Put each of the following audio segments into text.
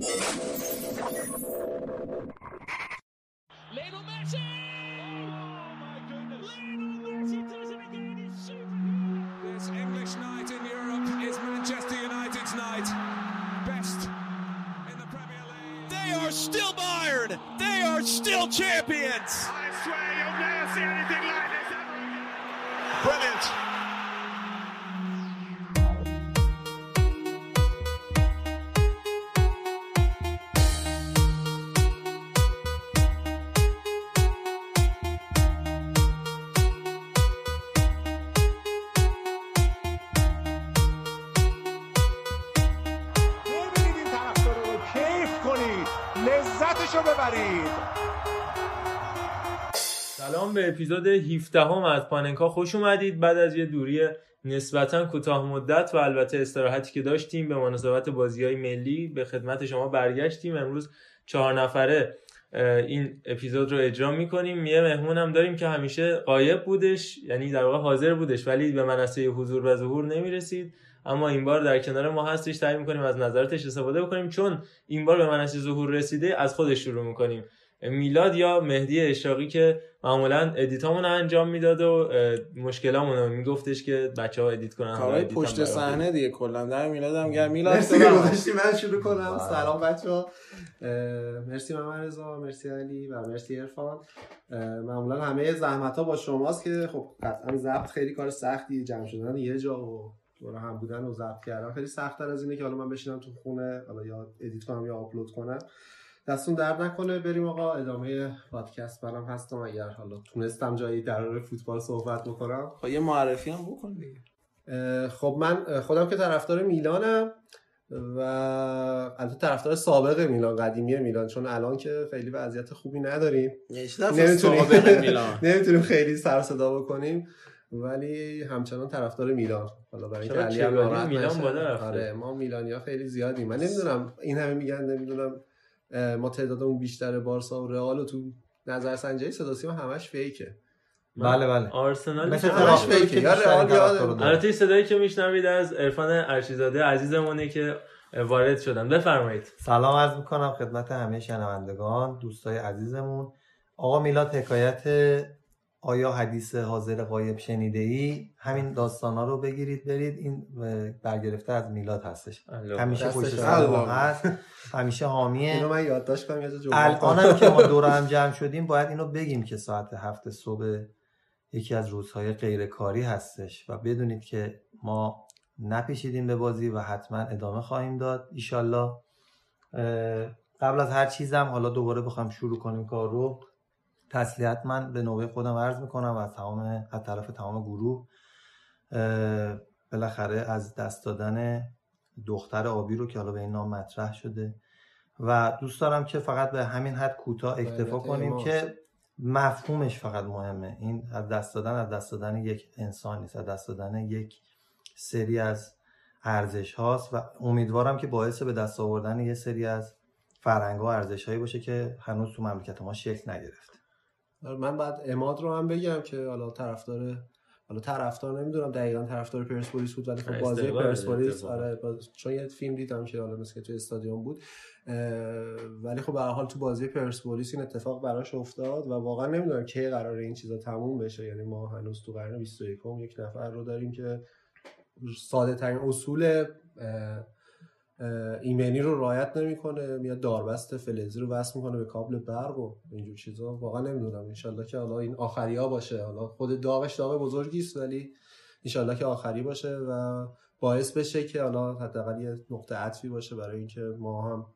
Lionel Messi! Oh my goodness! Lionel Messi does it again. He's super. This English night in Europe is Manchester United's night. Best in the Premier League. They are still Bayern. They are still champions. I swear you'll never see anything like this اپیزود 17 هم از پاننکا خوش اومدید. بعد از یه دوری نسبتا کوتاه مدت و البته استراحتی که داشتیم به مناسبت بازی های ملی به خدمت شما برگشتیم. امروز چهار نفره این اپیزود رو اجرا می‌کنیم. یه مهمون هم داریم که همیشه قایب بودش یعنی در واقع حاضر بودش ولی به منصه حضور و ظهور نمی‌رسید. اما این بار در کنار ما هستش سعی می‌کنیم از نظراتش استفاده بکنیم چون این بار به منصه ظهور رسیده از خودش شروع می‌کنیم. میلاد یا مهدی اشراقی که معمولا edit امون انجام می‌داد و مشکلامون رو میگفتش که بچه ها edit کنن کارهای هم پشت صحنه دیگه کلا. در میلادم گرم میلاد مرسی سلام. گذاشتی من شروع کنم. سلام بچه ها مرسی محمد رضا مرسی علی و مرسی عرفان معمولا همه زحمت ها با شماست که خب قطعا ضبط خیلی کار سختی جمع شدن یه جا و دور هم بودن و ضبط کردن. خیلی سختتر از اینه که حالا من بشینم تو خونه حالا یا edit کنم یا آپلود کنم. دستون درد نکنه بریم آقا. ادامه پادکست برام هستم. اگر حالا تونستم جایی در فوتبال صحبت بکنم. خب یه معرفی هم بکن دیگه. خب من خودم که طرفدار میلانم و البته طرفدار سابق میلان قدیمی میلان چون الان که خیلی وضعیت خوبی نداریم. نمی‌تونیم نمی‌تونیم خیلی سر صدا بکنیم ولی همچنان طرفدار میلان. حالا برای اینکه علی هم میلان؟ آره ما میلانیا خیلی زیادیم. من نمی‌دونم این همه میگن نمی‌دونم ما تعدادمون بیشتره بارسا و رئال و تو نظر سنجی صدا سیما همش فیکه. بله بله. آرسنال مثل همش فیکه. که یا بیشتر رئال. البته صدایی که میشنوید از عرفان ارشیزاده عزیزمونه که وارد شدن. بفرمایید. سلام عرض می‌کنم خدمت همه شنوندگان دوستای عزیزمون. آقا میلاد حکایت آیا حدیث حاضر غایب شنیده ای همین داستان ها رو بگیرید برید. این برگرفته از میلاد هستش. همیشه پشت سر. هست. همیشه حامیه. اینو من یادداشت کنم. هم که ما دور هم جمع شدیم باید اینو بگیم که ساعت هفت صبح یکی از روزهای غیرکاری هستش. و بدونید که ما نپیشیدیم به بازی و حتما ادامه خواهیم داد. ایشالله. قبل از هر چیزم حالا دوباره بخوام شروع کنیم کار رو. تسلیت من به نوبه خودم عرض می‌کنم از تمام از طرف تمام گروه بالاخره از دست دادن دختر آبی رو که حالا به این نام مطرح شده. و دوست دارم که فقط به همین حد کوتاه اکتفا کنیم که مفهومش فقط مهمه. این از دست دادن از دست دادن یک انسان نیست. از دست دادن یک سری از ارزش هاست و امیدوارم که باعث به دست آوردن یه سری از فرهنگ و ارزش هایی باشه که هنوز تو مملکت ما شکل نگرفته. من بعد اماد رو هم بگم که حالا طرفدار حالا طرفدار نمی‌دونم دقیقا طرفدار پرسپولیس بود ولی خب بازی پرسپولیس. آره باز... چون یه فیلم دیدم که حالا مثل تو استادیوم بود اه، ولی خب به هر حال تو بازی پرسپولیس این اتفاق براش افتاد و واقعا نمی‌دونم کی قراره این چیزا تموم بشه یعنی ما هنوز تو قرن 21 یک نفر رو داریم که ساده ترین اصول اه، ایمنی رو رعایت نمی‌کنه میاد داربست فلزی رو وصل می‌کنه به کابل برق و اینجور چیزا. واقعا نمی‌دونم. انشالله که حالا این آخری ها باشه. حالا خود داغش داغ بزرگی است ولی انشالله که آخری باشه و باعث بشه که حالا حداقل یه نقطه عطفی باشه برای اینکه ما هم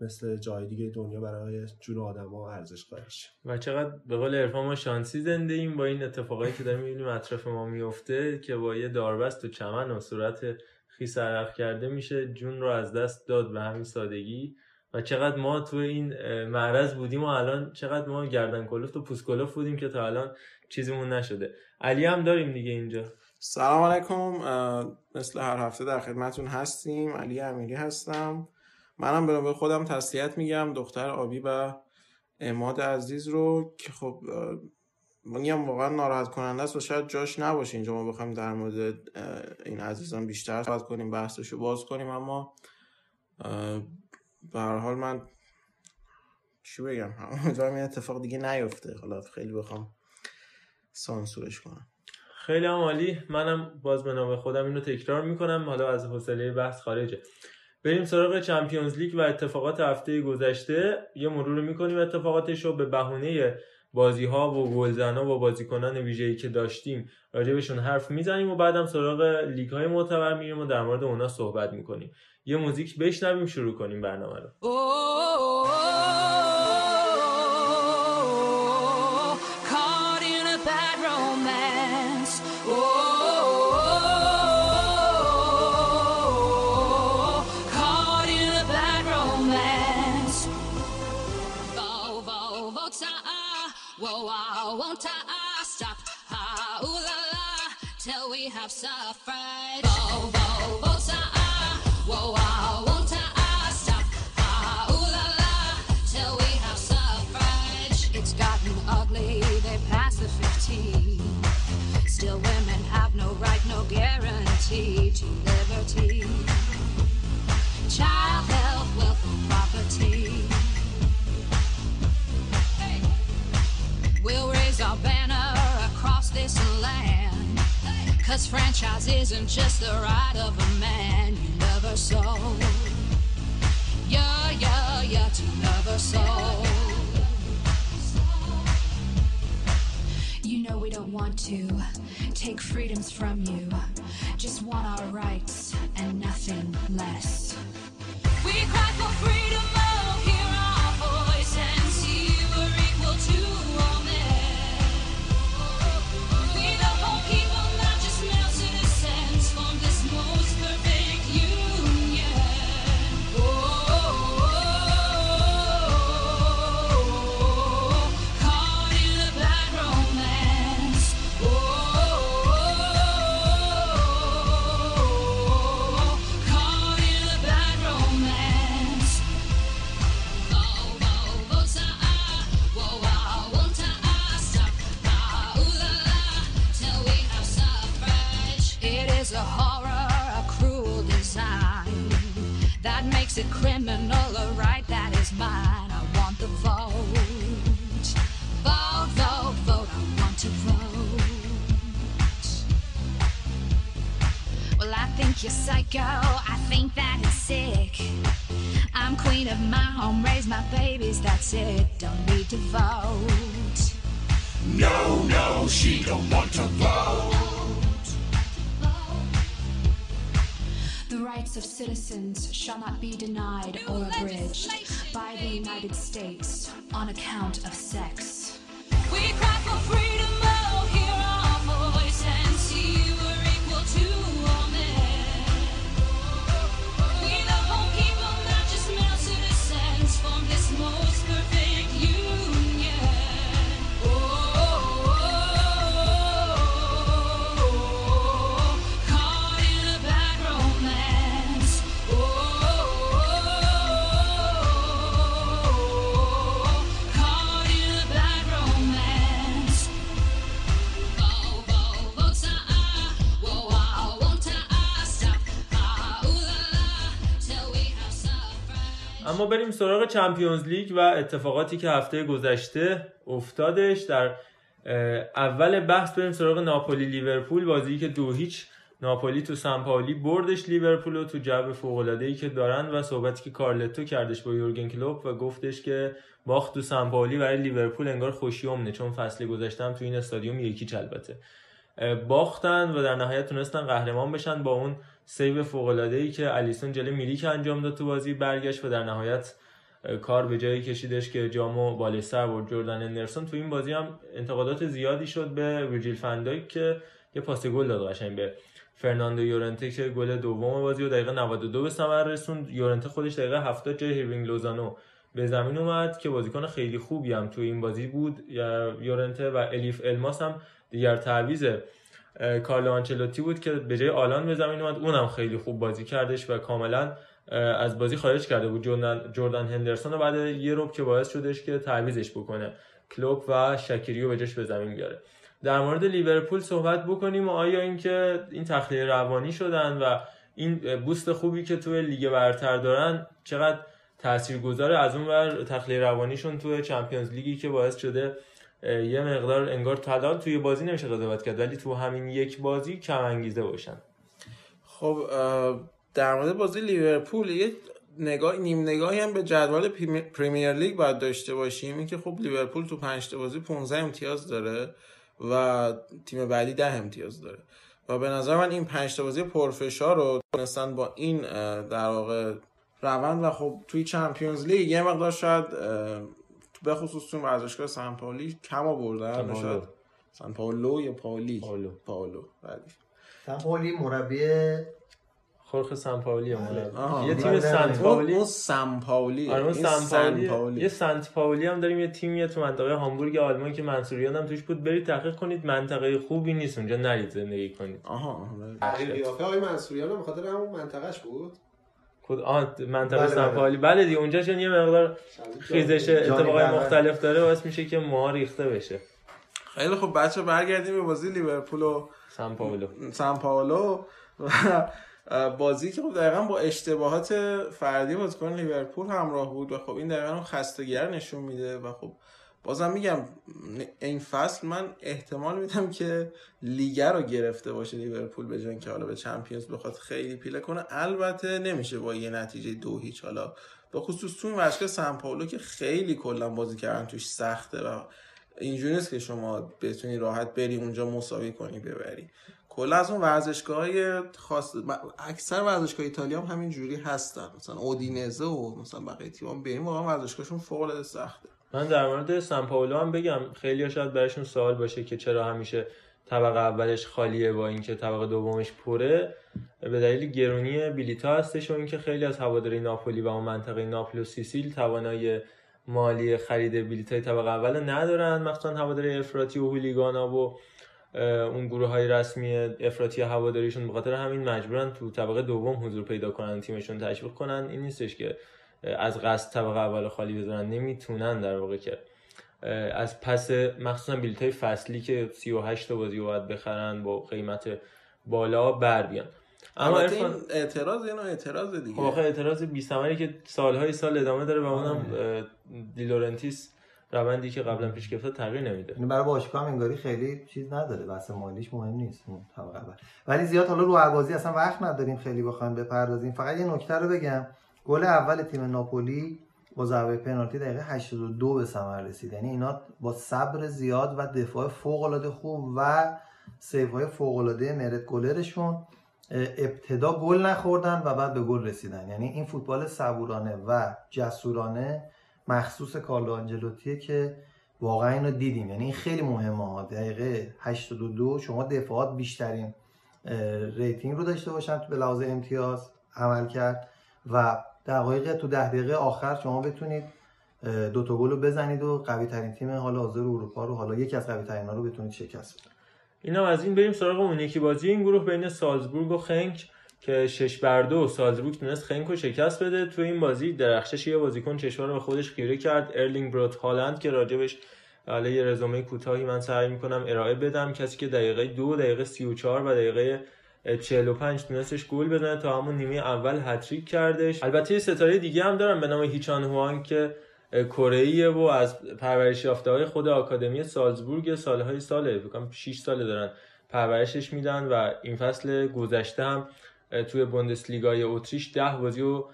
مثل جای دیگه دنیا برای جون آدما ارزش قائل و چقدر به قول عرفان ما شانسی زنده ایم با این اتفاقایی که داریم می‌بینیم اطراف ما میفته که با یه داربست و چمن و صورت خیس عرق کرده میشه جون رو از دست داد به همین سادگی. و چقدر ما تو این معرض بودیم و الان چقدر ما گردن کلفت و پوست کلفت بودیم که تا الان چیزمون نشده. علی هم داریم دیگه اینجا. سلام علیکم. مثل هر هفته در خدمتون هستیم. علی امیری هستم. منم به خودم تسلیت میگم. دختر آبی و اماد عزیز رو که خب میگم واقعا ناراحت کننده است و شاید جاش نباشه اینجا ما بخوایم در مورد این عزیزان بیشتر صحبت کنیم بحثش رو باز کنیم. اما به هر حال من چی بگم؟ امیدوارم این اتفاق دیگه نیفته. حالا خیلی بخوام سانسورش کنم. خیلی هم عالی. منم باز به نام خودم اینو تکرار می‌کنم. حالا از حوصله بحث خارجه. بریم سراغ چمپیونز لیگ و اتفاقات هفته گذشته. یه مرور می‌کنیم اتفاقاتش رو به بهونه بازی ها و گلزنا و بازیکنان ویژه‌ای که داشتیم راجبشون حرف می‌زنیم و بعدم سراغ لیگ های معتبر میریم و در مورد اونا صحبت می‌کنیم. یه موزیک بشنویم شروع کنیم برنامه رو. We have. Vo, vo, vo, ta, ah. Whoa, ah, won't ah. Stop, ah, ooh la la, till we have suffrage. It's gotten ugly, they passed the 15. Still, women have no right, no guarantee to liberty. Child health, wealth, and property. We'll raise our banner across this land. Cause franchise isn't just the right of a man you never sold. Yeah, yeah, yeah, to never sold. You know we don't want to take freedoms from you. Just want our rights and nothing less. We cry for freedom, shall not be denied or abridged by the United States on account of سراغ چمپیونز لیگ و اتفاقاتی که هفته گذشته افتادش. در اول بحث بریم سراغ ناپولی لیورپول. بازی که دو هیچ ناپولی تو سمپاولی بردش لیورپول تو جو فوق‌العاده‌ای که دارن و صحبتی که کارلتو کردش با یورگن کلوپ و گفتش که باخت تو سمپاولی برای لیورپول انگار خوشی امنه چون فصل گذشتم تو این استادیوم یکیچ البته. باختن و در نهایت تونستن قهرمان بشن با اون save فوق‌العاده‌ای که الیسون جلوی میلیک انجام داد تو بازی برگشت و در نهایت کار به جایی کشیدش که جامو بالا سر برد. جردن هندرسون تو این بازی هم انتقادات زیادی شد به ویرجیل فندایک که یه پاس گل داد قشنگ به فرناندو یورنته که گل دوم بازی و دقیقه 92 به ثمر رسوند. یورنته خودش دقیقه 70 جای هیروینگ لوزانو به زمین اومد که بازیکن خیلی خوبی هم تو این بازی بود. یورنته و الیف الماس هم دیگر تعویض کارلو آنچلوتی بود که به جای آلان به زمین اومد. اونم خیلی خوب بازی کردش و کاملا از بازی خارج کرده بود. جردن, جردن هندرسون و بعد یه روب که باعث شدش که تعویزش بکنه. کلوب و شکیریو به جاش به زمین بیاره. در مورد لیورپول صحبت بکنیم. آیا اینکه این تخلیه روانی شدن و این بوست خوبی که توی لیگ برتر دارن چقدر تاثیرگذار از اون ور تخلیه روانیشون تو چمپیونز لیگی که باعث شده یه مقدار انگار طلا توی بازی نمیشه قضاوت کرد ولی تو همین یک بازی کم انگیزه باشن. خب در مورد بازی لیورپول یه نگاه نیم نگاهی هم به جدول پریمی- پریمیر لیگ باید داشته باشیم. اینکه خب لیورپول تو 5 تا بازی 15 امتیاز داره و تیم بعدی 10 امتیاز داره. و به نظر من این 5 تا بازی پرفشار رو تونستن با این در واقع روند و خب توی چمپیونز لیگ یه مقدار شاید به خصوص تو ورزشگاه سن پائولی کم آوردن. شاید سن پائولو یا پائولی پائولو. پائولو بله. سمپولی مربی خورخ سمپاولی. یه تیم بله. سنت اون پاولی. اون سن پائولی آره اون این سن پائولی پائولی. یه سنت پاولی هم داریم یه تیمیه تو منطقه هامبورگ آلمان که منصوریان هم توش بود. برید تحقیق کنید منطقه خوبی نیست اونجا. نرید زندگی کنید. آها. آها،. تغییر قیافه آقای منصوریان هم بخاطر همون منطقهش بود؟ کد آه منطقه بله، سن بله. پاولی. بله دیگه اونجا چون یه مقدار خیزش اتفاقای. مختلف داره باعث میشه که موها ریخته بشه. خیلی خب بچه برگردیم به بازی لیورپول و پاولو. سن پائولو و بازی که خب دقیقا با اشتباهات فردی بازیکن لیورپول همراه بود و خب این دقیقا اون خستگی رو نشون میده و خب بازم میگم این فصل من احتمال میدم که لیگر رو گرفته باشه لیورپول به اینکه حالا به چمپیونز بخواد خیلی پیله کنه. البته نمیشه با یه نتیجه دو هیچ حالا. به خصوص تو این ورزشگاه سن پائولو که خیلی کلا بازی کردن توش سخته و اینجوری که شما بتونی راحت بری اونجا مساوی کنی ببری. کلا از اون ورزشگاه های خاص اکثر ورزشگاه ایتالیا هم همین جوری هستن. مثلا اودینزه و مثلا بقیه تیم بریم واقعا ورزشگاهشون فوق العاده سخته. من در مورد سن پاولو هم بگم خیلی شاید براشون سوال باشه که چرا همیشه طبقه اولش خالیه با اینکه طبقه دومش پره. به دلیل گرونی بلیتا هستش و اینکه خیلی از هواداری ناپولی و اون منطقه ناپل و سیسیل توانایی مالی خرید بلیتای طبقه اول ندارن. مخصوصا هواداری افراطی و هولیگانا و اون گروه های رسمی افراطی هواداریشون به خاطر همین مجبورن تو طبقه دوم حضور پیدا کنن تیمشون تشویق کنن. این نیستش که از قصد طبقه اول خالی بذارن نمی‌تونن در واقع که از پس مخصوصا بلیت های فصلی که 38 تا بازی رو باید بخرن با قیمت بالا بر بیان. اما البته این اعتراض اینو اعتراض دیگه. خب آخه اعتراض بی که سالهای سال ادامه داره و اونم اه، دیلورنتیس روندی که قبلا پیش گرفته تغییر نمیده. یعنی برای باشگاه هم انگاری خیلی چیز نداره بحث مالیش مهم نیست طبقه اول. ولی زیاد حالا رو هر بازی اصلا وقت نداریم خیلی بخوایم بپردازیم. فقط یه نکته رو بگم. گل اول تیم ناپولی با ضربه پنالتی دقیقه 82 به ثمر رسید. یعنی اینا با صبر زیاد و دفاع فوق العاده خوب و save های فوق العاده مرت گلرشون ابتدا گل نخوردن و بعد به گل رسیدن. یعنی این فوتبال صبورانه و جسورانه مخصوص کارلو آنجلوتیه که واقعا اینو دیدیم. یعنی این خیلی مهمه ها. دقیقه 82 شما دفاعات بیشترین rating رو داشته باشن به لحاظ امتیاز عمل کرد و دقایق تو ده دقیقه آخر شما بتونید دو تا گل رو بزنید و قوی ترین تیم حالا حاضر اروپا رو حالا یکی از قوی ترین رو بتونید شکست بدید. اینا از این بریم سراغ اون یکی بازی این گروه بین سالزبورگ و خنک. که شش بر دو سالزبورگ تونست خنک رو شکست بده. تو این بازی درخشش یه بازیکن چشما رو به خودش خیره کرد. ارلینگ بروت هالند که راجبش یه رزومه کوتاهی من سعی می‌کنم ارائه بدم. کسی که دقیقه دو دقیقه 34 و دقیقه 45 تونستش گل بزنه تا همون نیمه اول هتریک کردش. البته یه ستاره دیگه هم دارم به نام هیچان هوانگ که کره و از پرورش یافته خود آکادمی سالزبورگ سالهای ساله فکر کنم 6 ساله دارن پرورشش میدن و این فصل گذشته هم توی بوندسلیگای اتریش 10 بازی و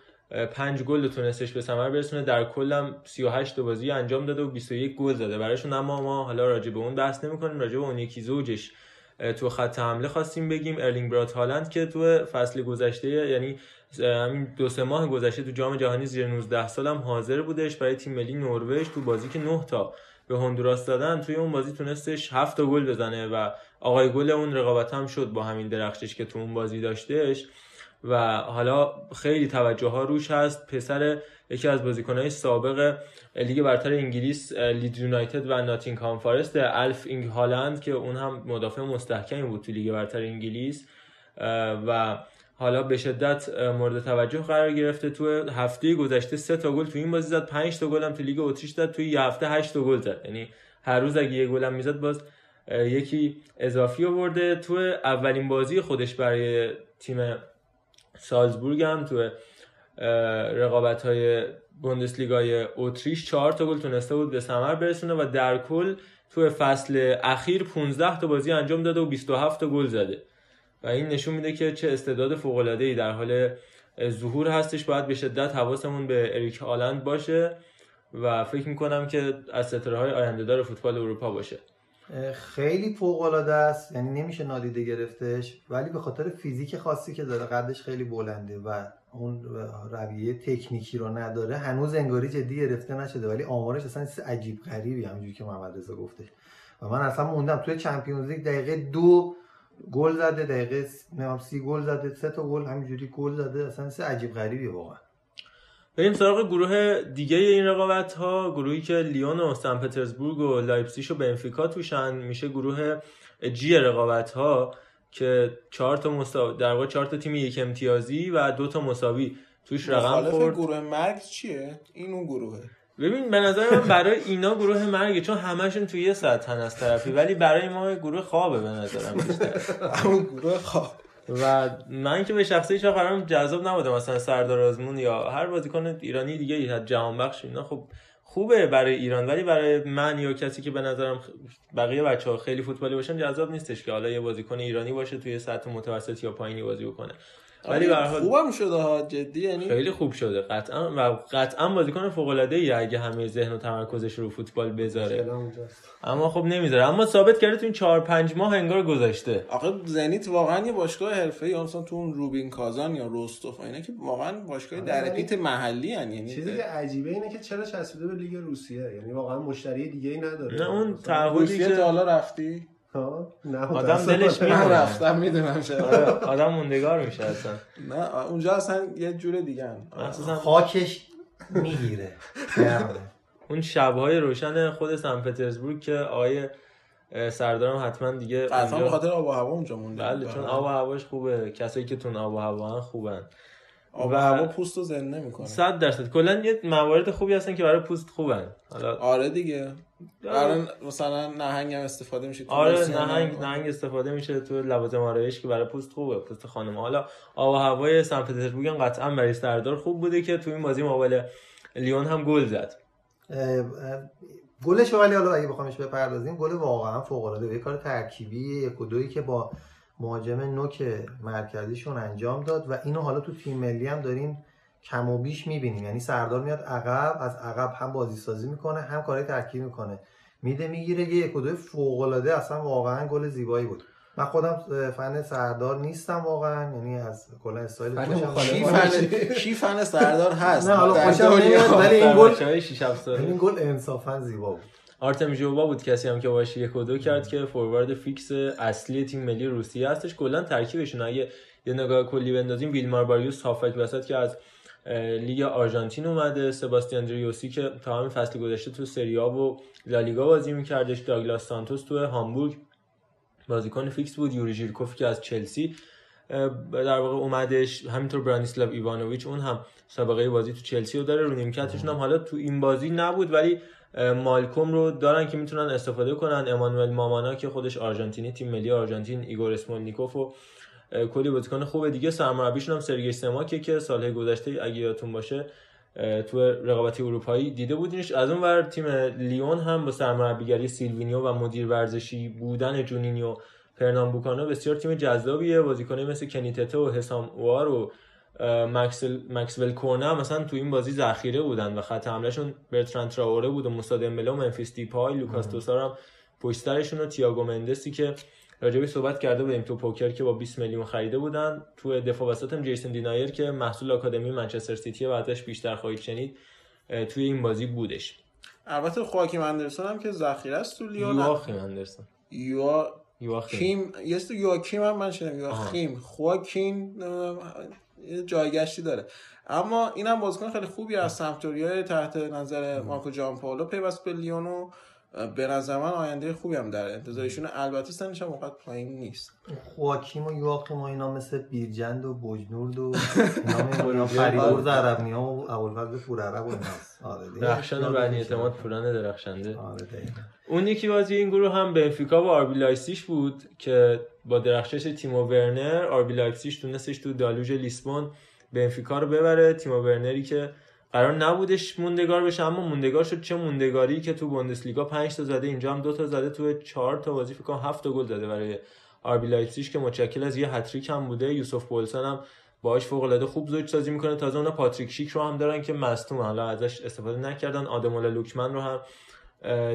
5 گل تونستش به ثمر برسونه. در کل هم 38 تا بازی انجام داده و 21 گل زده. براشون اما ما حالا راجع به اون بحث نمی‌کنیم. راجع به اون یکی زوجش تو خط حمله خواستیم بگیم. ارلینگ برات هالند که تو فصل گذشته یعنی همین دو سه ماه گذشته تو جام جهانی زیر 19 سالم حاضر بودش. برای تیم ملی نروژ تو بازی که 9 تا به هندوراس دادن توی اون بازی تونستش 7 تا گل بزنه و آقای گل اون رقابت هم شد با همین درخشش که تو اون بازی داشتهش و حالا خیلی توجه ها روش هست. پسر یکی از بازیکنهای سابق لیگ برتر انگلیس لیدز یونایتد و ناتینگهام فارست الف اینگ هالند که اون هم مدافع مستحکمی بود تو لیگ برتر انگلیس. و حالا به شدت مورد توجه قرار گرفته. تو هفته گذشته سه تا گل تو این بازی زد 5 تا گل هم تو لیگ اتریش زد تو یه هفته 8 تا گل زد. یعنی هر روز اگه یه گل هم می‌زد باز یکی اضافی آورده تو اولین بازی خودش برای تیم سالزبورگ هم تو رقابت های بوندسلیگای اتریش چهار تا گل تونسته بود به ثمر برسونه و در کل تو فصل اخیر 15 تا بازی انجام داده و 27 تا گل زده. و این نشون میده که چه استعداد فوق ای در حال ظهور هستش. باید به شدت حواسمون به اریک هالند باشه و فکر می‌کنم که از ستاره های آینده دار فوتبال اروپا باشه. خیلی فوق العاده است یعنی نمیشه نادیده گرفتش ولی به خاطر فیزیک خاصی که داره قدش خیلی بلنده و اون رویه تکنیکی رو نداره هنوز انگاری جدی گرفته نشده ولی آمارش اصلا عجیب غریبی همونجوری که محمد رضا گفتش. و من اصلا موندم توی چمپیونز لیگ دقیقه دو گل زده دقیقه نمیم سی گل زده سه تا گل همینجوری گل زده اصلا عجیب غریبی واقعا. بریم سراغ گروه دیگه این رقابت ها گروهی که لیون و سن پترزبورگ و لایپزیگ و بنفیکا توشن. میشه گروه جی رقابت ها که چهار تا مساوی در واقع چهار تا تیم یک امتیازی و دو تا مساوی. توش رقم خورد. گروه مرگ چیه؟ این اون گروهه. ببین به نظر من برای اینا گروه مرگه چون همشون توی یه سطحن از طرفی ولی برای ما گروه خوابه به نظرم بیشتر همون گروه خواب. و من که به شخصی هیچ وقت برام جذاب نبوده مثلا سردار آزمون یا هر بازیکن ایرانی دیگه ای جهان بخش اینا. خب خوبه برای ایران ولی برای من یا کسی که به نظرم بقیه بچه ها خیلی فوتبالی باشن جذاب نیستش که حالا یه بازیکن ایرانی باشه توی سطح متوسط یا پایینی بازی بکنه. ولی به هر حال خوبم شده ها جدی یعنی خیلی خوب شده. قطعا و قطعا بازیکن فوق العاده ای اگه همه ذهن و تمرکزش رو فوتبال بذاره. اما خب نمی‌ذاره. اما ثابت کرده تو این 4 5 ماه انگار گذاشته آخه زنیت واقعا یه باشگاه حرفه‌ای مثلا تو اون روبین کازان یا روستوف اینا که واقعا باشگاه آره، در ولی پیت محلی یعنی چیزی یعنی که عجیبه اینه که چرا چسبیده به لیگ روسیه؟ یعنی واقعا مشتری دیگه ای نداره. نه اون تعهدی روسیه تا که حالا رفتی؟ نه آدم. دلش می‌مونه. رفتم می‌دونم چرا. آره، آدم موندگار میشه اصلا. نه اونجا اصلا یه جور دیگه خاکش می‌گیره. اون شبهای روشن خود سن پترزبورگ که آقای اه، سردارم حتما دیگه اونجا- به خاطر آب و هوا اونجا مونده. بله چون آب و هواش خوبه. کسایی که تون آب و هوا خوبن. آب هوا پوست رو زنده می‌کنه. صد درصد. کلا یه موارد خوبی هستن که برای پوست خوبن. حالا آره دیگه. برای مثلا نهنگ هم استفاده میشه تو آره نهنگ هم. نهنگ استفاده میشه تو لوازم آرایش که برای پوست خوبه پوست خانم. حالا آب و هوای سن پترزبورگ هم قطعا برای سردار خوب بوده که تو این بازی مقابل لیون هم گل زد. گلش ولی حالا اگه بخوامش بپردازیم گل واقعا فوق العاده یه کار ترکیبی یک و دویی که با مهاجم نوک مرکزیشون انجام داد و اینو حالا تو تیم ملی هم داریم کم و بیش می‌بینیم یعنی سردار میاد عقب از عقب هم بازی سازی می‌کنه هم کارهای ترکیبی می‌کنه میده می‌گیره یه یک و دوی فوق العاده اصلا واقعا گل زیبایی بود من خودم فن سردار نیستم واقعا یعنی از کلا style fan. کی. فن کی فن سردار هست نه حالا خوشم. نمیاد ولی این گل بچه‌های 6 7 ساله این گل انصافا زیبا بود آرتم جوبا بود کسی هم که باشه یک و دو کرد که فوروارد fix اصلی تیم ملی روسیه هستش. کلا ترکیبشون اگه یه نگاه کلی بندازیم ویلمار باریوس هافبک وسط که از لیگ آرژانتین اومده سباستیان دریوسی که تا همین فصل گذشته تو سری آ و لالیگا بازی میکردش. داگلاس سانتوس تو هامبورگ بازیکن fix بود. یوری ژیرکوف که از چلسی در واقع اومدش. همینطور برانیسلاو ایوانوویچ اون هم سابقه بازی تو چلسی رو داره رو نیمکتشون هم حالا تو این بازی نبود ولی مالکوم رو دارن که می‌تونن استفاده کنن. امانوئل مامانا که خودش آرژانتینی تیم ملی آرژانتین ایگور اسمولنیکوف و کلی بازیکن خوب دیگه. سرمربیشون هم سرگی سماکه که سالهای گذشته اگه یادتون باشه تو رقابتی اروپایی دیده بودینش. از اون ور تیم لیون هم با سرمربیگری سیلوینیو و مدیر ورزشی بودن جونینیو پرنام بوکانو بسیار تیم جذابیه. بازیکنایی مثل کنی تته و حسام اوار و مکسل مکسول کورنا مثلا تو این بازی ذخیره بودن و خط حملهشون برتران تراوره بود و موسی دمبله و ممفیس دیپای لوکاس توسار هم پشت سرشون و تییاگو مندسی که راجبی صحبت کرده بودیم تو پوکر که با 20 میلیون خریده بودن. تو دفاع وسط هم جیسون دینایر که محصول آکادمی منچستر سیتی و ازش بیشتر خواهید شنید توی این بازی بودش. البته خواکیم اندرسون هم که ذخیره است تو لیون. یواخیم اندرسون. یوا یواخیم. است یواکیم هم من شنیدم. یواخیم. خواکین جایگشتی داره. اما اینم بازیکن خیلی خوبی از سمپدوریا تحت نظر مارکو جان پاولو پیوست به لیونو. به نظر من آینده خوبی هم داره انتظارشون البته سنش هم اونقدر پایین نیست. خواکیم و یواقیم و اینا مثل بیرجند و بجنورد و اینا فریبرز عربنیا و ابوالفضل پورعرب و ایناست آره. درخشان و بنی اعتماد پوران درخشنده. آره. اون یکی بازی این گروه هم بنفیکا و آربی لایپزیگ بود که با درخشش تیمو ورنر آربی لایپزیگ تونستش تو دالوژ لیسبون بنفیکا رو ببره. تیمو ورنری که قرار نبودش موندگار بشه اما موندگار شد چه موندگاری که تو بوندسلیگا 5 تا زده اینجا هم دو تا زده تو 4 تا بازی فکر کنم 7 تا گل زده برای آربی لایپزیگ که متشکل از یه هتریک هم بوده. یوسف پولسن هم باهاش فوق العاده خوب زوج سازی می‌کنه. تازه اون پاتریک شیک رو هم دارن که مصدوم حالا ازش استفاده نکردن. آدمولا لوکمن رو هم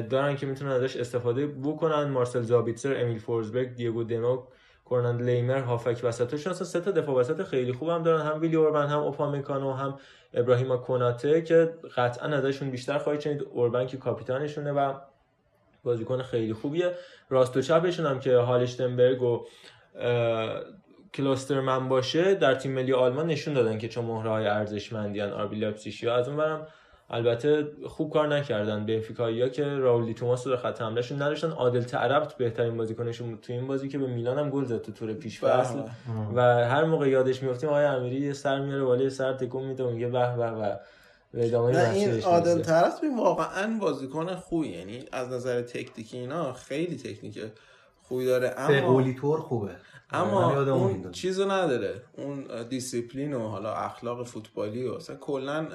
دارن که می‌تونن ازش استفاده بکنن. مارسل زابیتسر امیل فورزبرگ دیگو دمه و کنراد لایمر هافک وسطشون اصلا سه تا دفاع وسط خیلی خوب هم دارن. هم ویلی اوربن هم اوپامکانو هم ابراهیم کناته که قطعا ازشون بیشتر خواهید شنید. اوربن که کاپیتانشونه و بازیکن خیلی خوبیه. راست و چپشون هم که هالشتنبرگ و کلاسترمن باشه در تیم ملی آلمان نشون دادن که چه مهره های ارزشمندیان آربی لایپزیگ از اونورم البته خوب کار نکردن بنفیکایا که رائول د توماس رو در خط حملهشون نداشتن. عادل تاعرابت بهترین بازیکنشون بود تو این بازی که به میلان هم گل زد تو تور پیش فصل. و هر موقع یادش میافتیم آقای امیری یه سر میاره بالا یه سر تکون میده و میگه به به ادامه نه این عادل. طرف واقعا بازیکن خوبی. یعنی از نظر تکنیکی اینا خیلی تکنیک خوبی داره. اما فقولی طور خوبه. اما اون. چیزو نداره. اون دیسیپلین و حالا اخلاق فوتبالی و اصلا کلا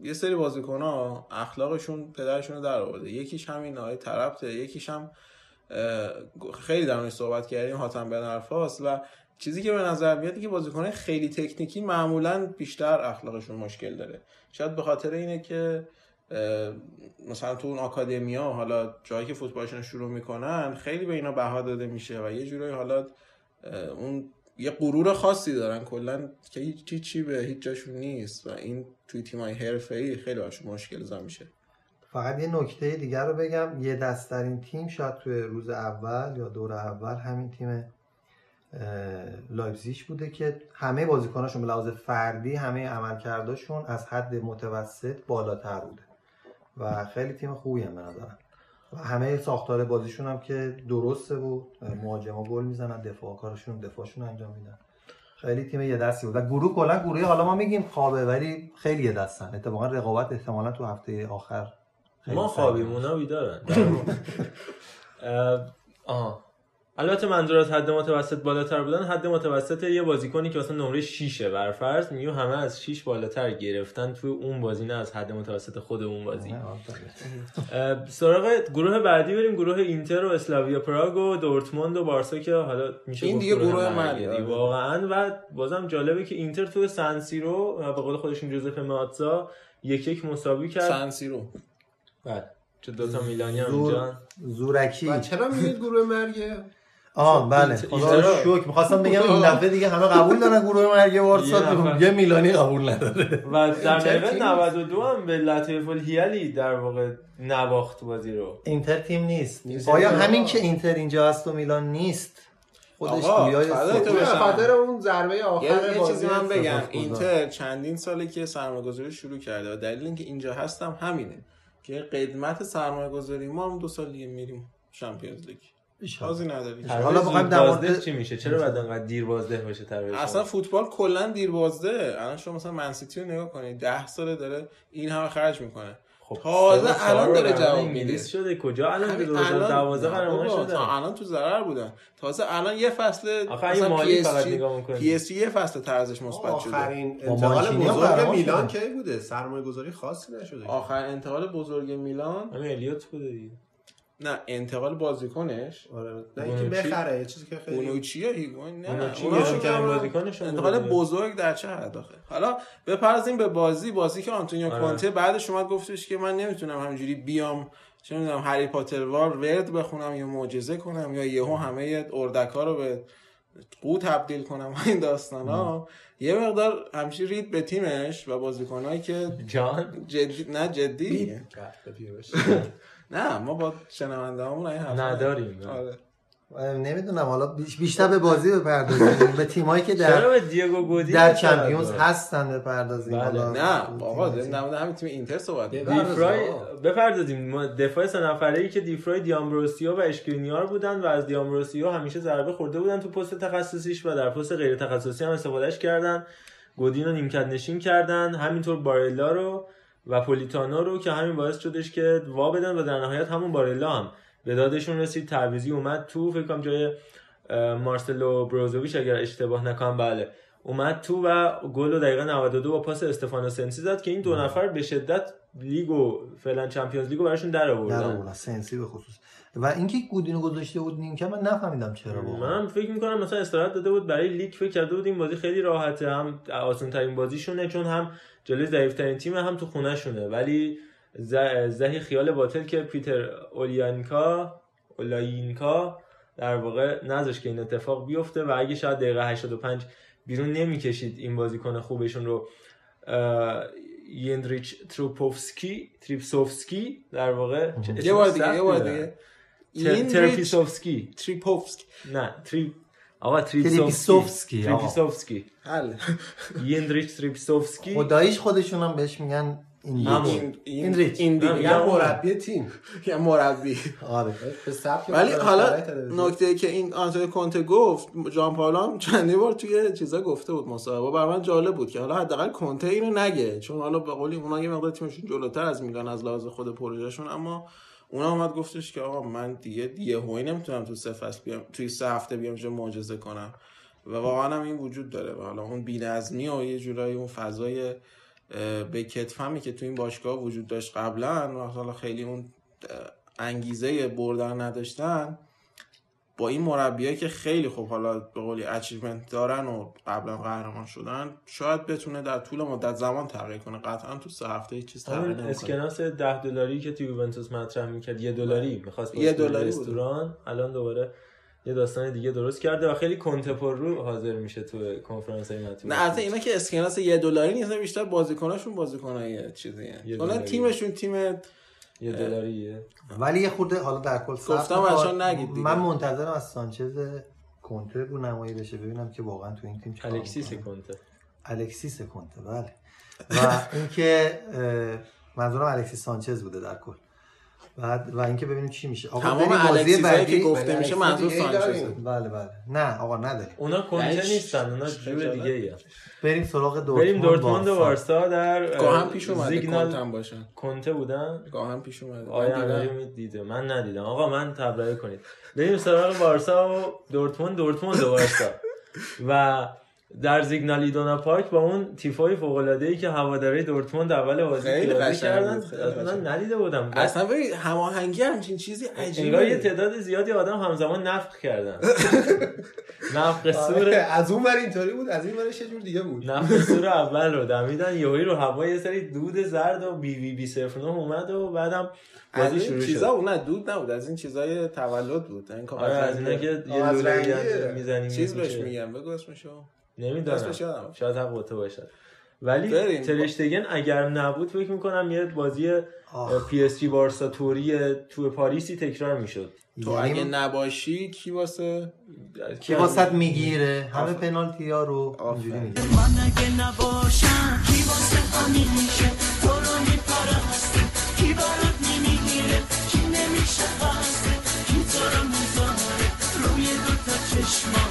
یه سری بازیکن ها اخلاقشون پدرشون رو در آورده. یکیش همین آقای طرفته یکیش هم خیلی در صحبت کردیم حاتم بن و چیزی که به نظر میاد که بازیکن خیلی تکنیکی معمولا بیشتر اخلاقشون مشکل داره. شاید به خاطر اینه که مثلا تو اون آکادمیا حالا جایی که فوتبالشون رو شروع می‌کنن خیلی به اینا بها داده میشه و یه جورایی حالا اون یه غرور خاصی دارن. کلا که هیچ چی به هیچ جاشون نیست. و این توی تیمای حرفه‌ای خیلی براشون مشکل زا میشه. فقط یه نکته دیگر رو بگم. یه دست ترین تیم شاید توی روز اول یا دور اول همین تیم لایپزیگ بوده که همه بازیکناشون به لحاظ فردی همه عملکرداشون از حد متوسط بالاتر بوده. و خیلی تیم خوبی هم به نظرم. همه ساختار بازیشون هم که درسته و مهاجما گل می‌زنن دفاع کارشون دفاعشون انجام میدن. خیلی تیم یه دستی بود. و گروه کلا گروهی حالا ما میگیم خوابه ولی خیلی یه دستن. اتفاقا رقابت احتمالا تو هفته آخر ما خوابیم. اونا بیدارن. آها. البته منظور از حد متوسط بالاتر بودن حد متوسط یه بازیکنی که مثلا نمره 6 برفرض میگه همه از 6 بالاتر گرفتن توی اون بازی نه از حد متوسط خود اون بازی. سراغ گروه بعدی بریم گروه اینتر و اسلاویا پراگ و دورتموند و بارسا که حالا میشه این دیگه گروه مرگی. مرگی، آره. واقعا و بازم جالبه که اینتر توی سنسیرو به قول خودشون جوزف ماتزا یک یک مساوی کرد. سنسیرو بله. چه دوتا میلانی هم زور اینجا زورکی. و چرا میگید گروه مرگه؟ آه بله. اینتر- خدا شکر. می‌خواستم بگم این دفعه دیگه همه قبول دارن گروه مرگ یه وارسا. یه میلانی قبول نداره. و در دقیقه تیم 92 هم به لطیف الهیالی در واقع نواخت بازی رو. اینتر تیم نیست. آیا. همین که اینتر اینجا هست و میلان نیست؟ خودش گویای. خاطر اون ضربه آخر یه, چیزی من بگم. اینتر چندین ساله که سرمایه گذاری شروع کرده و دلیل اینکه اینجا هستم همینه که قدمت سرمایه گذاری ما هم دو سال دیگه میریم Champions League. بازی نداریم حالا بخوایم در مورد- چی میشه؟ چرا بعد انقدر دیر بازده باشه تر اصلا فوتبال کلا دیر بازده. الان شما مثلا منسیتی رو نگاه کنید ده ساله داره این همه خرج می‌کنه. خب تازه الان داره جواب انگلیس شده. کجا الان که همین 2012 نه قهرمان شده؟ تا الان تو ضرر بودن. تازه الان یه فصل آخه اگه مالی فقط نگاه می‌کنی. PSG یه فصل تا ارزش مثبت شده. آخرین با انتقال بزرگ میلان. کی بوده؟ سرمایه گذاری خاصی نشده آخر انتقال بزرگ میلان؟ الیوت بوده دیگه. نه انتقال بازیکنش. آره نه؟ اینکه بخره یه چیزی که خیلی بونوچی یا هیگوین؟ نه بونوچی اونا بازیکنشون انتقال. بزرگ در چه حد آخه؟ حالا بپرزیم به بازی بازی که آنتونیو آره. کونته بعدش اومد گفتش که من نمی‌تونم همینجوری بیام چه می‌دونم هری پاتر وار ورد بخونم یا معجزه کنم یا یهو همه اردکا رو به قو تبدیل کنم و این داستان ها. یه مقدار همچی رید به تیمش و بازیکنایی که جان؟ جدی نه جدی. نه ما با شنونده همون این حرفا نداریم. آره نمی‌دونم حالا بیش- بیشتر به بازی بپردازیم به تیمایی که چرا در به دیگو گودی در؟ چمپیونز هستن بپردازیم بله. حالا نه آقا داریم در مورد همین تیم اینتر صحبت. دیفرای بپردازیم ما دفاع سه نفره ای که دیفرای دیامبروسیو و اشکرینیار بودن و از دیامبروسیو همیشه ضربه خورده بودن تو پست تخصصیش و در پست غیر تخصصی هم استفادهش کردن گودین رو نیمکت نشین کردن همینطور بارلا رو و پولیتانو رو که همین باعث شدش که وا بدن و در نهایت همون بارلا هم به دادشون رسید. تعویضی اومد تو فکر کنم جای مارسلو بروزوویچ اگر اشتباه نکنم بله. اومد تو و گل رو دقیقه 92 با پاس استفانو سنسی زد که این دو نفر به شدت لیگ و فعلا Champions League و براشون در آوردن. سنسی به خصوص. و اینکه گودینو گذاشته بود نیمکت من نفهمیدم چرا واقعا. من فکر می‌کنم مثلا استراحت داده بود برای لیگ فکر کرده بود این بازی خیلی راحته هم آسان ترین بازیشونه چون هم جلوی ضعیف ترین تیم هم تو خونه شونه ولی زهی خیال باطل که پیتر اولیانکا اولاینکا در واقع نذاشت که این اتفاق بیفته و اگه شاید دقیقه 85 بیرون نمی‌کشید این بازیکن خوبشون رو یندریچ تروپوفسکی تریپسوفسکی در واقع یه بار دیگه یه بار. دیگه. تر- این ترپیسوفسکی. تریپوفسک. نه تری آقا تریپسوفسکی. تریپیسوفسکی. حل. یندریچ تریپسوفسکی خداییش خودشون هم بهش میگن این. این این یا مربی تیم. یه مربی. آره. ولی حالا. نکته که این آنتونیو کونته گفت جان پالام چندی بار توی چیزا گفته بود مصاحبه. بر من جالب بود که حالا حداقل کنته اینو نگه. چون حالا به قولی اونا یه مقدار تیمشون جلوتر از میلان از لحاظ خود پروژهشون اما اونا اومد گفتش که آقا من دیگه دیگه هوی نمی‌تونم تو سه فصل بیام توی سه هفته بیام چه معجزه کنم. و واقعا هم این وجود داره. و حالا اون بی‌نظمی و یه جورایی اون فضای به کتفمی که تو این باشگاه وجود داشت قبلا و حالا خیلی اون انگیزه بردن نداشتن با این مربیایی که خیلی خوب حالا به قولی اچیومنت دارن و قبلا قهرمان شدن شاید بتونه در طول مدت زمان تغییر کنه قطعا تو سه هفته چیز تغییر نمی‌کنه اسکناس 10 دلاری که تو یوونتوس مطرح می‌کرد یه دلاری می‌خواست یه دلاری. رستوران الان دوباره یه داستان دیگه درست کرده و خیلی کنتپور رو حاضر میشه تو کنفرانس های مطبوعاتی. نه البته اینا که اسکناس یه دلاری نیست بیشتر بازیکناشون بازیکنای چیزیه دلاری. تیمشون تیم یه دلاریه ولی یه خورده حالا در کل گفتم. بچه‌ها نگید دیگه. من منتظرم از سانچز کنته رو نمایی بشه ببینم که واقعا تو این تیم الکسیس. کنته الکسیس کنته بله و اینکه منظورم الکسیس سانچز بوده در کل بعد و اینکه ببینیم چی میشه. آقا تمام بریم بازی الکسیزایی بعدی. که گفته بله، میشه الکسیس منظور ای داریم. بله بله. نه آقا نداریم. اونا کنته نیستن اونا جور. دیگه ایه. بریم سراغ دورتموند بریم دورتموند و. وارسا در گاهم پیش اومده زیگنال کنتم باشن. کنته بودن؟ گاهم پیش اومده. آیا من دیدم. امیری دیده. من ندیدم. آقا من تبرئه کنید. بریم سراغ بارسا و دورتموند دورتموند و بارسا. و در زیگنال ایدونا پارک با اون تیفای فوق العاده ای که هواداری دورتموند اول بازی خیلی کردن قشنگ. ندیده بودم. اصلا ببین هماهنگی همچین چیزی عجیبه. یه تعداد زیادی آدم همزمان نفخ کردن. نفخ سور آره، از اون ور اینطوری بود از این ورش یه جور دیگه بود. نفخ سور اول رو دمیدن یهویی رو هوا یه سری دود زرد و بی وی بی صفر اومد و بعدم از بازی این شروع چیزا شد. بود نه دود نبود از این چیزای تولد بود. این آره از اینا که یه لوله. می‌زنیم چیز بهش میگم بگو اسمشو. نمی‌دونم. شاید حق تو باشد ولی. ترشتگن اگر نبود فکر می‌کنم یه بازی. پی اس جی بارسا توری تو پاریسی تکرار می‌شد. تو یعنی اگه نباشی کی واسه؟ کی واسط می‌گیره؟ همه پنالتی ها رو اینجوری می‌گیره. من اگه نباشم کی واسه همین میشه؟ تو رو میپرسته. کی برات نمی‌گیره؟ کی نمیشه قصده کی تو رو می‌ذاره؟ روی دوتا چشما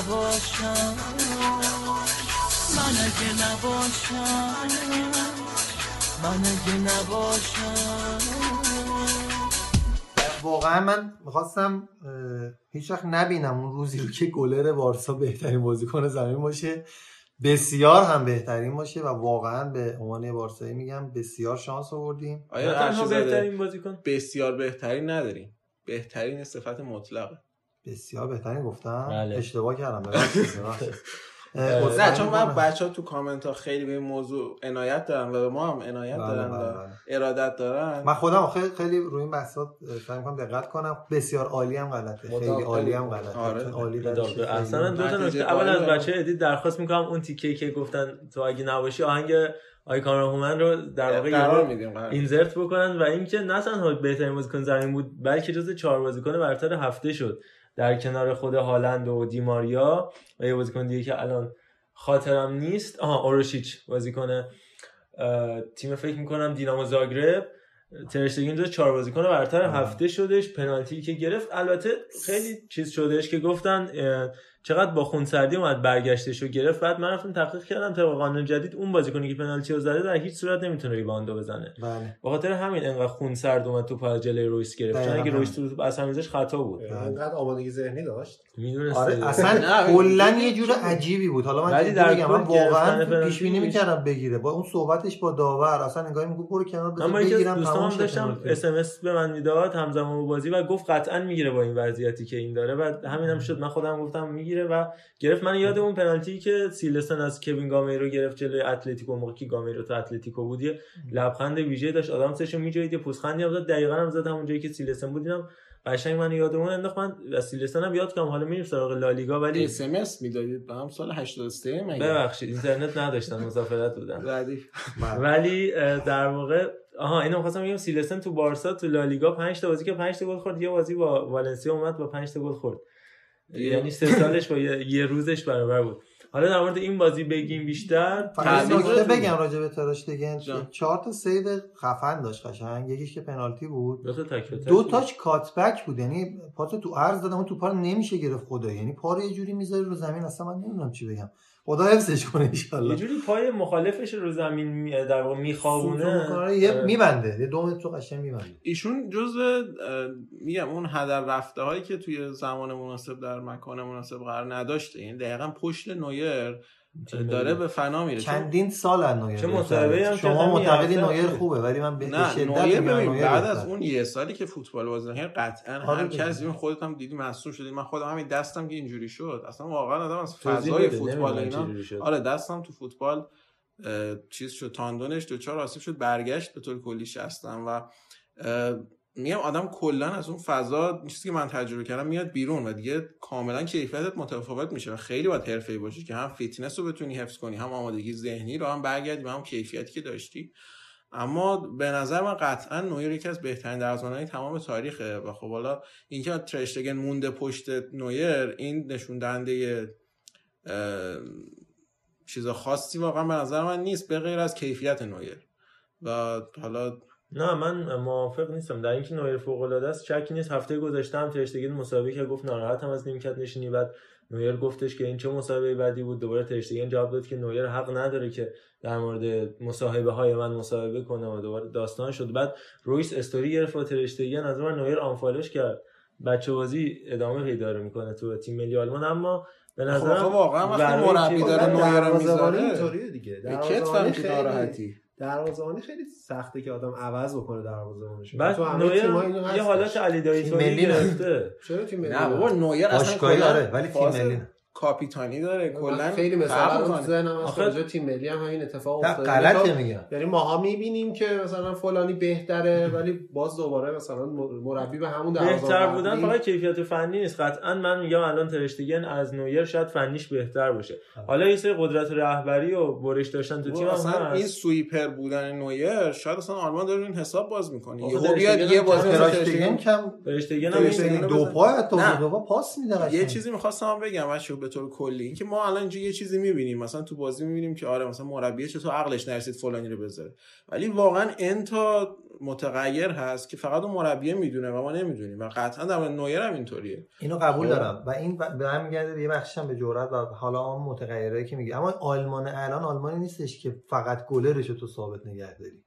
نباشم من اگه نباشم من اگه نباشم واقعا من می‌خواستم هیچ وقت نبینم اون روزی رو که گلر بارسا بهترین بازیکن زمین باشه بسیار هم بهترین باشه و واقعا به عنوان بارسایی میگم بسیار شانس آوردیم. آیا نه تنها بهترین بازیکن؟ بسیار بهترین نداریم؟ بهترین صفت مطلقه. بسیار بهترین گفتم. بله. اشتباه کردم نه چون من. بچه ها تو کامنت ها خیلی به این موضوع عنایت دارن و به ما هم عنایت بله، دارن بله، و بله. ارادت دارن. من خودم خیلی خیلی روی این بحثات سعی می‌کنم دقت کنم. بسیار عالی هم غلطه. خیلی عالی هم. غلطه. آره. عالی اصلا دو تا نکته. اول از بچه edit درخواست می‌کنم اون تیکه که گفتن تو اگه نباشی آهنگ آیکان هومن رو در واقع قرار میدیم insert بکنن و اینکه نه تنها بهترین بازیکن زمین بود بلکه جز چهار بازیکن برتر هفته شد. در کنار خود هالند و دیماریا و یه بازیکن دیگه که الان خاطرم نیست. آها اوروشیچ بازیکن تیم فکر می‌کنم دینامو زاگرب. ترشتگین جز چهار بازیکن برتر هفته شدش پنالتی که گرفت. البته خیلی چیز شدش که گفتن چقدر با خونسردی اومد برگشتش رو گرفت. بعد من رفتم تحقیق کردم طبق قانون جدید اون بازیکنی که پنالتی رو زده در هیچ صورت نمی‌تونه ریباندو بزنه. بله. به خاطر همین انقدر خونسرد اومد تو از جلوی رویس گرفت. چون اگه رویس. تو اصلا میزش خطا بود. انقدر آمادگی ذهنی داشت. می‌دونست آره اصلا کلا یه جور عجیبی بود. حالا من کل من واقعا پیش بینی می‌کردم بگیره. با اون صحبتش با داور اصلا انگار میگه برو کنار از بگیرم تمام دوستام داشتم. اس ام اس به من می‌داد همزمان با بازی و گفت قطعا می‌گیره با این وضعیتی که این داره. و همینم شد. من خودم گفتم می‌گیره و گرفت. من یاد اون پنالتی که سیلسن از کوین گامیرو گرفت جلوی اتلتیکو موقعی که گامیرو تو اتلتیکو بود یه لبخند ویژه داشت. آدامسشو میجوید یه پوزخندی هم زد دقیقاً هم زد همون جایی که سیلسن بود. اینم قشنگ من یاد اون انداخت. من از سیلسن هم یاد کنم. حالا میریم سراغ لالیگا ولی اس ام اس می‌دادید؟ به هم سال 83 مگه؟ ببخشید اینترنت نداشتن مسافرت بودن ردیف. ولی در واقع آها اینو خواستم بگم. سیلسن تو بارسا تو لالیگا 5 تا بازی که 5 تا گل خورد. یه بازی با والنسیا اومد با 5 تا گل خورد. یعنی سه سالش با یه, روزش برابر بود. حالا در مورد این بازی بگیم بیشتر. نکته؟ بگم راجع به تراشتگن جان. چهار تا save خفن داشت قشنگ. یکیش که پنالتی بود. دو تا تک دو بود. تاش کاتبک بود. یعنی پاتو تو عرض دادم اون رو نمیشه گرفت خدا یعنی پا رو یه جوری می‌ذاری رو زمین. اصلا من نمی‌دونم چی بگم. خدا حفظش کنه یه ان جوری پای مخالفش رو زمین می- در واقع میخوابونه. یه میبنده یه دو متر تو قشنگ میبنده. ایشون جز میگم اون هدر رفته هایی که توی زمان مناسب در مکان مناسب قرار نداشته. یعنی دقیقا پشت نویر داره به فنا میره. چندین سال از نویر چه هم شما معتقدی نویر خوبه ولی من به شدت نویر بعد. از اون یه سالی که فوتبال بازی نکرد قطعا هر. کسی این خودت هم دیدی مصدوم شدی. من خودم همین دستم که اینجوری شد. اصلا واقعا آدم از فضای فوتبال اینا. آره دستم تو فوتبال چیز شد تاندونش دوچار آسیب شد برگشت به طور کلی شستم و میگم آدم کلا از اون فضا چیزی که من تجربه کردم میاد بیرون و دیگه کاملا کیفیتت متفاوت میشه و خیلی باید حرفه‌ای باشی که هم فیتنس رو بتونی حفظ کنی هم آمادگی ذهنی رو هم برگردی به هم کیفیتی که داشتی. اما به نظر من قطعا نویر یکی از بهترین دروازه‌بانای تمام تاریخه و خب حالا اینکه ترشتگن مونده پشت نویر این نشون دهنده اه، چیز خاصی واقعا به نظر من نیست به غیر از کیفیت نویر. و حالا نه من موافق نیستم. در اینکه نویر فوق العاده است شکی نیست. هفته گذشته هم ترشتگین مسابقه که گفت ناراحتم از نیمکت نشینی. بعد نویر گفتش که این چه مسابقه بعدی بود؟ دوباره ترشتگین جواب داد که نویر حق نداره که در مورد مصاحبه های من مصاحبه کنه و دوباره داستان شد. بعد رویس استوری گرفت و ترشتگین از من نویر آنفالوش کرد. بچه بازی ادامه پیدا می‌کنه تو تیم ملی آلمان. اما به خب نظرم آخه واقعا مربی داره نویر می‌ذاره اینطوریه دیگه. به کتف دروازه‌بانی هم خیلی- ناراحتی. دروازه‌بانی خیلی سخته که آدم عوض بکنه دروازه‌بانش بعد تو همه تیم‌ها اینو. یه حالت علی تیم دایتوری ملی نه. گرفته چرا تیم ملی نه بابا نویر اصلا کلا آره، ولی تیم ملی. کاپیتانی داره من کلا خیلی مثلا تو. ذهنم به تیم ملی هم همین اتفاق افتاده. غلطه یعنی میگم. یعنی ماها می‌بینیم که مثلا فلانی بهتره ولی باز دوباره مثلا مربی به همون بهتر دروازه‌بان بودن فقط کیفیت فنی نیست. قطعا من میگم الان ترشتگن از نویر شاید فنیش بهتر باشه. حالا یه سری قدرت رهبری و برش داشتن تو تیم اصلا این سویپر بودن نویر شاید اصلا آلمان داره این حساب باز می‌کنه. یهو بیاد یه تراشتگن ترشتگن. کم. ترشتگن هم این- دو. پا نه. دو پا پاس میده یه قشنگ. چیزی می‌خواستم بگم بچه به طور کلی. اینکه ما الان اینجا یه چیزی می‌بینیم. مثلا تو بازی می‌بینیم که آره مثلا مربی چطور عقلش نرسید فلانی رو بذاره. ولی واقعا انتا متغیر هست که فقط اون مربی می‌دونه و ما نمی‌دونیم. و قطعا در نویر هم اینطوریه. اینو قبول خب. دارم. و این به هم میگرده یه بخشش هم به جرأت و حالا اون متغیره که میگه. اما آلمان الان آلمانی نیستش که فقط گلرش تو ثابت نگه داری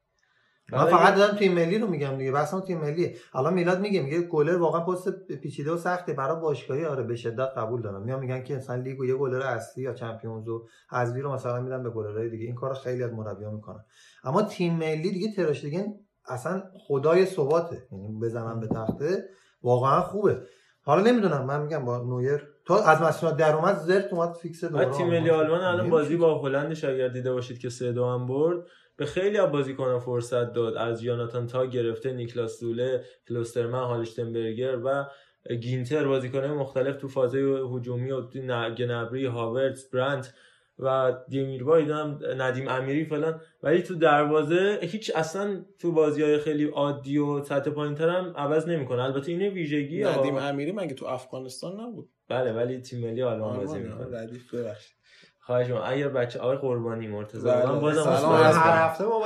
من آره، فقط دارم تیم ملی رو میگم دیگه بس تیم ملیه. الان میلاد میگه میگه گلر واقعا پست پیچیده و سخته برای باشگاهی. آره به شدت قبول دارم. میان میگن که مثلا لیگ و یه گلر اصلی یا چمپیونز و حذفی رو مثلا میدن به گلرهای دیگه. این کارو خیلی از مربی‌ها می‌کنن. اما تیم ملی دیگه ترشتگن اصلا خدای ثباته. یعنی بزنم به تخته واقعا خوبه. حالا نمی‌دونم من میگم با نویر تا از مسئولیت در اومد زرت اومد فیکس دوباره تیم ملی آلمان الان. بازی با هلندش اگر دیده باشید که سه دو هم برد به خیلی از بازیکنان فرصت داد. از یوناتان تا گرفته نیکلاس دوله کلوسترمن هالشتنبرگر و گینتر. بازیکنان مختلف تو فاز هجومی و گنبری هاورتس برانت و دیمیربای هم ندیم امیری فلان. ولی تو دروازه هیچ اصلا تو بازی های خیلی عادی و سطح پایین هم عوض نمی‌کنه. البته اینه ویژگی ندیم امیری مگه تو افغانستان نبود؟ بله ولی تیم ملی آلمان بازی می‌کنه. ردیف ببخشید. خواهش می‌کنم اگر بچه آقای قربانی مرتضی بله. من بازم سلام عذرخواهی عرض هر. هفته ما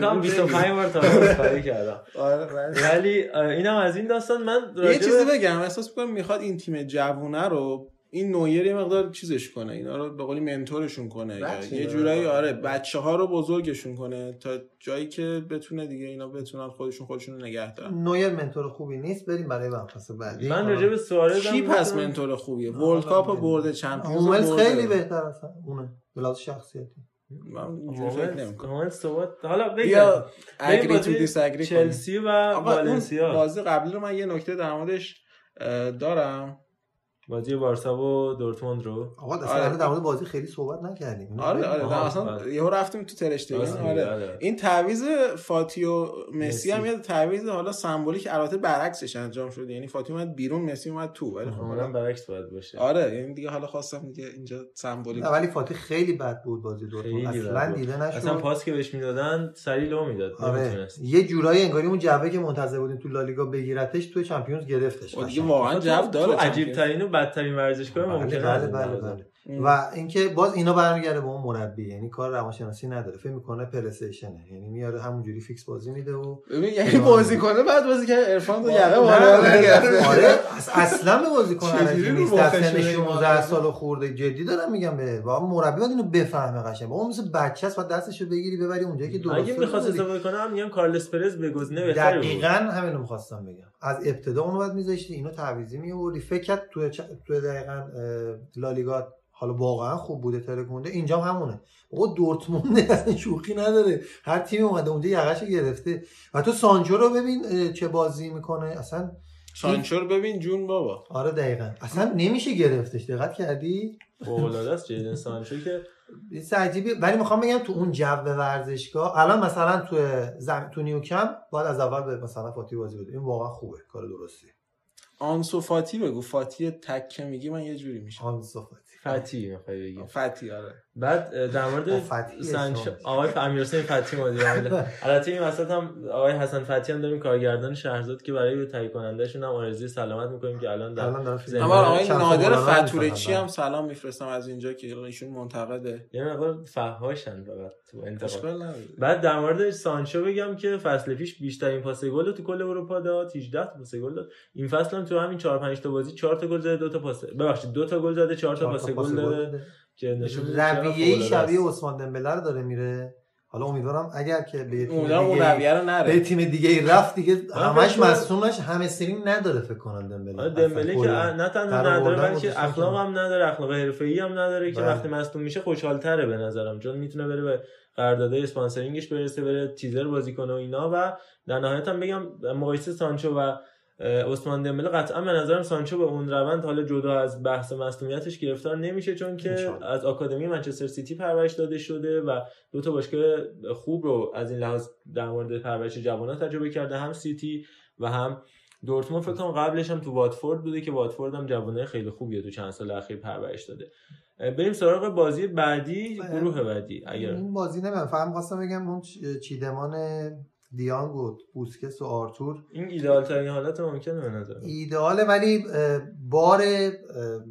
کنم 25 بار تا عذرخواهی کردم آره بله. ولی اینم از این داستان من یه چیزی بگم احساس می‌کنم می‌خواد این تیم جوونه رو این نویر یه مقدار چیزش کنه اینا رو به قولی منتورشون کنه یه. جورایی آره بچه ها رو بزرگشون کنه تا جایی که بتونه دیگه اینا بتونن خودشون خودشون رو نگه دارن. نویر منتور خوبی نیست؟ بریم برای مبحث بعدی. من راجع به سوارز کی پس منتور خوبیه؟ ورلد کاپ برده چمپیونز. خیلی بهتر اصلا. اونه بلاز شخصیتی. من صحبت حالا بیا اگری تو چلسی و والنسیا. بازی قبلی رو من یه نکته در موردش دارم. بازی بارسا و دورتموند رو آقا اصلا آره. در مورد بازی خیلی صحبت نکردیم اینو آره. آره آها، اصلا آره. یهو رفتیم تو راست میگی، آره آره. این تعویض فاتی و مسی مسی. هم یه تعویض حالا سمبولیک البته برعکسش انجام شد یعنی فاتی اومد بیرون مسی اومد تو ولی خب حالا- برعکس باید باشه آره یعنی دیگه حالا خواستم دیگه اینجا سمبولیک ولی فاتی خیلی بد بود بازی خیلی دورتموند بد اصلا. دیده نشد اصلا پاس که بهش می‌دادن سری لو می‌داد آره یه جورایی انگاری اون جعبه که منتظر بودیم تو لالیگا بگیرتش تو چمپیونز گرفتش خب دیگه. واقعا جو داره عجیب چمپیونز. بدترین ورزشگاه بله ممکنه بله این بله, لحاظ. بله. و اینکه باز اینا برمیگرده به اون مربی یعنی کار روانشناسی نداره فکر می‌کنه پلی‌استیشنه یعنی میاره همونجوری فیکس بازی میده و ببین یعنی بازی کنه بعد بازی که عرفان تو یقه. آره اص- اصلا به علکی رو نیست در مخش سن می‌ری 16 معرض؟ سال خورده جدی دارم میگم به مربی باید اینو بفهمه قشنگ با اون مثل بچه است و دستشو بگیری ببری اونجایی که درسته اگه می‌خواست. استفاده کنه هم میگم کارلس پرز به گزینه بهتری بود دقیقا همینو می‌خواستم بگم از ابتدا اونو باید میذاشتی اینو تعویضی میوردی فکر کرد تو. تو دقیقا لالیگا حالا واقعا خوب بوده ترکونده اینجا هم همونه. بابا دورتموند اصلا شوخی نداره. هر تیمی اومده اونجا یقش گرفته. و تو سانچو رو ببین چه بازی می‌کنه. اصلا سانچو رو ببین جون بابا. آره دقیقا. اصلا نمیشه گرفتش. دقت کردی؟ فوق‌العاده است جیدن سانچو که چیز عجیبی. ولی می‌خوام بگم تو اون جو ورزشگاه الان مثلا تو زم... تو نیوکم باید از اول به مثلا فاتی بازی بده. این واقعا خوبه. کار درستی. آنسو فاتی بگو. فاتی تک که میگی من یه جوری میشه آنسو فاتی. فتی می‌خوای بگی؟ فتی آره. بعد در مورد اسمش. آقای امیرحسین فتی مدیر عامل. البته این وسط هم آقای حسن فتی هم داریم کارگردان شهرزاد که برای تهیه کنندهشون هم آرزوی سلامت می‌کنیم که الان در اما آقای نادر فتورچی می‌سازن. هم سلام میفرستم از اینجا که ایشون منتقده. یه مقدار فهاشن فقط تو انتقاد. بعد در مورد سانچو بگم که فصل پیش بیشترین پاس گل تو کل اروپا داد 18 تا پاس گل داد. این فصل هم تو همین 4 5 تا بازی 4 تا گل زده 2 تا پاس ببخشید 2 تا گل زده 4 تا چهار پاس گل داده. که رویه شبیه. عثمان دمبله رو داره میره حالا امیدوارم اگر که به تیم اون دیگه رویه رو به نره تیم دیگه ای رفت دیگه همش مصونش همه سرین نداره فکر کنم دمبله آره دمبله که. نه تنها نداره بلکه اخلاق. هم نداره اخلاق حرفه‌ای هم نداره که بله. وقتی مصدوم میشه خوشحال‌تره به نظرم چون می‌تونه بره به قراردادهای sponsoring ش برسه بره تیزر بازی کنه و اینا و در نهایت هم بگم مقایسه سانچو و عثمان دمبله قطعا به نظرم سانچو به اون روند حالا جدا از بحث مصدومیتش گرفتار نمیشه چون که. از آکادمی منچستر سیتی پرورش داده شده و دو تا باشگاه خوب رو از این لحاظ در مورد پرورش جوانان تجربه کرده هم سیتی و هم دورتموند فکر کنم قبلش هم تو واتفورد بوده که واتفورد هم جوانه خیلی خوبیه تو چند سال اخیر پرورش داده بریم سراغ بازی بعدی بله. گروه بعدی اگر این بازی نمیم فقط خواستم بگم اون چیدمان دیانگ و بوسکس و آرتور. این ایدئال ترین حالت ممکنه به نظر ایدئاله ولی بار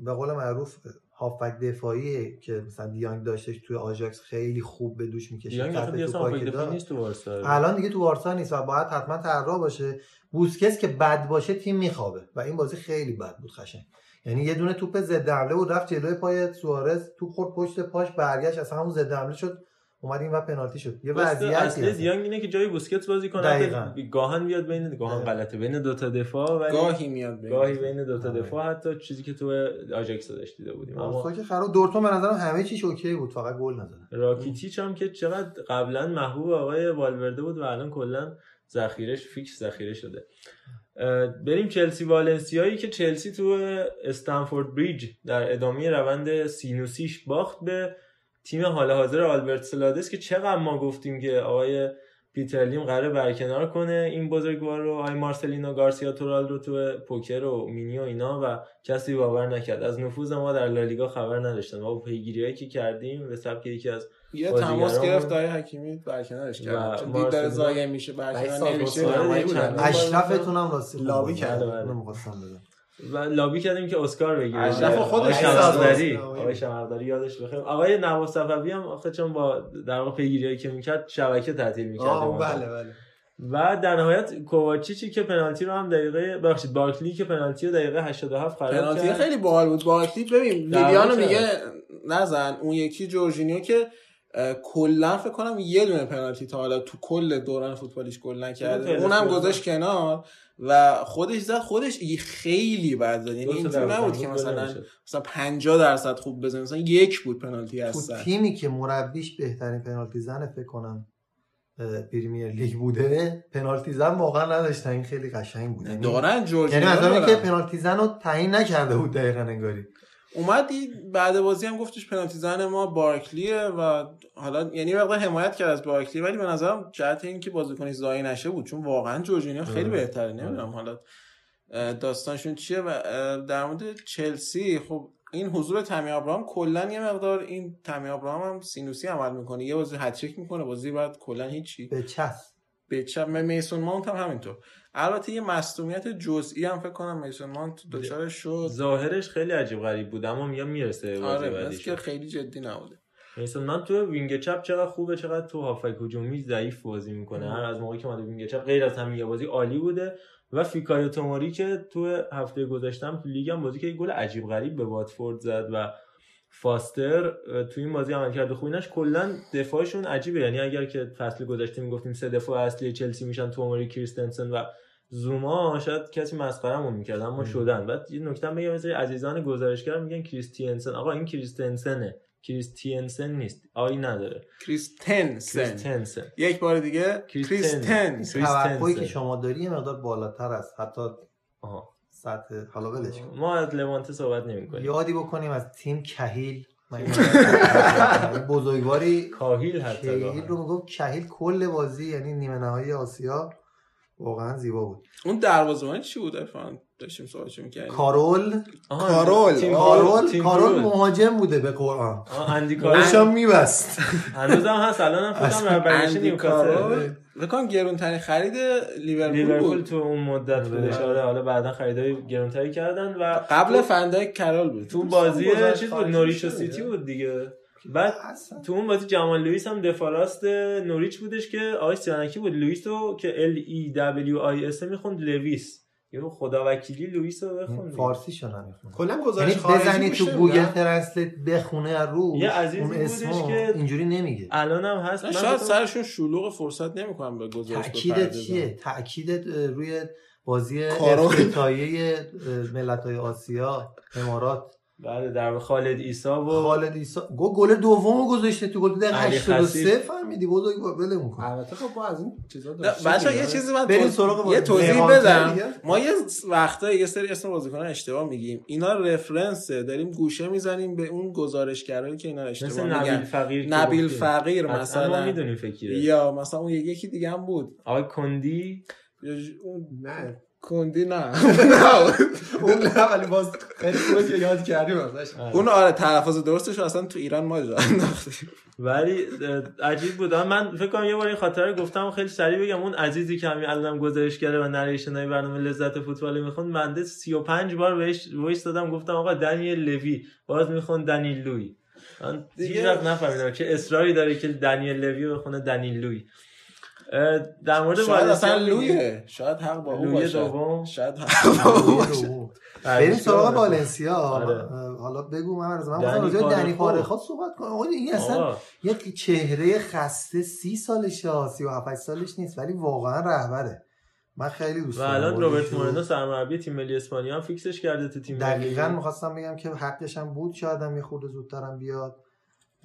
به قول معروف هافبک دفاعی که مثلا دیانگ داشتش توی آژاکس خیلی خوب به دوش می‌کشید دیانگ داشت. نیست تو بارسا. الان دیگه تو بارسا نیست و باید حتما طراح باشه. بوسکس که بد باشه تیم میخوابه و این بازی خیلی بد بود قشنگ. یعنی یه دونه توپ ضد حمله بود رفت جلوی پای سوارز توپ خورد پشت پاش برگشت اصلا همون ضد حمله شد. اومد این و پنالتی شد یه وضعیت اصلی. دیانگ اینه که جای بوسکتس بازی کنه دقیقاً. گاهن بیاد بین گاهن. غلطه بین دو تا دفاع ولی گاهی میاد بین. گاهی بین دو تا آره. دفاع حتی چیزی که تو آژاکس داشت دیده بودیم اما که خراب دورتون به نظرم همه چیش اوکی بود فقط گل نزدن راکیتیچ هم که چقدر قبلا محبوب آقای والورده بود و الان کلا ذخیرش فیکس ذخیره شده بریم چلسی والنسیایی که چلسی تو استنفورد بریج در ادامه روند سینوسیش باخت به تیم حال حاضر آلبرت سلادس که چقدر ما گفتیم که آقای پیتر لیم قراره برکنار کنه این بزرگوار رو آقای مارسلینو گارسیا تورال رو تو پوکر و مینی و اینا و کسی باور نکرد از نفوذ ما در لالیگا خبر نداشتن ما با پیگیریایی که کردیم به سبک یکی از یه تماس گرفت آقای حکیمی برکنارش کرد چون دید داره ضایع میشه برکنار نمیشه. اشرفتون هم راستی لابی. کرد. بله، بله. می‌خواستم بگم و لابی کردیم که اسکار بگیره. اشرف خودش شمرداری. آقای- شمرداری یادش بخیر. آقای نواز صفوی هم آخه چون با در واقع پیگیری که می‌کرد شبکه تعطیل می‌کرد آه بله بله. و در نهایت کوواچیچی که پنالتی رو هم دقیقه ببخشید بارکلی که پنالتی رو دقیقه 87 خراب پنالتی کرد. خیلی باحال بود. بارکلی ببین کرد. میگه نزن. اون یکی جورجینیو که کلا فکر کنم یه دونه پنالتی تا حالا تو کل دوران فوتبالیش گل نکرده. اونم. گذاشت کنار و خودش زد. خودش خیلی بد زد. یعنی اینجوری نبود بود، که مثلا. مثلا 50 درصد خوب بزنه. مثلا یک بود پنالتی تو هستن تیمی که مربیش بهترین پنالتی زن فکر کنم پریمیر لیگ بوده پنالتی زن واقعا نداشتن این خیلی قشنگ بود. یعنی- دارن یعنی جورجینیو مثلا که. پنالتی زن رو تعیین نکرده بود دقیقا انگاری. اومدی بعد بازی هم گفتش پنالتی زن ما بارکلیه و حالا یعنی مقدار حمایت کرد از بارکلی ولی به نظرم جهت اینکه بازیکنی زایی نشه بود چون واقعا جورجینیو خیلی بهتره نمی‌دونم حالا داستانشون چیه و در مورد چلسی خب این حضور تامی ابراهام کلا یه مقدار این تامی ابراهام هم سینوسی عمل می‌کنه یه بازی هتریک می‌کنه بازی بعد کلا هیچی. به چسب. به چپ میسون ماونت هم همینطور. البته یه مصدومیت جزئی هم فکر کنم میسون ماونت دچارش شد. ظاهرش خیلی عجیب غریب بود اما میگم می‌رسه آره که خیلی جدی نبوده. میسون ماونت تو wing چپ چقدر خوبه چقدر تو هافبک هجومی ضعیف بازی می‌کنه. هر از موقعی که اومده wing چپ غیر از همین یه بازی عالی بوده و فیکایو توموری که تو هفته گذشتم تو لیگ هم بازی که گل عجیب غریب به واتفورد زد و فاستر تو این بازی عملکرد خوبینش کلا دفاعشون عجیبه. یعنی اگر که فصل گذشته می‌گفتیم سه دفاع اصلی چلسی میشن توموری کریستنسن و زوما شاید کسی مسخرهمون می‌کرد اما شدن. بعد یه نکته هم بگم مثل عزیزان گزارشگر میگن کریستینسن. آقا این کریستنسنه. کریستینسن نیست. I نداره. کریستنسن. یک بار دیگه. کریستن. کریستنسن. توقعی. که شما داری یه مقدار بالاتر است. حتی آها. سطح. حالا ولش کن. ما از لوانته صحبت نمی کنیم. یادی بکنیم از تیم کهیل. بزرگواری کاهیل حتی کهیل. رو می‌گفت. کهیل کل بازی یعنی نیمه نهایی آسیا واقعا زیبا بود. اون دروازه‌بان چی بود افان داشتیم صحبتشو می‌کردیم کارول. کارول. کارول. کارول. مهاجم بوده به قرآن. اندی داشتم کارول. میبست. هنوز هم هست الان هم فکرم در برگشت اندی نیوکاسل کارول. بکنم گرون ترین خرید لیورپول لیورپول بود تو اون مدت بودش آره. حالا بعدا خریدای گرونتری کردن و قبل فندای کرول بود. تو بازی چیز بود؟ نوریچ. سیتی بود دیگه. بعد اصلا. تو اون بازی جمال لوئیس هم دفاع راست نوریچ بودش که آقای سیانکی بود. لوئیس رو که L E W I S می‌خوند لوئیس. یهو خدا وکیلی لوئیس رو بخوند فارسی شو نمی‌خونم کلا یعنی گزارش خارجی بزنی تو؟ گوگل ترنسلیت بخونه از رو یه عزیزی اون بودش که- اینجوری نمیگه. الان هم هست. من شاید سرشون شلوغ فرصت نمی‌کنم به گزارش تاکید. چیه؟ تاکید روی بازی. افتتاحیه ملت های آسیا امارات. بله در خالد ایسا و خالد ایسا گو گل دومو گذاشته تو گل. دقیقه علی 83 خسیف. فهمیدی بزرگ ولمون کن البته خب ما از این چیزا بچه دیگه. یه چیزی من بریم توضیح- سراغ یه. توضیح بدم. ما یه وقتا یه سری اسم بازیکنان اشتباه میگیم. اینا رفرنسه. داریم گوشه می‌زنیم به اون گزارشگرایی که اینا اشتباه مثل میگن. نبیل فقیر نبیل. فقیر قطعاً ما مثلا می‌دونیم فکیره. یا مثلا اون یکی دیگه هم بود. آقای کندی؟ اون نه. کندی نه. اون نه ولی باز خیلی خوبه که یاد کردیم ازش. اون آره تلفظ درستش رو اصلا تو ایران ما جا ولی عجیب بود. من فکر کنم یه بار این خاطره گفتم و خیلی سریع بگم. اون عزیزی که همین الانم گزارش کرده و narration های برنامه لذت فوتبال می‌خوند بنده 35 بار بهش voice دادم گفتم آقا دنیل لوی. باز می‌خوند دنیل لوی. من دیگه- نفهمیدم چه اصراری داره که دنیل لوی رو بخونه دنیل لوی. در مورد شاید اصلا. لویه شاید حق با اون لوی باشه دوم. شاید حق با اون باشه بریم سراغ. والنسیا آره. حالا بگو من من راجع دنی. پارخا صحبت کنم آقا این اصلا یک چهره خسته سی سالشه سی و هفت سالش نیست ولی واقعا رهبره من خیلی دوست و دارم الان روبرت. مورنو سرمربی تیم ملی اسپانیا هم فیکسش کرده تو تیم ملی. دقیقا می‌خواستم بگم که حقش هم بود شاید هم یه خورده زودترم بیاد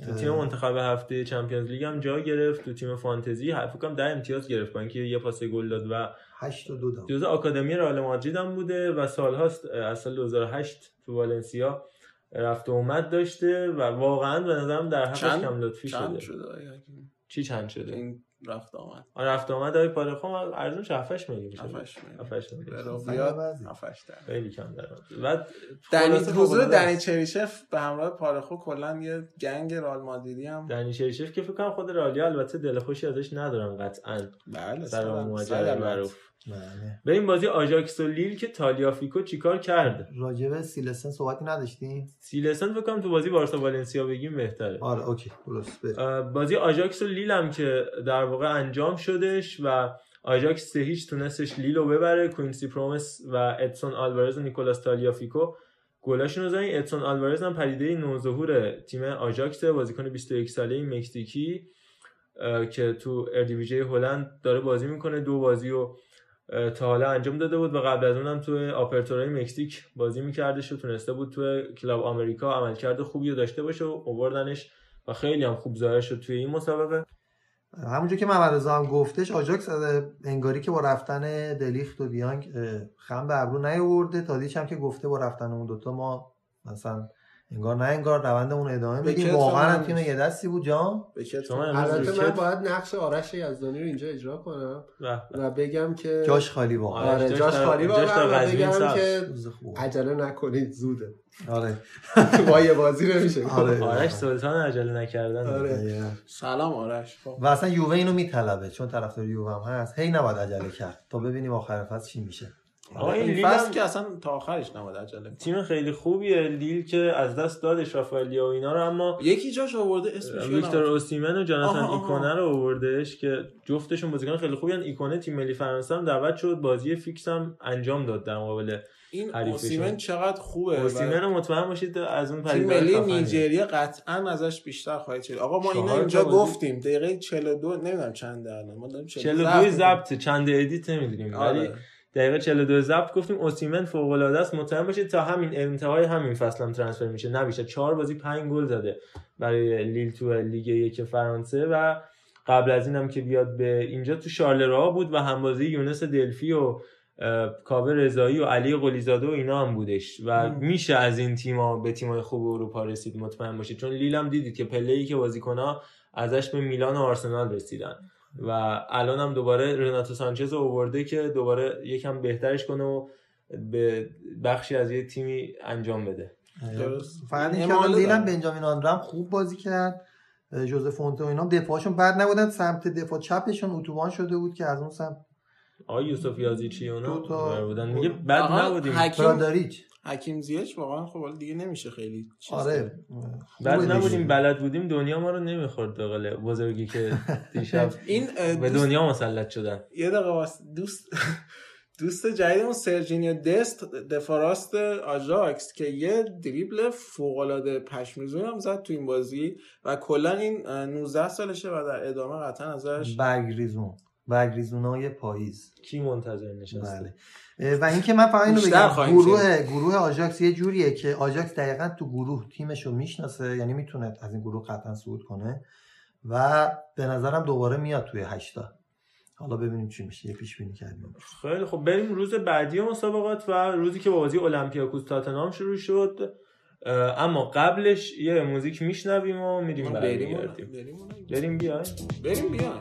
تو تیم منتخب هفته چمپیونز لیگ هم جا گرفت تو تیم فانتزی فکر کنم 10 امتیاز گرفت با اینکه یه پاس گل داد و هشت و دو دام جزء آکادمی رئال مادرید هم بوده و سالهاست از سال 2008 تو والنسیا رفت و اومد داشته و واقعا به نظرم در حقش چند؟ کم لطفی چند شده. شده؟ اگه- چی چند شده؟ این رفت آمد. آن رفت آمد های پارخو ارزش 7 میلیون میشه 7 میلیون. 7 میلیون براویات بعضی. 7 در. خیلی کم در و دنی حضور دنی. چریشف به همراه پارخو کلا یه gang رئال مادریدی هم. دنی چریشف که فکر کنم خود رئالیا البته دل خوشی ازش ندارن قطعا. بله سر صد ماجرای. معروف. بله. به این بازی آژاکس و لیل که تالیافیکو چیکار کرد راجع به سیلسن صحبتی نداشتیم؟ سیلسن فکر کنم تو بازی بارسا والنسیا بگیم بهتره. آره اوکی درست بازی آژاکس و لیل هم که در واقع انجام شدش و آژاکس سه هیچ تونستش لیل رو ببره کوینسی پرومس و ادسون آلوارز و نیکولاس تالیافیکو گلاشون رو زدن. ادسون آلوارز هم پدیده نوظهور تیم آژاکس بازیکن 21 ساله مکزیکی که تو اردیویسه هلند داره بازی می‌کنه. دو بازی اه، تا حالا انجام داده بود و قبل از اونم تو آپرتورای مکزیک بازی میکردش و تونسته بود تو کلاب آمریکا عملکرد خوبی رو داشته باشه و اووردنش و خیلی هم خوب ظاهر شد توی این مسابقه. همونجور که محمد رضا هم گفتش آجاکس انگاری که با رفتن دلیخت و دیانگ خم به ابرو نیاورده. تادیچ هم که گفته با رفتن اون دوتا ما مثلا انگار نه انگار روندمون ادامه میدیم. واقعا هم تیم. یه دستی بود امروز البته من باید نقش آرش یزدانی رو اینجا اجرا کنم و بگم که جاش خالی واقعا. آره جاش جاش خالی واقعا. بگم. که. عجله نکنید زوده. آره. با یه بازی نمیشه. آره. آرش سلطان عجله نکردن. آره. سلام آرش. و اصلا یووه اینو میطلبه چون طرفدار یووه هم هست. هی نباید عجله کرد. تا ببینیم آخر فصل چی میشه. آقا این این لیل فصل هم که اصلا تا آخرش نباید عجله. تیم خیلی خوبیه لیل که از دست دادش رافائلیا و اینا رو اما یکی جاش آورده اسمش ویکتور اوسیمن و جاناتان. ایکونه رو آوردش که جفتشون بازیکن خیلی خوبی. ایکونه تیم ملی فرانسه هم دعوت شد بازی فیکس هم انجام داد در مقابل این. اوسیمن چقدر خوبه اوسیمن رو مطمئن باشید از اون تیم ملی. نیجریه قطعا ازش بیشتر خواهید شد آقا ما اینا اینجا. گفتیم دقیقه 42 نمی‌دونم چنده الان ما داریم 42 ضبط چند edit نمی‌دونیم ولی آره. دقیقه 42 ضبط گفتیم اوسیمن فوق العاده است. مطمئن باشید تا همین انتهای همین فصل هم transfer میشه. بیشتر. 4 بازی 5 گل زده برای لیل تو لیگ یک فرانسه و قبل از اینم که بیاد به اینجا تو شارلرا بود و همبازی یونس دلفی و کاوه رضایی و علی قلیزاده و اینا هم بودش و میشه از این تیما به تیمای خوب اروپا رسید. مطمئن باشید. چون لیل هم دیدید که پله که بازیکن‌ها ازش به میلان و آرسنال رسیدن. و الان هم دوباره رناتو سانچز رو آورده که دوباره یکم بهترش کنه و به بخشی از یه تیمی انجام بده. درست. فقط این که دیدم. بنجامین آندرام خوب بازی کرد. جوزف فونته و اینا دفاعشون بد نبودن. سمت دفاع چپشون اتوبان شده بود که از اون سمت آقای یوسف یازیچی اونا دو تا- بودن. میگه بد نبودیم. حکیم حکیم زیچ واقعا خب حالا دیگه نمیشه خیلی آره. خوبه نبودیم. بلد بودیم دنیا ما رو نمی‌خورد به قول بزرگی که دیشب این به دنیا مسلط شدن. یه دقیقه واسه دوست دوست جدیدمون سرجینیو دست دفاع راست آژاکس که یه دریبل فوق العاده پشمریزونی هم زد تو این بازی و کلا این اه، 19 سالشه و در ادامه قطعا ازش برگریزون برگریزونای پاییز. کی منتظر نشسته؟ بله. و اینکه من فقط اینو بگم گروه گروه آژاکس یه جوریه که آژاکس دقیقا تو گروه تیمش رو می‌شناسه یعنی می‌تونه از این گروه قطعا صعود کنه و به نظرم دوباره میاد توی هشتا. حالا ببینیم چی میشه یه پیش بینی کردیم. خیلی خب بریم روز بعدی مسابقات و روزی که با بازی اولمپیاکوس تاتنهام شروع شد. اما قبلش یه موزیک میشنویم و میریم ما بریم بریم بیایم بریم بیایم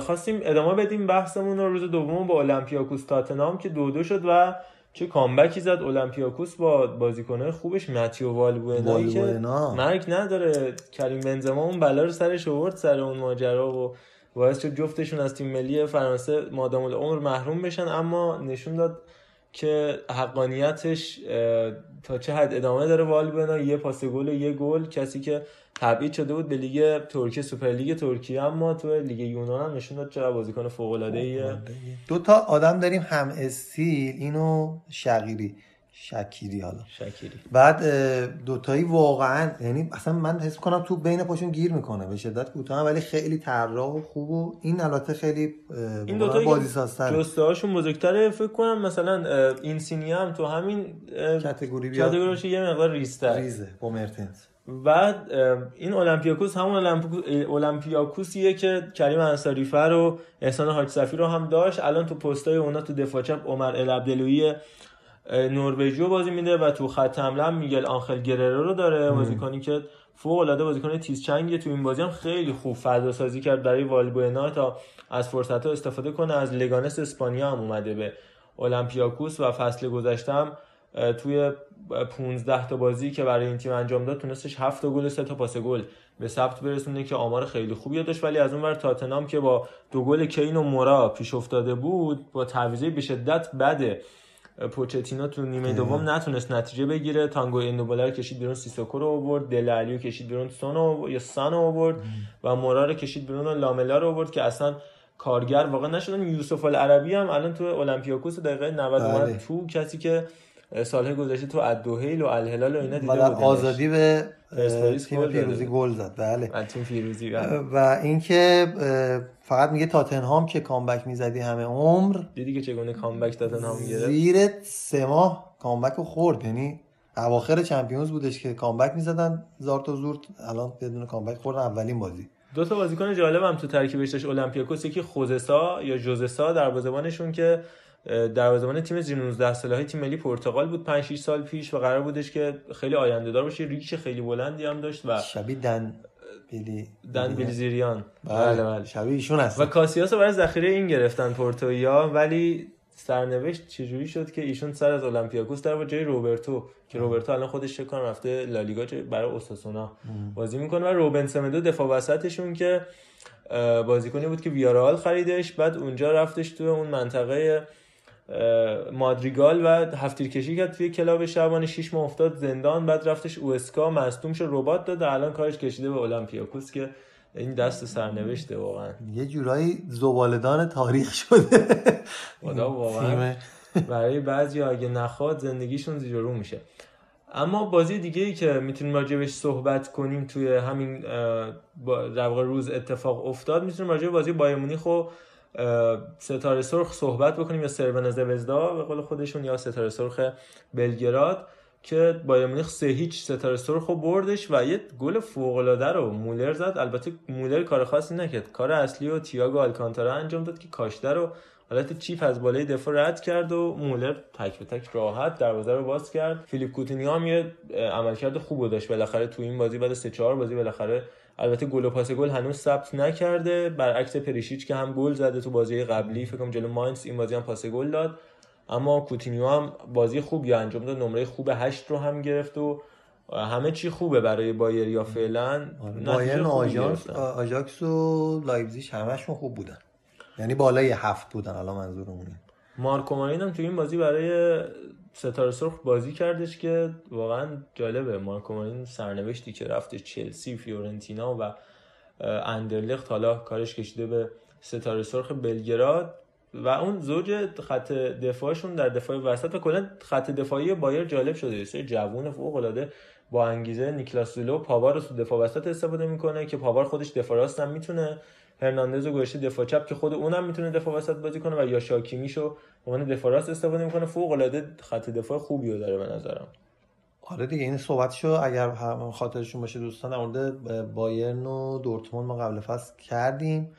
خواستیم ادامه بدیم بحثمون رو. روز دوم با اولمپیاکوس تاتنام که دو دو شد و چه کامبکی زد. اولمپیاکوس با بازیکنهای خوبش. متیو والبوئنایی که والبوئنا. مرگ نداره. کریم بنزما اون بلا رو سرش آورد سر اون ماجرا و باعث شد جفتشون از تیم ملی فرانسه مادام العمر محروم بشن. اما نشون داد که حقانیتش تا چه حد ادامه داره والبوئنا یه پاس گل و یه گل. کسی که تبعید شده بود به لیگ ترکیه سوپر لیگ ترکیه اما تو لیگ یونان هم نشون داد چقدر بازیکن فوق العاده دو تا آدم داریم هم استیل اینو شقیری شکیری حالا. شکیری. بعد دوتایی واقعا یعنی اصلا من حس کنم تو بین پاشون گیر می‌کنه به شدت کوتاه ولی خیلی طراح و خوب و این البته خیلی این واقعا دوتا بازی سازتر جسته هاشون بزرگتره فکر کنم مثلا اه، اینسینی هم تو همین اه، category بیاد. category ش یه مقدار ریزتر ریزه با مرتنس بعد این اولمپیاکوس همون اولمپیاکوسیه که کریم انصاریفر و احسان حاج صفی رو هم داشت. الان تو پستای اونا تو دفاع چپ عمر العبدلویی نروژی رو بازی میده و تو خط حمله هم میگل آنخل گررو رو داره. بازیکنی که فوق العاده بازیکن تیز چنگه تو این بازی هم خیلی خوب فضا سازی کرد برای والبوئنا تا از فرصت ها استفاده کنه. از لگانس اسپانیا هم اومده به اولمپیاکوس و فصل گذشته هم توی 15 تا بازی که برای این تیم انجام داد تونستش 7 تا گل و 3 تا پاس گل به ثبت برسونه که آمار خیلی خوبی داشت. ولی از اون ور تاتنام که با دو گل کین و مورا پیش افتاده بود با تعویضه به شدت بده. پوچتینو تو نیمه دوم نتونست نتیجه بگیره. تانگو اندوبالا رو کشید بیرون سیسوکو رو آورد. دل علی رو کشید بیرون سون رو یا سان رو آورد و مورا رو کشید بیرون و لاملا رو آورد که اصلا کارگر واقع نشدن. یوسف العربی هم الان تو اولمپیاکوس دقیقه 90 بله. اومد. تو کسی که سالهای گذشته تو الدوهیل و الهلال و اینا دیده و بودنش. آزادی به تیم بود. گل زد. بله. تیم فیروزی بله. و اینکه فقط میگه تاتنهام که کامبک می‌زدی همه عمر. دیدی که چگونه کامبک تاتنهام گرفت؟ زیر سه ماه کامبک رو خورد. یعنی اواخر چمپیونز بودش که کامبک می‌زدن زار تا زورت. الان بدون کامبک خوردن اولین بازی. دو تا بازیکن جالب هم تو ترکیبش داشت اولمپیاکوس یکی خوزسا یا جوزسا دروازه‌بانشون که دروازه‌بان تیم زیر 19 ساله‌های تیم ملی پرتغال بود. 5 6 سال پیش و قرار بودش که خیلی آینده دار باشه. ریش خیلی بلندی هم داشت و شبیه دن بیلی دن بیلزیریان بله بله شبیه ایشون هست و کاسیاس رو برای ذخیره این گرفتن پورتویا ولی سرنوشت چجوری شد که ایشون سر از اولمپیاکوس در جای روبرتو که روبرتو الان خودش کنم رفته لالیگا برای اوساسونا بازی می‌کنه و روبن سمدو دفاع وسطشون که بازیکنی بود که ویارال خریدش بعد اونجا رفتش تو اون منطقه مادریگال و هفتیر کشی کرد توی کلاب شبانه 6 ماه افتاد زندان بعد رفتش اوسکا مصدوم شد ربات داد و الان کارش کشیده به اولمپیاکوس که این دست سرنوشته واقعا. یه جورایی زبالدان تاریخ شده. خدا واقعا. برای بعضی اگه نخواد زندگیشون زیر رو میشه. اما بازی دیگه ای که می‌تونیم راجبش صحبت کنیم توی همین در روز اتفاق افتاد می‌تونیم راجب بازی بایرن مونیخ و اه، ستاره سرخ صحبت بکنیم یا سرون زوزدا به قول خودشون یا ستاره سرخ بلگراد که بایرن مونیخ سه هیچ ستاره سرخ رو بردش و یه گل فوق العاده رو مولر زد. البته مولر کار خاصی نکرد. کار اصلی و تییاگو آلکانتارا انجام داد که کاشته رو حالت chip از بالای دفاع رد کرد و مولر تک به تک راحت دروازه رو باز کرد. فیلیپ کوتینیو هم یه عملکرد خوب داشت. بالاخره تو این بازی بعد سه چهار بازی بالاخره البته گل و پاس گل هنوز ثبت نکرده. برعکس پریشیچ که هم گل زده تو بازی قبلی فکر کنم جلو ماینز این بازی هم پاس گل داد. اما کوتینیو هم بازی خوبی انجام داد نمره خوب 8 رو هم گرفت و همه چی خوبه برای بایرنیا فعلا. آژانس گرفتن. آژاکس و لایپزیگ همشون خوب بودن. یعنی بالای هفت بودن الان منظورمونه. مارکو مارین هم تو این بازی برای ستاره سرخ بازی کردش که واقعا جالبه. مارکو سرنوشتی که رفته چلسی فیورنتینا و اندرلخت حالا کارش کشیده به ستاره سرخ بلگراد و اون زوج خط دفاعشون در دفاع وسط و کلا خط دفاعی بایر جالب شده. سری جوون فوق العاده با انگیزه نیکلاس زولو پاوار رو تو دفاع وسط استفاده می‌کنه که پاوار خودش دفاع راست هم می‌تونه. هرناندز و گوشه دفاع چپ که خود اونم می‌تونه دفاع وسط بازی کنه و یا شاکیمیشو به عنوان دفاع راست استفاده می‌کنه. فوق العاده خط دفاع خوبی رو داره به نظرم. آره دیگه این صحبتشو اگر هم خاطرشون باشه دوستان در مورد بایرن و دورتموند ما قبل فصل کردیم.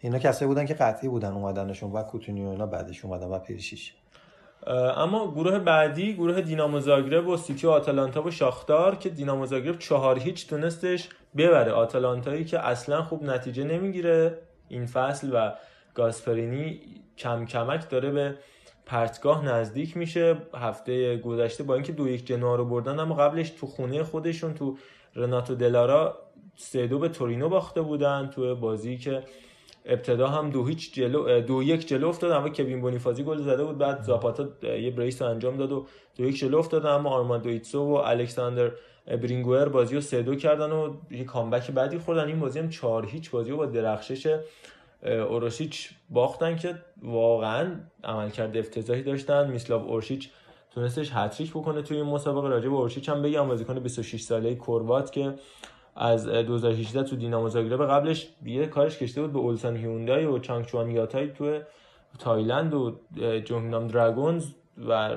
اینا کسایی بودن که قطعی بودن اومدنشون و کوتینیو اینا بعدش اومدن و پریشیش اه، اما گروه بعدی گروه دینامو زاگرب و سیتی و آتالانتا و شاختار که دینامو زاگرب چهار هیچ تونستش ببره. آتالانتایی که اصلا خوب نتیجه نمی‌گیره. این فصل و گاسپرینی کم کمک داره به پرتگاه نزدیک میشه. هفته گذشته با اینکه دو یک جنوا رو بردن اما قبلش تو خونه خودشون تو رناتو دلارا سه دو به تورینو باخته بودن تو بازی که ابتدا هم دو هیچ جلو دو یک جلو افتاد اما کوین بونیفازی گل زده بود. بعد زاپاتا یه بریس انجام داد و دو یک جلو افتاد اما آرماندو ایتسو و الکساندر برینگوئر بازی رو سه دو کردن و یه کامبک بعدی خوردن. این بازی هم چهار هیچ بازی رو با درخشش اوروشیچ باختن که واقعا عملکرد افتضاحی داشتن. میسلاو اورشیچ تونستش هتریک بکنه توی این مسابقه. راجع به اورشیچ هم بگم بازیکن 26 ساله کروات که از 2018 تو دینامو زاگرب قبلش یه کارش کشته بود به اولسان هیوندای و چانگچوان یاتای تو تایلند و جونگنام دراگونز و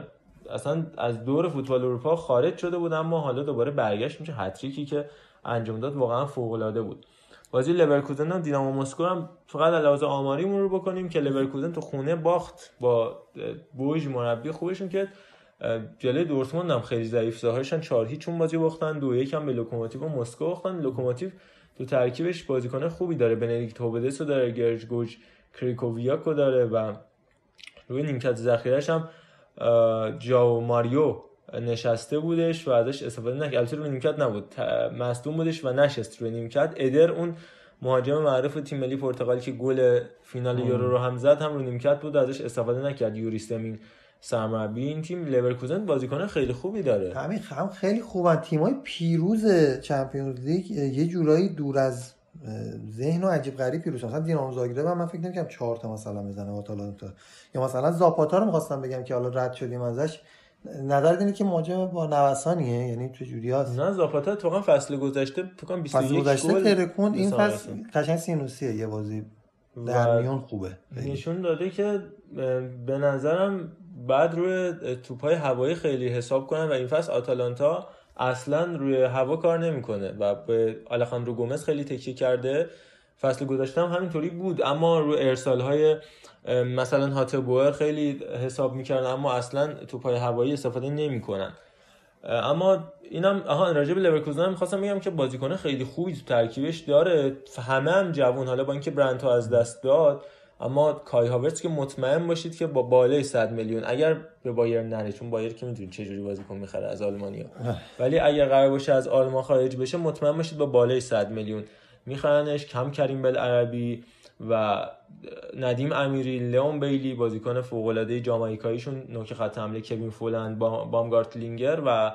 اصلا از دور فوتبال اروپا خارج شده بود اما حالا دوباره برگشت میشه. هتریکی که انجام داد واقعا فوق العاده بود. بازی لورکوزن و دینامو مسکو هم فقط علاوه آماری مرور بکنیم که لورکوزن تو خونه باخت با بوج مربی خوبشون که جلوی دورتموند هم خیلی ضعیف ظاهرشن 4 هیچ اون بازی باختن دو یک هم به لوکوموتیو و مسکو باختن. لوکوموتیو تو ترکیبش بازیکن خوبی داره. بنediکت هوبدسو داره گرج گوج کریکوویاکو داره و روی نیمکت ذخیره‌اش هم جاو ماریو نشسته بودش و ازش استفاده نکرد. البته روی نیمکت نبود. مصدوم بودش و نشست روی نیمکت. ادر اون مهاجم معروف تیم ملی پرتغال که گل فینال یورو رو هم زد هم روی نیمکت بود ازش استفاده نکرد. یوری استمین سرمربی این تیم لورکوزن بازیکن خیلی خوبی داره. همین هم خیلی خوبن. تیمای پیروز چمپیونز لیگ یه جورایی دور از ذهن و عجیب غریب پیروز. مثلا دینامو زاگرب من فکر نمی‌کردم 4 تا مثلا بزنه آتالانتا یا مثلا زاپاتا رو می‌خواستم بگم که حالا رد شدیم ازش. نظر اینه که مهاجم با نوسانیه؟ یعنی تو جوریاست نه زاپاتا اتفاقا فصل گذشته فکر کنم 21 فصل گذشته گل ترکوند این فصل قشنگ سینوسیه. یه بازی در میون خوبه. نشون داده که به نظرم بعد روی توپای هوایی خیلی حساب کنن و این فصل آتالانتا اصلا روی هوا کار نمی‌کنه و به آلخاندرو گومز خیلی تکیه کرده. فصل گذشته هم همینطوری بود اما رو ارسال های مثلا هاتبوئر خیلی حساب می‌کردن اما اصلا توپای هوایی استفاده نمی‌کنن. اما اینم آها راجع به لورکوزن هم می‌خواستم بگم که بازیکن خیلی خوبی ترکیبش داره. همه هم جوون حالا با اینکه برندها از دست داد اما کای هاورتس که مطمئن باشید که با بالای 100 میلیون اگر به بایر نره چون بایر که می‌دونید چه جوری بازیکن می‌خره از آلمانیا. ولی اگر قرار باشه از آلمان خارج بشه مطمئن باشید با بالای 100 میلیون میخرنش. کم کریم بلارابی و ندیم امیری لئون بیلی بازیکن فوق العاده جامائیکاییشون نوک خط حمله کوین فولند با- بامگارت لینگر و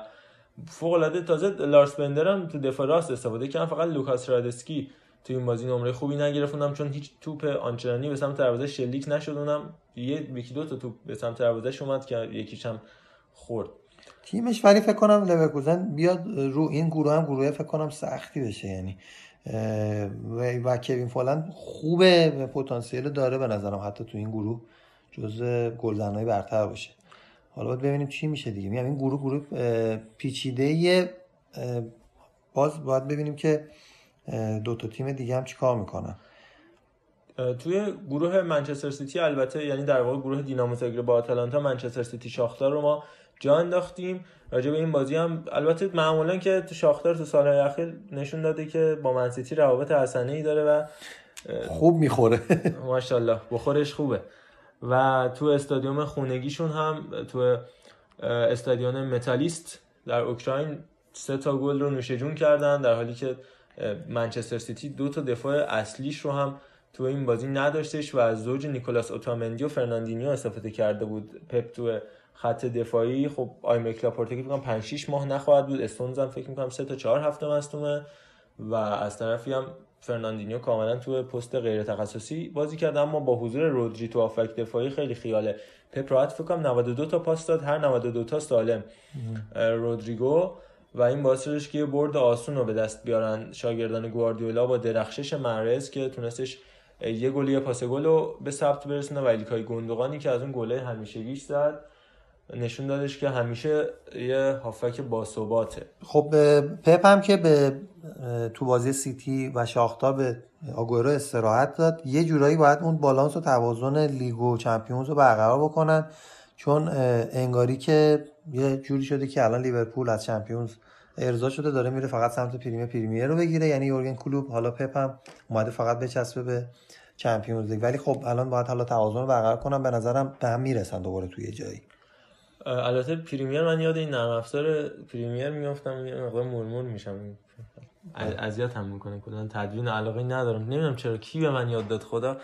فوق العاده تازه لارس بندر هم تو دفاع راست استفاده کردن. فقط لوکاس هرادسکی تو این بازی نمره خوبی نگرفت اونم چون هیچ توپ آنچنانی به سمت دروازه شلیک نشد اونم یه یکی دو تا توپ به سمت دروازه اومد که یکیش هم خورد. تیمش ولی فکر کنم لورکوزن بیاد رو این گروه هم گروه فکر کنم سختی بشه. یعنی و, کوین فولند خوبه پتانسیل داره به نظرم حتی تو این گروه جزء گلزنهای برتر باشه. حالا باید ببینیم چی میشه دیگه. میگم این گروه گروه پیچیده باز باید ببینیم که دو تا تیم دیگه هم چیکار می‌کنن؟ توی گروه منچستر سیتی البته یعنی در واقع گروه دینامو زاگرب با آتالانتا منچستر سیتی شاختار رو ما جا انداختیم. راجع به این بازی هم البته معمولا که تو شاختار تو سالهای اخیر نشون داده که با من سیتی روابط حسنه ای داره و خوب می‌خوره. ماشاءالله بخورش خوبه. و تو استادیوم خونگیشون هم تو استادیوم متالیست در اوکراین سه تا گل رو نوش جون کردن در حالی که منچستر سیتی دو تا دفاع اصلیش رو هم تو این بازی نداشتش و از زوج نیکولاس اوتامندی و فرناندینیو استفاده کرده بود. پپ تو خط دفاعی خب امریک لاپورته که فکر کنم 5 6 ماه نخواهد بود. استونز هم فکر می‌کنم 3 تا 4 هفته مصدومه و از طرفی هم فرناندینیو کاملا تو پست غیر تخصصی بازی کرد. اما با حضور رودری تو هافبک دفاعی خیلی خیاله. پپ راحت فکر کنم 92 تا پاس داد. هر 92 تا سالم. رودریگو و این باعث شدش که یه برد آسون رو به دست بیارن. شاگردان گواردیولا با درخشش محرز که تونستش یه گل یه پاس گل رو به ثبت برسونه و ایلکای گوندوغانی که از اون گله همیشگیش زد نشون دادش که همیشه یه هافبک باثباته. خب پپ هم که به تو بازی سیتی و شاختار به آگورو استراحت داد یه جورایی باید اون بالانس و توازن لیگ و چمپیونز رو برقرار بکنن چون انگاری که یه جوری شده که الان لیورپول از چمپیونز ارضا شده داره میره فقط سمت پریمیر پریمیر رو بگیره. یعنی یورگن کلوپ حالا پپ هم اومده فقط بچسبه به چمپیونز لیگ. ولی خب الان باید حالا توازن رو برقرار کنم. به نظرم به هم می‌رسن دوباره توی یه جایی. البته پریمیر من یاد این نرم افزار پریمیر میافتم یه مقدار مرمور میشم. اذیت هم می‌کنه. کلا تدوین علاقه ندارم. نمی‌دونم چرا کی به من یاد داد. خدا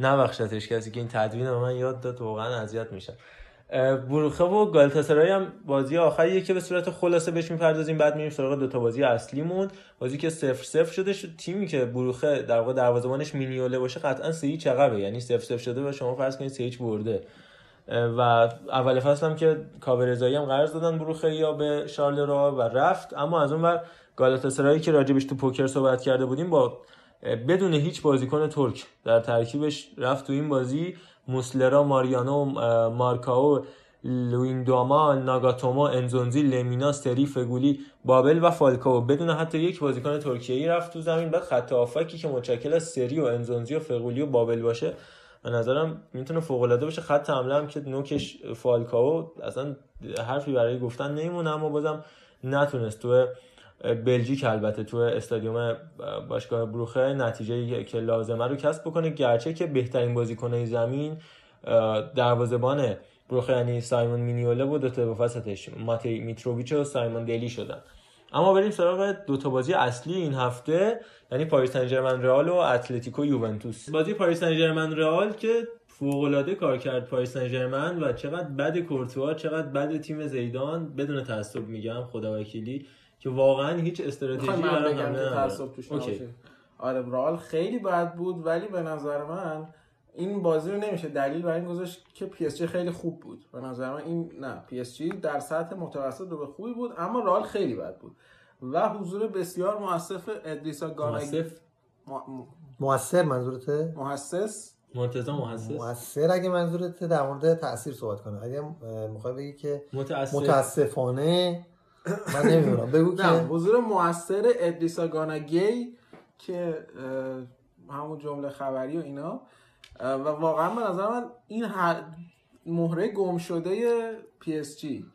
نبخشتش. کسی که این تدوین به من یاد داد واقعا اذیت میشم. بروخه و گالتاسرای هم بازی آخریه که به صورت خلاصه بهش می‌پردازیم بعد میریم سراغ دو تا بازی اصلیمون. بازی که صفر صفر شده شد تیمی که بروخه در واقع دروازه‌بانش مینیوله باشه قطعا سه هیچ عقبه. یعنی صفر صفر شده و شما فرض کنید سه هیچ برده. و اول فصل هم که کاوه رضایی هم قرض دادن بروخه یا به شارلرا و رفت. اما از اون ور گالاتاسرایی که راجبش تو پوکر صحبت کرده بودیم با بدون هیچ بازیکن ترک در ترکیبش رفت تو این بازی. موسلرا ماریانو مارکاو لویندوما ناگاتوما انزونزی لمینا سری فگولی بابل و فالکاو بدون حتی یک بازیکن ترکیه‌ای رفت تو زمین. بعد خط هافکی که متشکل از سری و انزونزی و فگولی و بابل باشه به نظرم می‌تونه فوق العاده باشه. خط حمله هم که نوکش فالکاو اصلا حرفی برای گفتن نمیمونه اما بازم نتونست. تو بلژیک البته تو استادیوم باشگاه بروخه نتیجه که لازمه رو کسب بکنه. گرچه که بهترین بازیکن زمین دروازه‌بان بروخه یعنی سایمون مینیوله و دوتا وسطش ماتی میتروویچ و سایمون دلی شدن. اما بریم سراغ دو تا بازی اصلی این هفته یعنی پاریس سن رئال و اتلتیکو یوونتوس. بازی پاریس سن رئال که فوق العاده کار کرد پاریس سن و چقدر بد کورتوا چقدر بد تیم زیدان بدون تعصب میگم خدا وکیلی که واقعا هیچ استراتژی برای بگم حمله. تعصب توش okay. نباشه. آره رئال خیلی بد بود ولی به نظر من این بازی رو نمیشه دلیل برای این گذاشت که پی اس جی خیلی خوب بود. به نظر من این نه پی اس جی در سطح متوسط رو به خوبی بود اما رئال خیلی بد بود. و حضور بسیار مؤثف ادریسا گانگی مؤسف؟ م- موثر منظورته؟ محسس مرتضی محسس موثر اگه منظورته در مورد تاثیر صحبت کنه. اگه می‌خوای بگی که متاسف متاسفانه من نمی‌دونم. بگو که حضور موثر ادریسا گاناگی که همون جمله خبری و اینا. و واقعا به نظر من این هر مهره گم شده پی اس جی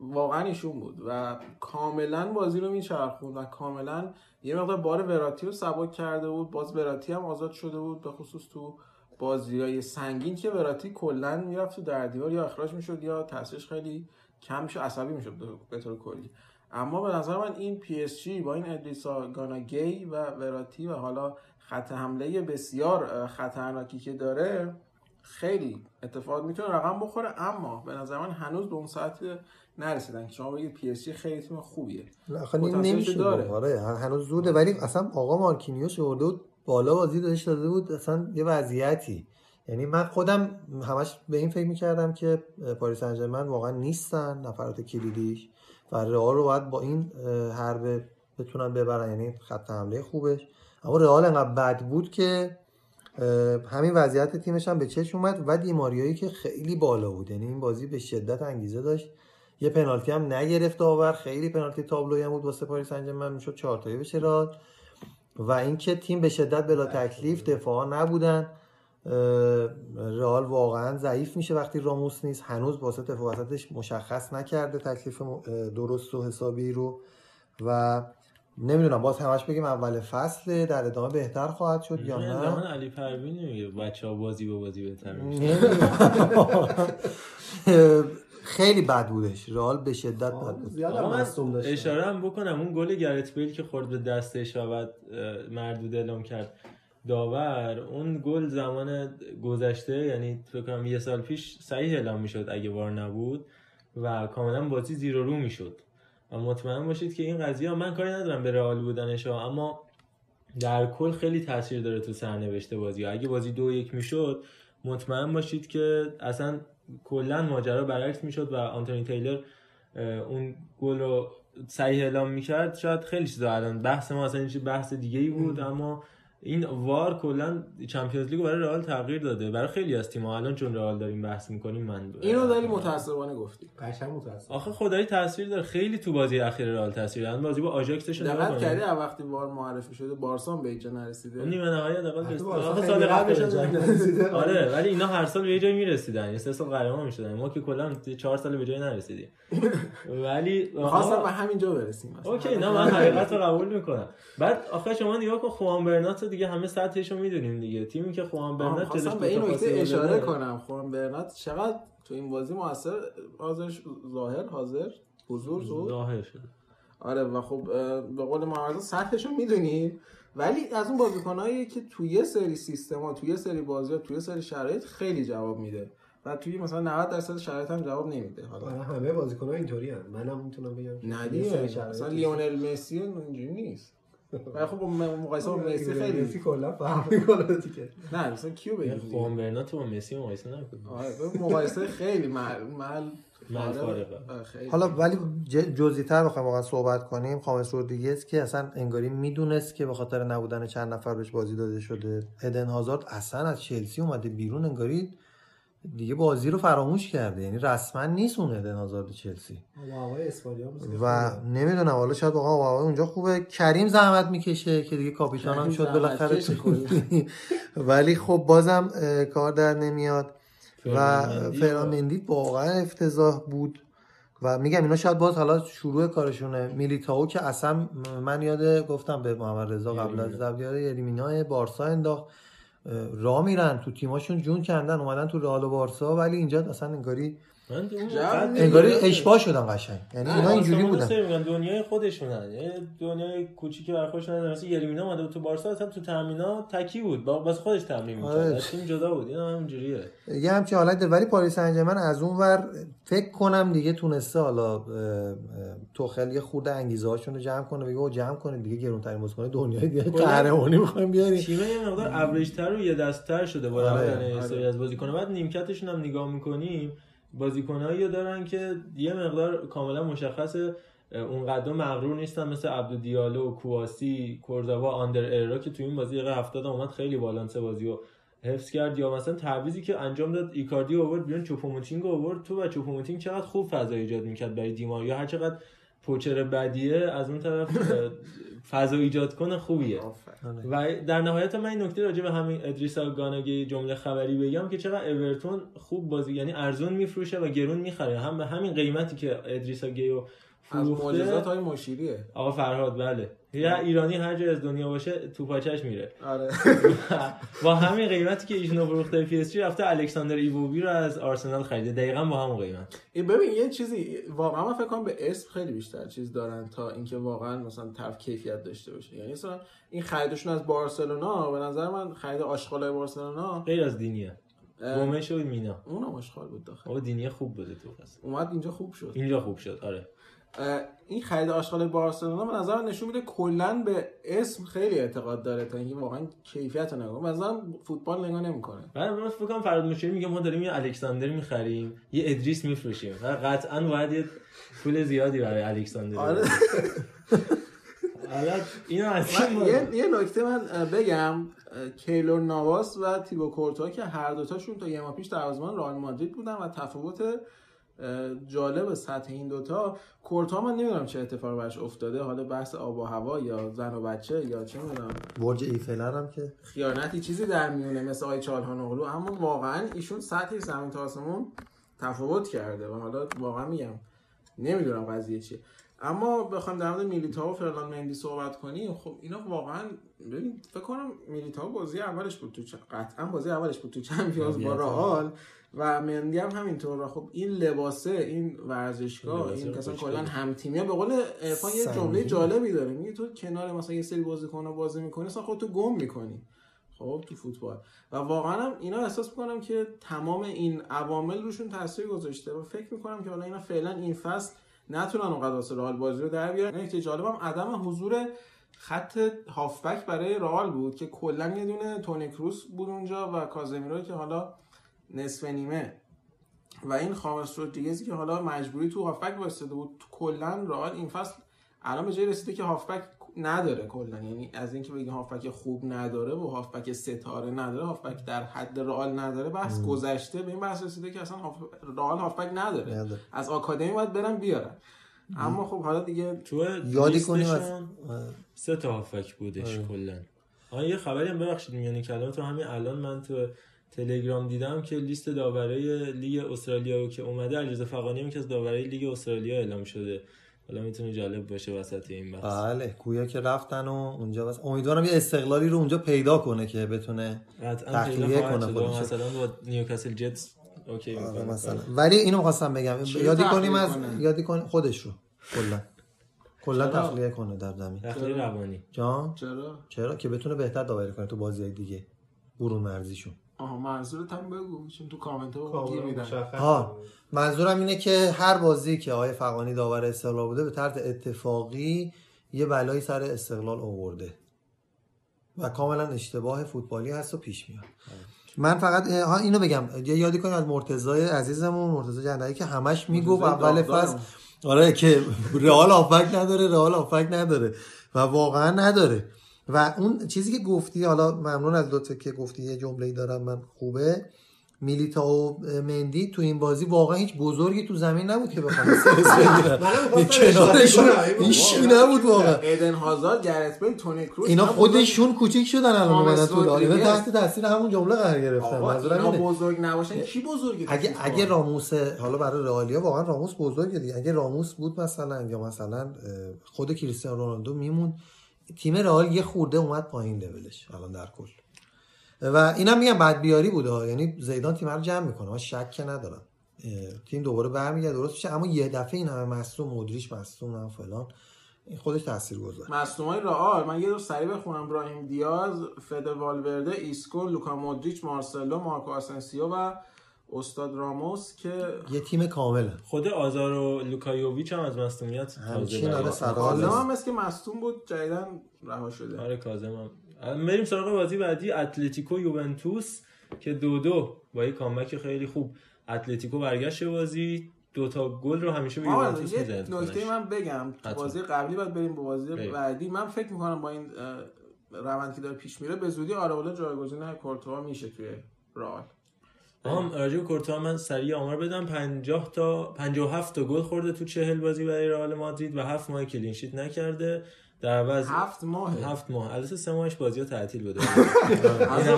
واقعا ایشون بود و کاملا بازی رو میچرخوند و کاملا یه مقدار بار وراتی رو سبک کرده بود. باز وراتی هم آزاد شده بود به خصوص تو بازی های سنگین که وراتی کلا می‌رفت تو در دیوار یا اخراج می‌شد یا تاثیرش خیلی کم میشه عصبی می‌شد به طور کلی. اما به نظر من این پی اس جی با این ادریسا گانا گی و وراتی و حالا خط حمله بسیار خطرناکی که داره خیلی اتفاق می‌تونه رقم بخوره. اما به نظر من هنوز به اون ساعت نرسیدن. که شما بگید پی اس جی خیلی تیم خوبیه. نمیشه داره. آره هنوز زوده. ولی اصلا آقا مارکینیوش اورده بود بالا بازی داشت داده بود. اصلا یه وضعیتی. یعنی من خودم همش به این فکر می‌کردم که پاریس سن ژرمن واقعا نیستن نفرات کلیدیش و رئال رو باید با این حربه بتونن ببرن. یعنی خط حمله خوبش. اما رئال انقدر بد بود که همین وضعیت تیمش هم به چشم اومد و دیماریایی که خیلی بالا بود. یعنی این بازی به شدت انگیزه داشت. یه پنالتی هم نگرفت داور خیلی پنالتی تابلویی هم بود واسه پاریس سن ژرمن می‌شد 4 تایی بشه رئال. و اینکه تیم به شدت بلا تکلیف دفاع نبودن. رئال واقعا ضعیف میشه وقتی راموس نیست. هنوز واسط وسطش مشخص نکرده تکلیف درست و حسابی رو. و نمی‌دونم باز همش بگیم اول فصل در ادامه بهتر خواهد شد یا نه زمان علی پروین نمیگه. بچه ها بازی به بازی بهتر میشه. خیلی بد بودش. رئال به شدت بد بود. اشاره هم بکنم. اون گل گرت بیل که خورد به دستش و بعد مردود اعلام کرد. داور اون گل زمان گذشته یعنی فکر کنم یه سال پیش صحیح اعلام می‌شد اگه وار نبود و کاملا بازی زیر و رو می‌شد. و مطمئن باشید که این قضیه من کاری ندارم به رئال بودنش ها، اما در کل خیلی تاثیر داره تو سرنوشت بازی ها. اگه بازی دو یک می‌شد مطمئن باشید که اصلا کلا ماجرا برعکس می‌شد و آنتونی تیلر اون گل رو صحیح اعلام می‌کرد. شاید خیلی چیزا الان بحث ما اصلا بحث دیگه ای بود اما این وار کلا چمپیونز لیگ رو برای رئال تغییر داده. برای خیلی از تیم‌ها الان چون رئال داریم بحث می‌کنیم من اینو داری متاسفانه گفتی. قشنگ متاسف آخه خدایی تاثیر داره. خیلی تو بازی اخیر رئال تاثیر داره. بازی با آژاکسش دقت. کردی وقتی وار معرفی شده بارسا به اینجا نرسیده؟ اون نیمه نهایی رسید. بارسا آخه سال قبلش نرسیده. آره ولی اینا هر سال به یه جایی می‌رسیدن. یه سه سال قهرمان می‌شدن. ما که کلا چهار سال به جایی نرسیدیم. ولی خواستم به همینجا برسیم. اوکی نه من حقیقت رو قبول می‌کنم. بعد آخه شما نگاه کن خوان برنات دیگه همه سطحش رو می‌دونیم دیگه. تیمی که خوان برنت جلوش خواستم به این نکته اشاره داره. کنم. خوان برنات چقدر تو این بازی موثر؟ حاضر ظاهر حاضر حضور تو ظاهر شده. آره و خب به قول محمد سطحشو می‌دونید ولی از اون بازیکنایی که توی یه سری سیستما توی یه سری بازی ها توی یه سری شرایط خیلی جواب میده و توی مثلا 90 درصد شرایط هم جواب نمیده حالا. آره همه بازیکن‌ها اینطوری هستن منم می‌تونم بگم. نه دیگه مثلا لیونل مسی اینجوری نیست. ولی خب با مقایسه با مسی مسی خیلی کلا فرق می‌کنه دیگه نه مثلا کیو بگیم دیگه؟ خوان برنات با مسی مقایسه نکنیم آره مقایسه خیلی مل فارقه. آره، خیلی. حالا ولی جزئی تر بخوایم واقعا صحبت کنیم خامس رودریگز که اصلا انگاری می‌دونست که به خاطر نبودن چند نفر بهش بازی داده شده ادن هازارد اصلا از چلسی اومده بیرون انگاری دیگه بازی رو فراموش کرده. یعنی رسما نیست اون ادن هازارد چلسی. و. نمی‌دونم حالا شاید واقعا آقای اونجا خوبه. کریم زحمت می‌کشه که دیگه کاپیتان هم شد بالاخره. ولی خب بازم کار در نمیاد. و فرناندی فران مندی واقعا افتضاح بود. و میگم اینا شاید باز حالا شروع کارشونه. میلیتائو که اصلا من یاد گفتم به محمد رضا قبل از ضبط یاد یریمینا بارسا انداخت. راه میرن تو تیماشون جون کندن اومدن تو رئال و بارسا ولی اینجا اصلا انگاری من. انگاری اشباه شدن قشنگ. یعنی اینا اینجوری بودن. میگن دنیای خودشونن یه دنیای کوچیکی برای خودشون مثلا یلمینا اومده بود تو بارسا اصلا تو تمرینات تکی بود. با بس خودش تمرین می‌کرد. آره. از تیم جدا بود. این هم همینجوریه یه همچین حالت داره. ولی پاریس سن از اون ور فکر کنم دیگه تونسته حالا توخل یه خورده انگیزه هاشون رو جمع کنه. بگه او جمع کنید دیگه گرونترین بازیکن دنیای دیگه. قهرمانی می‌خوایم بیاریم. تیم یه مقدار اوریج‌تر و یه دست‌تر شده با آره، رفتن یه آره. سری از بازیکن‌ها بعد نیمکتشون هم نگاه می‌کنیم. بازیکنایی دارن که یه مقدار کاملا مشخصه. اون قدر مغرور نیستن مثل عبدو دیالو کواسی کورداوا آندر اررا که تو این بازی دقیقه 70 اومد خیلی بالانس بازی رو حفظ کرد. یا مثلا تعویضی که انجام داد ایکاردی آورد بیرون چوپوموتینگ آورد. تو و چوپوموتینگ چقدر خوب فضا ایجاد می‌کرد برای دیماریا هر چقدر پوچر بدیه از اون طرف فضا ایجاد کنه خوبیه. و در نهایت من این نکته راجع به همین ادریسا گاناگی جمله خبری بگم که چقدر اورتون خوب بازی یعنی ارزون میفروشه و گرون می‌خره هم به همین قیمتی که ادریسا گیو از معجزات های مشیریه. آقا فرهاد بله. یه ایرانی هر جای از دنیا باشه تو پاچش میره. آره. با همین قیمتی که ایشونو فروخته پی اس جی رفته الکساندر ایووبی رو از آرسنال خریده. دقیقا با همون قیمت. ببین یه چیزی واقعا من فکر کنم به اسم خیلی بیشتر چیز دارن تا اینکه واقعا مثلا طرف کیفیت داشته باشه. یعنی مثلا این خریدشون از بارسلونا به نظر من خرید آشغالای بارسلونا غیر از دینیه. گومش و مینا. اونم آشغال بود داخل. آقا دینیه خوب بوده تو پس اومد اینجا خوب شد. اینجا خوب شد آره. این خرید آشغال بارسلونا به نظر من نشون میده کلا به اسم خیلی اعتقاد داره تا اینکه واقعا کیفیت رو نگاه مثلا فوتبال نگاه نمی‌کنه. بعد من فکر کنم فراد مشیری میگه ما داریم یه الکساندر می‌خریم یه ادریس میفروشیم. و قطعا باید یه پول زیادی برای الکساندر آره. اینو من یه, یه نکته من بگم. کیلور نواس و تیبو کورتوا که هر دوتاشون تا یه ماه پیش دروازه‌بان رئال مادرید بودن و تفاوت جالب سطح این دوتا. کورتوا من نمی‌دونم چه اتفاقی براش افتاده. حالا بحث آب و هوا یا زن و بچه یا چه می‌دونم. برج ایفل هم که. خیانتی چیزی در میونه مثل آی چالهان اغلو. اما واقعا ایشون سطح زمین تا آسمون تفاوت کرده و حالا واقعا میگم نمی‌دونم قضیه چیه. اما بخوام در مورد میلیتائو و فرلان مندی صحبت کنیم. خب اینا واقعا ببین فکر کنم میلیتائو بازی اولش بود تو چ- قطعا بازی اولش بود تو چمپیونز با رئال. و مندی هم همینطور. و خب این لباسه این ورزشگاه لباسه این کسان. کلا هم تیمیه به قول عرفان یه جمله. جالبی داره. میگه تو کنار مثلا یه سری بازیکن‌ها بازی می‌کنی اصلا خودتو گم می‌کنی. خب تو فوتبال. و واقعا هم اینا احساس می‌کنم که تمام این عوامل روشون تاثیر گذاشته. و فکر می‌کنم که حالا اینا فعلا این فصل نتونن اونقدر واسه رئال بازی رو در بیارن. نکته جالبم عدم حضور خط هافبک برای رئال بود که کلا یه دونه تونی کروس بود اونجا و کازمیرو که حالا نصف نیمه. و این خامس رودریگزی که حالا مجبوری تو هافبک واسطه بود. کلا رئال این فصل الان به جای رسیده که هافبک نداره کلا. یعنی از اینکه بگی هافبک خوب نداره و هافبک ستاره نداره هافبک در حد رئال نداره بحث گذشته. به این بحث رسیده که اصلا هاف... رئال هافبک نداره. نداره. از آکادمی باید برن بیارن. اما خب حالا دیگه تو یادی کنیم سه تا هافک بودش کلا. آن یه خبری هم ببخشید میانی کلام تو همین الان من تو تلگرام دیدم که لیست داورای لیگ استرالیا که اومده علیرضا فقانی هم که از داورای لیگ استرالیا اعلام شده. حالا می‌تونه جالب باشه وسط این بحث. بله گویا که رفتن و اونجا بس امیدوارم یه استقلالی رو اونجا پیدا کنه که بتونه تخلیه کنه. خودش. مثلا با نیوکاسل جتس اوکی آره، می‌کنه. مثلا. ولی اینو خواستم بگم. رو یادی کنیم از کنه؟ یادی کنیم خودش رو. کلا. کلا؟ تخلیه کنه در زمین. تخلیه روانی. جان؟ چرا؟ چرا؟ که بتونه بهتر داوری کنه تو بازی دیگه. برون مرزیشون آها منظورت هم بگو چون تو کامنت ها گیر میدن ها منظورم اینه که هر بازی که آقای فقانی داور استقلال بوده به طرز اتفاقی یه بلایی سر استقلال آورده و کاملا اشتباه فوتبالی هست و پیش میاد. من فقط ها اینو بگم یه یادی کنیم از مرتضای عزیزمون مرتضی جندایی که همش می‌گفت اول. فصل آره که رئال آفک نداره رئال آفک نداره و واقعا نداره. و اون چیزی که گفتی حالا ممنون از لطفت که گفتی یه جمله دارم من خوبه. میلیتا و مندی تو این بازی واقعا هیچ بزرگی تو زمین نبود که بخوام کنارشون هیچ نبود واقعا. ایدن هازارد گرت بیل تونی کروس اینا خودشون کوچیک شدن الان اومدن تو اینا. تحت تاثیر همون جمله قرار گرفتن. آقا منظورم اینا اینه. بزرگ نباشن. کی بزرگی اگه؟ اگه راموس حالا برای رئالیا واقعا راموس بزرگه دیگه. اگه راموس بود مثلا یا مثلا خود کریستیانو رونالدو میمون تیم رئال یه خورده اومد پایین لولش الان در کل. و اینم میگم بد بیاری بوده. یعنی زیدان تیم رو جمع می‌کنه. من شک که ندارم. تیم دوباره برمیگرده. درست میشه. اما یه دفعه این همه مصدوم مدریش مصدوم هم فلان این خودش تاثیر گذاره مصدومای رئال. من یه دو سریع بخونم. براهیم دیاز فد والورده ایسکو لوکا مودریچ مارسلو مارکو آسنسیو و استاد راموس که یه تیم کامله. خود آزار و لوکایوویچ هم از مصونیت تازه آره نیست. هم که مصدوم بود جدیدن رها شده. آره کازم هم. بریم سراغ بازی بعدی اتلتیکو یوونتوس که دو دو با یه کامبک خیلی خوب. اتلتیکو برگشت به بازی دو تا گل رو همیشه به یوونتوس می‌زد نکته من بگم. تو حتما. بازی قبلی باید بریم به بازی. بعدی. من فکر می‌کنم با این روند که داره پیش میره به زودی آراولا جایگزین کورتوا میشه توی رئال. هم راجع به کورتوا من سریع آمار بدم. 50 تا 57 تا گل خورده تو 40 بازی برای رئال مادرید و 7 ماه کلین شیت نکرده. در عوض هفت ماه هفت ماه. البته سه ماهش بازی ها تعطیل بوده. از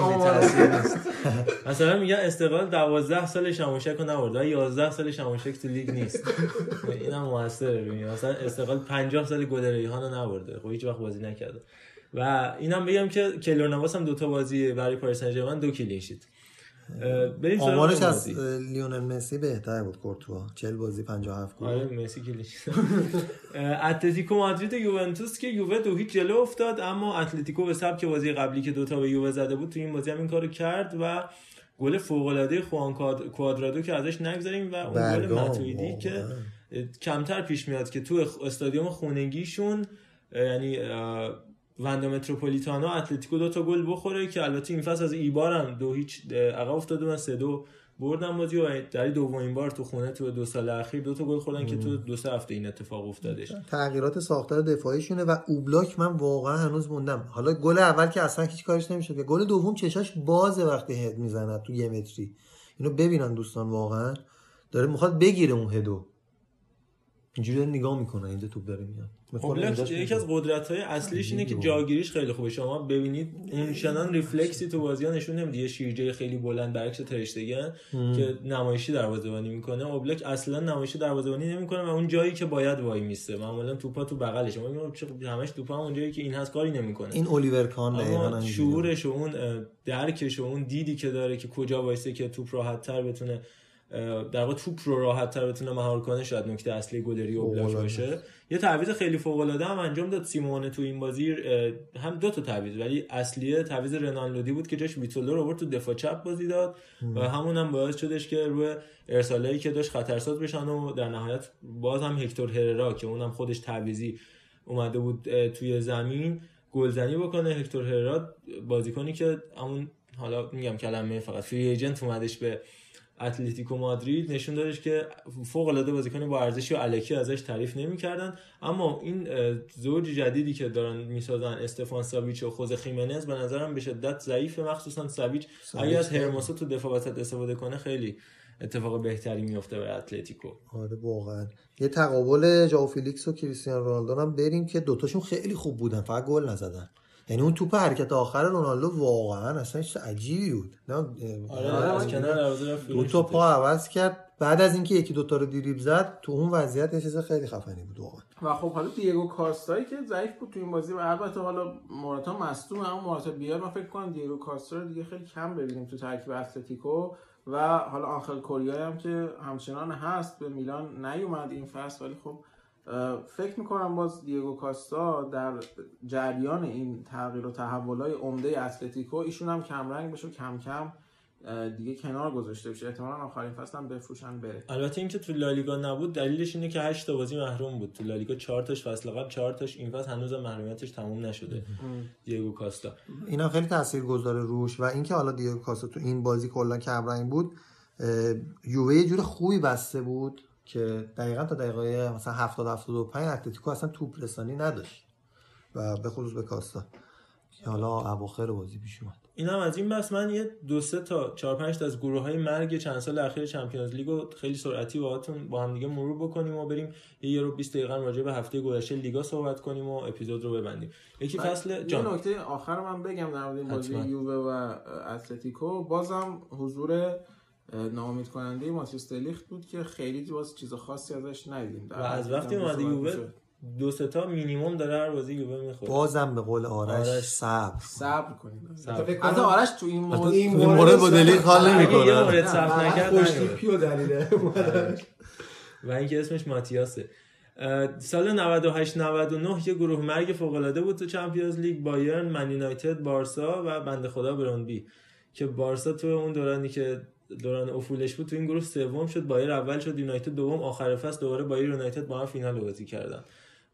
مثلا میگن استقلال 12 سال شماشک رو نبرده و 11 سال شماشک تو لیگ نیست. اینم موثره. روی این. مثلا استقلال 50 سال گل ریحان رو نبرده. خب هیچ وقت بازی نکرده. و اینم بگم که کیلور ناواس هم دوتا بازی برای پاریس سن ژرمن دو clean sheet. بریم سراغ آمارش از لیونل مسی بهتر بود کورتوا. 40 بازی 57 گل. آره مسی اه، اتلتیکو مادرید و یوونتوس که یووه دو هیچ جلو افتاد اما اتلتیکو به سبک بازی قبلی که دوتا به یووه زده بود تو این بازی هم این کارو کرد و گل فوق العاده خوان کواد- کوادرادو که ازش نگذاریم و اون گل واقعا. که کمتر پیش میاد که تو استادیوم خونگیشون یعنی وندا متروپولیتانا اتلتیکو دو تا گل بخوره که البته این فصل از ایبار هم دو هیچ عقب افتاده و سه دو بردن بازی و در دومین بار تو خونه تو دو سال اخیر دو تا گل خوردن که تو دو سه هفته این اتفاق افتادش. تغییرات ساختار دفاعیشونه و اوبلاک من واقعا هنوز موندم. حالا گل اول که اصلا هیچ کارش نمی‌شد که گل دوم چشاش بازه وقتی هد می‌زنه تو یه متری. اینو ببینن دوستان واقعا. داره می‌خواد بگیره اون هدو. اینجوری داره نگاه می‌کنه اینجا توپ داره میاد. اینجاش یکی از قدرت های اصلیش اینه که جاگیریش خیلی خوبه. شما ببینید اون چنان ریفلکسی تو بازی ها نشون نمیده. یه شیرجه خیلی بلند برعکس ترشتگن که نمایشی دروازه‌بانی می‌کنه. اوبلاک اصلا نمایشی دروازه‌بانی نمی‌کنه و اون جایی که باید وای میسته. معمولا توپا تو بغلشه ما چه- همش توپا اون جایی که این هست کاری نمی‌کنه. این الیور کان. شعورش و اون درکش و اون دیدی که داره که کجا وایسه که توپ راحت تر بتونه در واقع توپ رو راحت تر بتونه مهار کنه شاید نکته اصلی گلری اوبلاک باشه. یه تعویض خیلی فوق العاده هم انجام داد سیمونه تو این بازی هم دو تا تعویض ولی اصلیه تعویض رنان لودی بود که جاش ویتولو رو آورد تو دفاع چپ بازی داد و همون هم باعث شدش که روی ارسالایی که داشت خطرساز بشن و در نهایت باز هم هکتور هررا که اونم خودش تعویضی اومده بود توی زمین گلزنی بکنه. هکتور هررا بازیکنی که همون حالا میگم کلمه فقط free agent اومدش به اتلتیکو مادرید نشون دادش که فوق العاده بازیکنی با ارزشی و الکی ازش تعریف نمی‌کردن. اما این زوج جدیدی که دارن می‌سازن استفان ساویچ و خوزه خیمنز به نظرم به شدت ضعیفه. مخصوصا ساویچ اگه از هرموسو تو دفاع وسط استفاده کنه خیلی اتفاق بهتری میفته برای اتلتیکو. آره واقعا. یه تقابل جاو فیلیکس و کریستیانو رونالدو هم بریم که دوتاشون خیلی خوب بودن فقط گل نزدن. یعنی اون توپ حرکت آخر رونالدو واقعا اصلا چیز عجیبی بود. نه آره از کنار دروازه رفت دو تا. پا عوض کرد. بعد از اینکه یکی دو تا رو دریبل زد تو اون وضعیت یه چیز خیلی خفنی بود واقعا. و خب حالا دیگو کاستایی که ضعیف بود تو این بازی و البته حالا موراتا مصدوم اما موراتا بیاد من فکر کنم دیگو کاستا رو دیگه خیلی کم ببینیم تو ترکیب اتلتیکو. و حالا آنخل کوریا هم که همچنان هست به میلان نیومد این فصل ولی خب فکر می‌کنم باز دیگو کاستا در جریان این تغییر و تحولای عمده اتلتیکو ایشون هم کمرنگ بشه و کم کم دیگه کنار گذاشته بشه. احتمالاً آخرین فصل هم بفروشن بره. البته اینکه تو لالیگا نبود دلیلش اینه که 8 تا بازی محروم بود. تو لالیگا 4 تاش فصل قبل 4 تاش این فصل هنوز محرومیتش تموم نشده. دیگو کاستا. اینا خیلی تاثیر گذاره روش و اینکه حالا دیگو کاستا تو این بازی کلا کمرنگ بود یووه یه جور خوبی بسته بود. که دقیقا تا دقیقه مثلا 70 75 اتلتیکو اصلا توپ رسانی نداشت و به خصوص به کاستا که حالا اواخر بازی پیش اومد. این هم از این بس من یه دو سه تا چهار پنج تا از گروه های مرگ چند سال اخیر چمپیونز لیگ رو خیلی سرعتی باهاتون با هم دیگه مرور بکنیم و بریم یه یه رو 20 دقیقه راجع به هفته گذشته لیگا صحبت کنیم و اپیزود رو ببندیم. یکی فصل یه جان. نکته آخر من بگم در مورد این بازی. یووه و اتلتیکو. بازم حضور ناامید کننده ماتیوس دلیخت بود که خیلی باز چیز خاصی ازش ندیدیم. و از وقتی اومده یووه. دو سه تا مینیمم داره هر بازی یووه می‌خوره. بازم به قول آرش. صبر صبر کنید صبر. حتی آرش تو این مورد این مورد با دلیل حال اگه یه نمی‌کنه مورد صرف نکرد خوشتیپی و دلیله و اینکه اسمش ماتیاسه. سال 98 99 یه گروه مرگ فوق العاده بود تو چمپیونز لیگ. بایرن من یونایتد بارسا و بنده خدا برونبی. که بارسا تو اون دورانی که دوران افولش بود تو این گروه سوم شد بایرن اول شد یونایتد دوم آخر فصل دوباره بایرن یونایتد با هم فینال بازی کردن.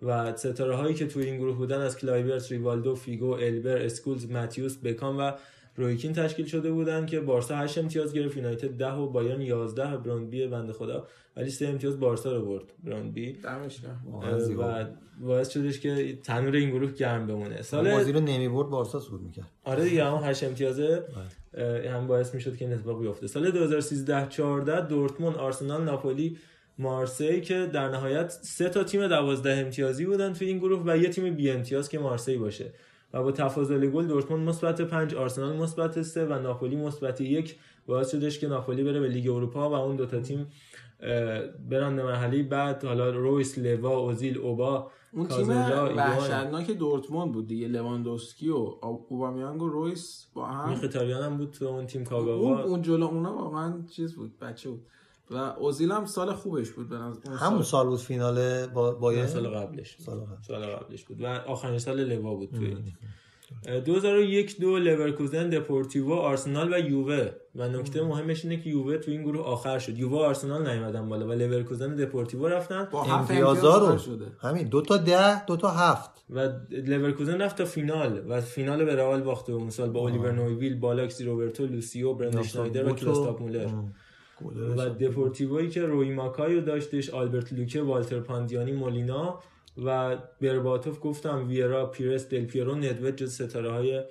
و ستاره هایی که تو این گروه بودن از کلایبرت ریوالدو فیگو البر اسکولز ماتیوس بکام و روی کین تشکیل شده بودن که بارسا 8 امتیاز گرفت یونایتد 10 و بایرن 11 و برونبی بنده خدا. ولی 3 امتیاز بارسا رو برد زیبا و باعث شدش که تنور این گروه گرم بمونه. اون سال بازی رو نمی برد بارسا صعود می‌کرد. آره دیگه همون 8 امتیازه. هم باعث می‌شد که این اتفاق بیفته. سال 2013 14 دورتموند آرسنال ناپولی مارسی که در نهایت سه تا تیم 12 امتیازی بودن توی این گروه و یه تیم بی امتیاز که مارسی باشه. و با تفاضل گل دورتموند مثبت 5 آرسنال مثبت 3 و ناپولی مثبت 1 باعث شدش که ناپولی بره به لیگ اروپا و اون دوتا تیم برن مرحله بعد. حالا رویس لوا اوزیل اوبا اون تیم. وحشتناک دورتموند بود دیگه. لواندوسکی و اوبامیانگ و رویس با هم میخیتاریان هم بود تو اون تیم اون, کاگاوا اون جلو اونا واقعا چیز بود بچه بود. و اوزیل هم سال خوبش بود به همون سال. بود فینال با بایر سال قبلش سال قبل. سال قبلش بود. و آخرین سال لوا بود توی این تیم. اه، 2001 دو لورکوزن دپورتیو آرسنال و یووه. و نکته مهمش اینه که یووه تو این گروه آخر شد. یووه و آرسنال نیومدن بالا و لورکوزن دپورتیو رفتن. با هفت امتیازا رو شده همین دو تا ده دو تا هفت. و لورکوزن رفت تا فینال. و فینال به رئال باخته. اون سال با الیور نویویل بالاک زه روبرتو لوسیو برند شنایدر و. کلاوس تاپمولر. ام. و دپورتیوی که روی ماکای و داشتش آلبرت لوکه والتر پاندیانی مولینا و برباتوف گفتم ویرا پیرس دل پیرو ندوت جز ستاره های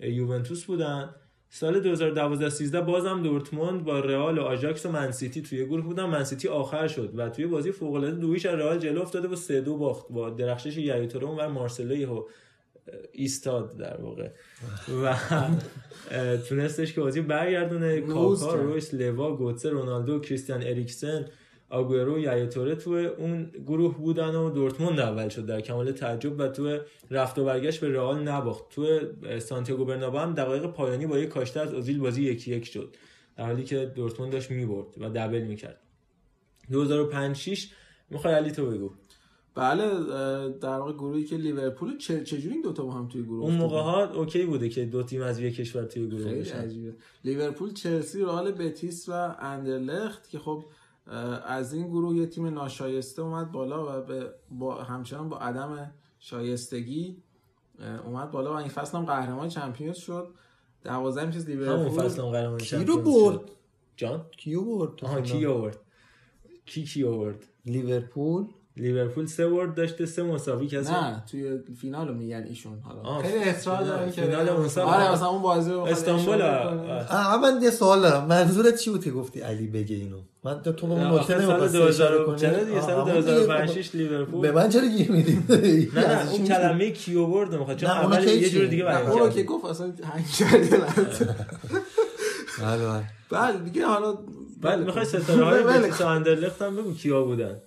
یوونتوس بودن. سال 2012 13 بازم دورتموند با رئال و آژاکس و منسیتی توی گروه بودن. منسیتی آخر شد و توی بازی فوق العاده دویش از رئال جلو افتاده و 3 2 باخت با درخشش یایا توره و مارسلو ایستاد در واقع. و تونستش که بازی برگردونه. کاکا. رویس لوا گوتسه رونالدو کریستیان اریکسن آگورو و یایاتوره تو اون گروه بودن و دورتموند اول شد در کمال تعجب و تو رفت و برگشت به رئال نباخت. تو سانتیاگو برنابا هم دقایق پایانی با یک کاشته از اوزیل بازی یکی یک شد. در حالی که دورتموند داشت می‌برد و double می‌کرد. 2005 6 می‌خوای علی تو بگو. بله در واقع گروهی که لیورپول چه چجوری این دوتا با هم توی گروه اون؟ موقع ها okay بوده که دو تیم از یک کشور توی گروه عجیبه. لیورپول چلسی رئال بتیس و اندرلخت که خب از این گروه یه تیم ناشایسته اومد بالا و به با همچنان با عدم شایستگی اومد بالا و این فصل هم قهرمان Champions شد. 12 امتیاز همون لیورپول فصل هم قهرمان کی رو Champions برد؟ شد. جان کیو برد آها فینال؟ کی آورد کی کی آورد لیورپول. لیورپول سه برد داشته سه مساوی کسی نه توی فینال رو میگن ایشون حالا. خیلی اصرار دارن که فینال اون سال آره مثلا اون بازی استانبول من یه سوال دارم. منظورت چی بود که گفتی علی بگه اینو؟ من تو تو به اون نکته آخر سال نمی‌خواستی 2000 اشاره کنی؟ چرا دیگه سال همون دیگه. 2005 6 لیورپول؟ به من چرا گیر میدی؟ نه نه اون کلمه کیو برد می‌خواد؟ چون اول یه؟ جور دیگه بیان اون کرد. که گفت اصلا هنگ کرده بله بله. بعد دیگه حالا بعد می‌خوای ستاره های بله. بتیس و اندرلخت هم بگو کیا بودن.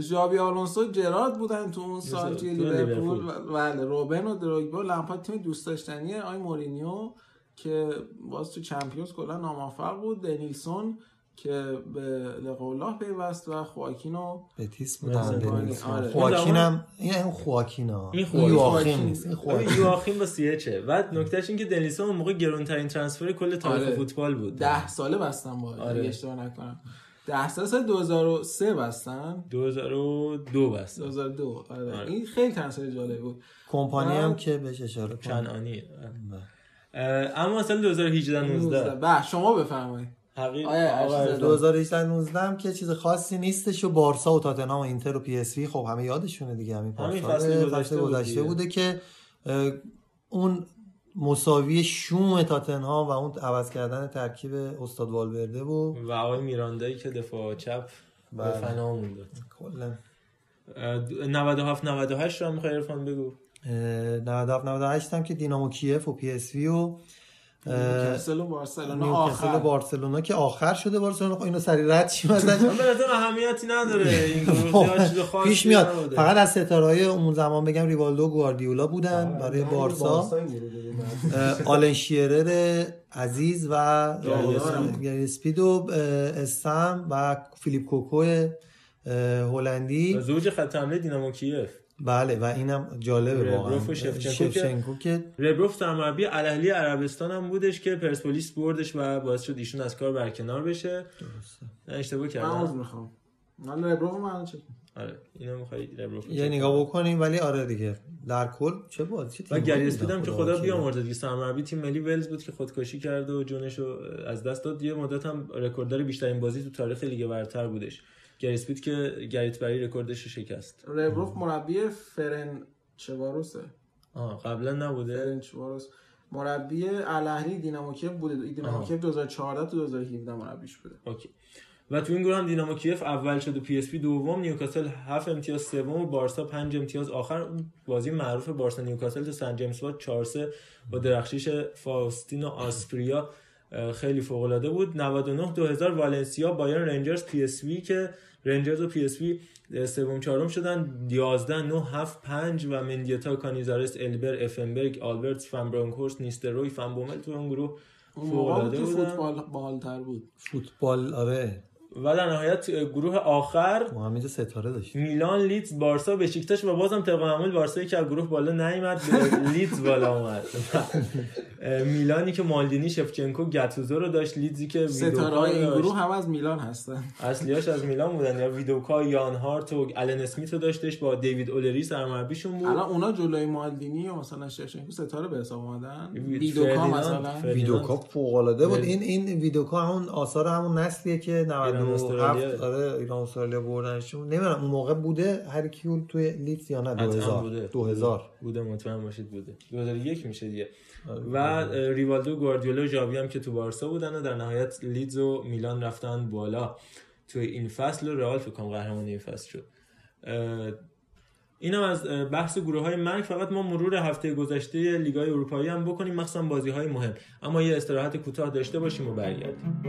ژابی آلونسو جرارد بودن تو اون سال توی تو لیورپول. بله روبن و دروگبا لمپارد تیم دوست داشتنی آقای مورینیو که باز تو چمپیونز کلا ناموفق بود. دنیلسون که به لقولاه پیوست و خواکینو بتیس بودن آره. دنیلسون. اون خواکینم این این خواکینا این این خواکین. یواخیم نیست. این خواکین. یواخیم با سی اچه بعد نکتهش این که دنیسون اون موقع گرونترین ترانسفر کل تاریخ آره. فوتبال بود. ده ساله بستن با آره. اشتباه نکنم. ده ساله سال 2003 بستن؟ 2002 بست 2002 آره. آره. این خیلی تنسل جالب بود. کمپانی هم که بهش اشاره کنم کنعانی اما سال 2018 19 به شما بفرمایید. حقیقت آیا آقا ارشد ارشاد. 2018 19 هم که چیز خاصی نیستش و بارسا و تاتنهام و اینتر و پی اس وی خب همه یادشونه دیگه همین همین پارسال. فصل فصل گذشته بود گذشته دیگه. بوده که اون مساوی شوم تاتنهام و اون عوض کردن ترکیب استاد والورده و و آقای میراندایی که دفاع چپ به بله. فنا موند کلا. 97 98 رو هم می‌خوای عرفان بگو؟ اه، 97 98 هم که دینامو کیف و پی اس وی و نیوکاسل و بارسلونا آخر. بارسلونا که آخر شده بارسلونا. خب اینو سری رد شیم ازش. من به اهمیتی نداره. این خاصی پیش میاد. فقط از ستاره اون زمان بگم ریوالدو گواردیولا بودن برای بارسا. آلن شیرر عزیز و یادگارم. گری اسپید و اه، استم و فیلیپ کوکو هلندی. زوج خط حمله دینامو کیف. بله و اینم جالبه واقعا. ربروف و شفچنکو که- ربروف سرمربی الاهلی عربستان هم بودش که پرسپولیس بردش و باعث شد ایشون از کار برکنار بشه. درسته. اشتباه من عذر کردم می‌خوام. من ربرو من چه آره اینو می‌خوای ربروف یه نگاه بکنیم ولی آره دیگه. در کل چه بازی چه و تیمایی گری بودن اسپیدم که خدا. بیامرزه دیگه. سرمربی تیم ملی ولز بود که خودکشی کرد و جونش رو از دست داد. یه مدت هم رکورددار بیشترین بازی تو تاریخ لیگ برتر بودش. گری اسپید که گریت بری رکوردش رو شکست ربروف مربی فرن چواروسه آه قبلا نبوده. فرن چواروس مربی الاهلی دینامو کیف بوده. دینامو. کیف 2014 تا 2017 مربیش بوده. Okay. و تو این گروه هم دینامو کیف اول شد و پی اس وی دوم نیوکاسل 7 امتیاز سوم و بارسا 5 امتیاز آخر. بازی معروف بارسا نیوکاسل تو سن جیمز پارک 4 3 با درخشش فاستینو آسپریا. خیلی فوق العاده بود 99 2000 والنسیا بایرن رنجرز پی اس وی که رنجرز و پی اس وی سوم چهارم شدن. 11 9 7 5 و مندیتا کانیزارس البر افنبرگ آلبرت فان برانکورست نیستروی فان بومل تو اون گروه فوق العاده تو بودن. فوتبال بالتر بود. فوتبال آره. و در نهایت گروه آخر ما ستاره داشتیم میلان لیدز بارسا بشیکتاش و بازم طبق معمول بارسایی که از گروه بالا نیومد به لیدز بالا اومد. میلانی که مالدینی شفچنکو گاتوزو رو داشت لیدزی که ستاره های این گروه داشت هم از میلان هستن. اصلیاش از میلان بودن. یا ویدوکا یان هارت و الن اسمیت رو داشتش با دیوید اولری سرمربیشون بود. الان اونا جلوی مالدینی و مثلا شفچنکو ستاره به حساب اومدن. وید- ویدوکا مثلا. ویدوکا فوق العاده بود این این ویدوکا همون آثار همون نسلیه که ایران 97 استرالیا. آره ایران استرالیا بردنشون نمی‌دونم اون موقع بوده هر کیو توی لیدز یا نه؟ حتما 2000 بوده. 2000 بوده مطمئن باشید بوده. 2001 میشه دیگه. و اه، ریوالدو گواردیولا و ژاوی هم که تو بارسا بودن و در نهایت لیدز و میلان رفتن بالا. تو این فصل و رئال فکر کنم قهرمان این فصل شد. اینم از بحث گروه های مرگ فقط ما مرور هفته گذشته لیگ های اروپایی هم بکنیم. مخصوصا بازی های مهم. اما یه استراحت کوتاه داشته باشیم و برگردیم.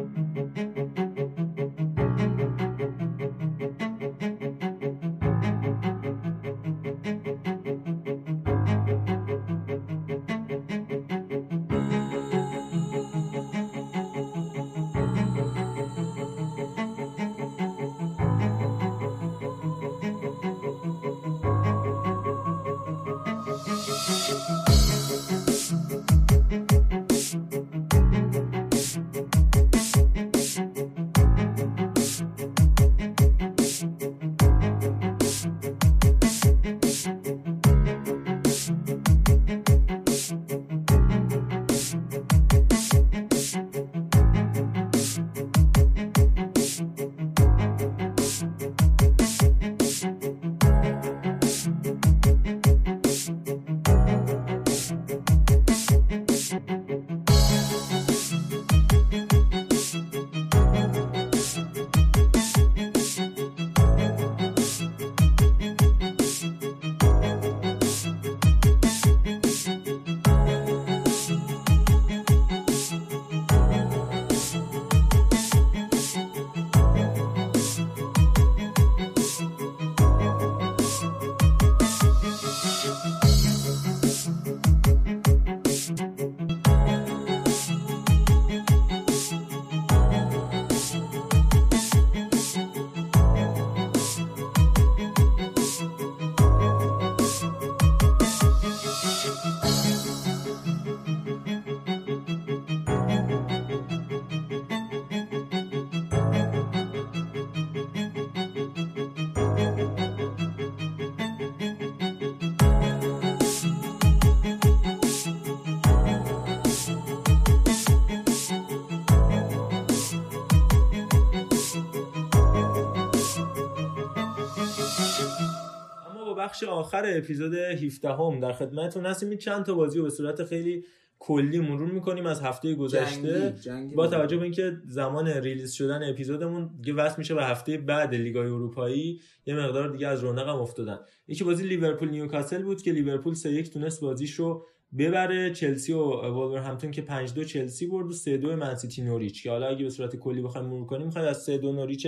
بخش آخر اپیزود 17 هم در خدمتتون هستیم. این چند تا بازی رو به صورت خیلی کلی مرور می‌کنیم از هفته گذشته. جنگی، جنگی با. توجه به اینکه زمان release شدن اپیزودمون دیگه وصل میشه به هفته بعد لیگای اروپایی یه مقدار دیگه از رونق هم افتادن. یکی بازی لیورپول نیوکاسل بود که لیورپول 3 1 تونست بازیش رو ببره. چلسی و وولورهمپتون که 5 2 چلسی برد و 3 2 منسیتی نوریچ. که حالا اگه به صورت کلی بخوایم مرور کنیم می‌خوایم از 3 2 نوریچ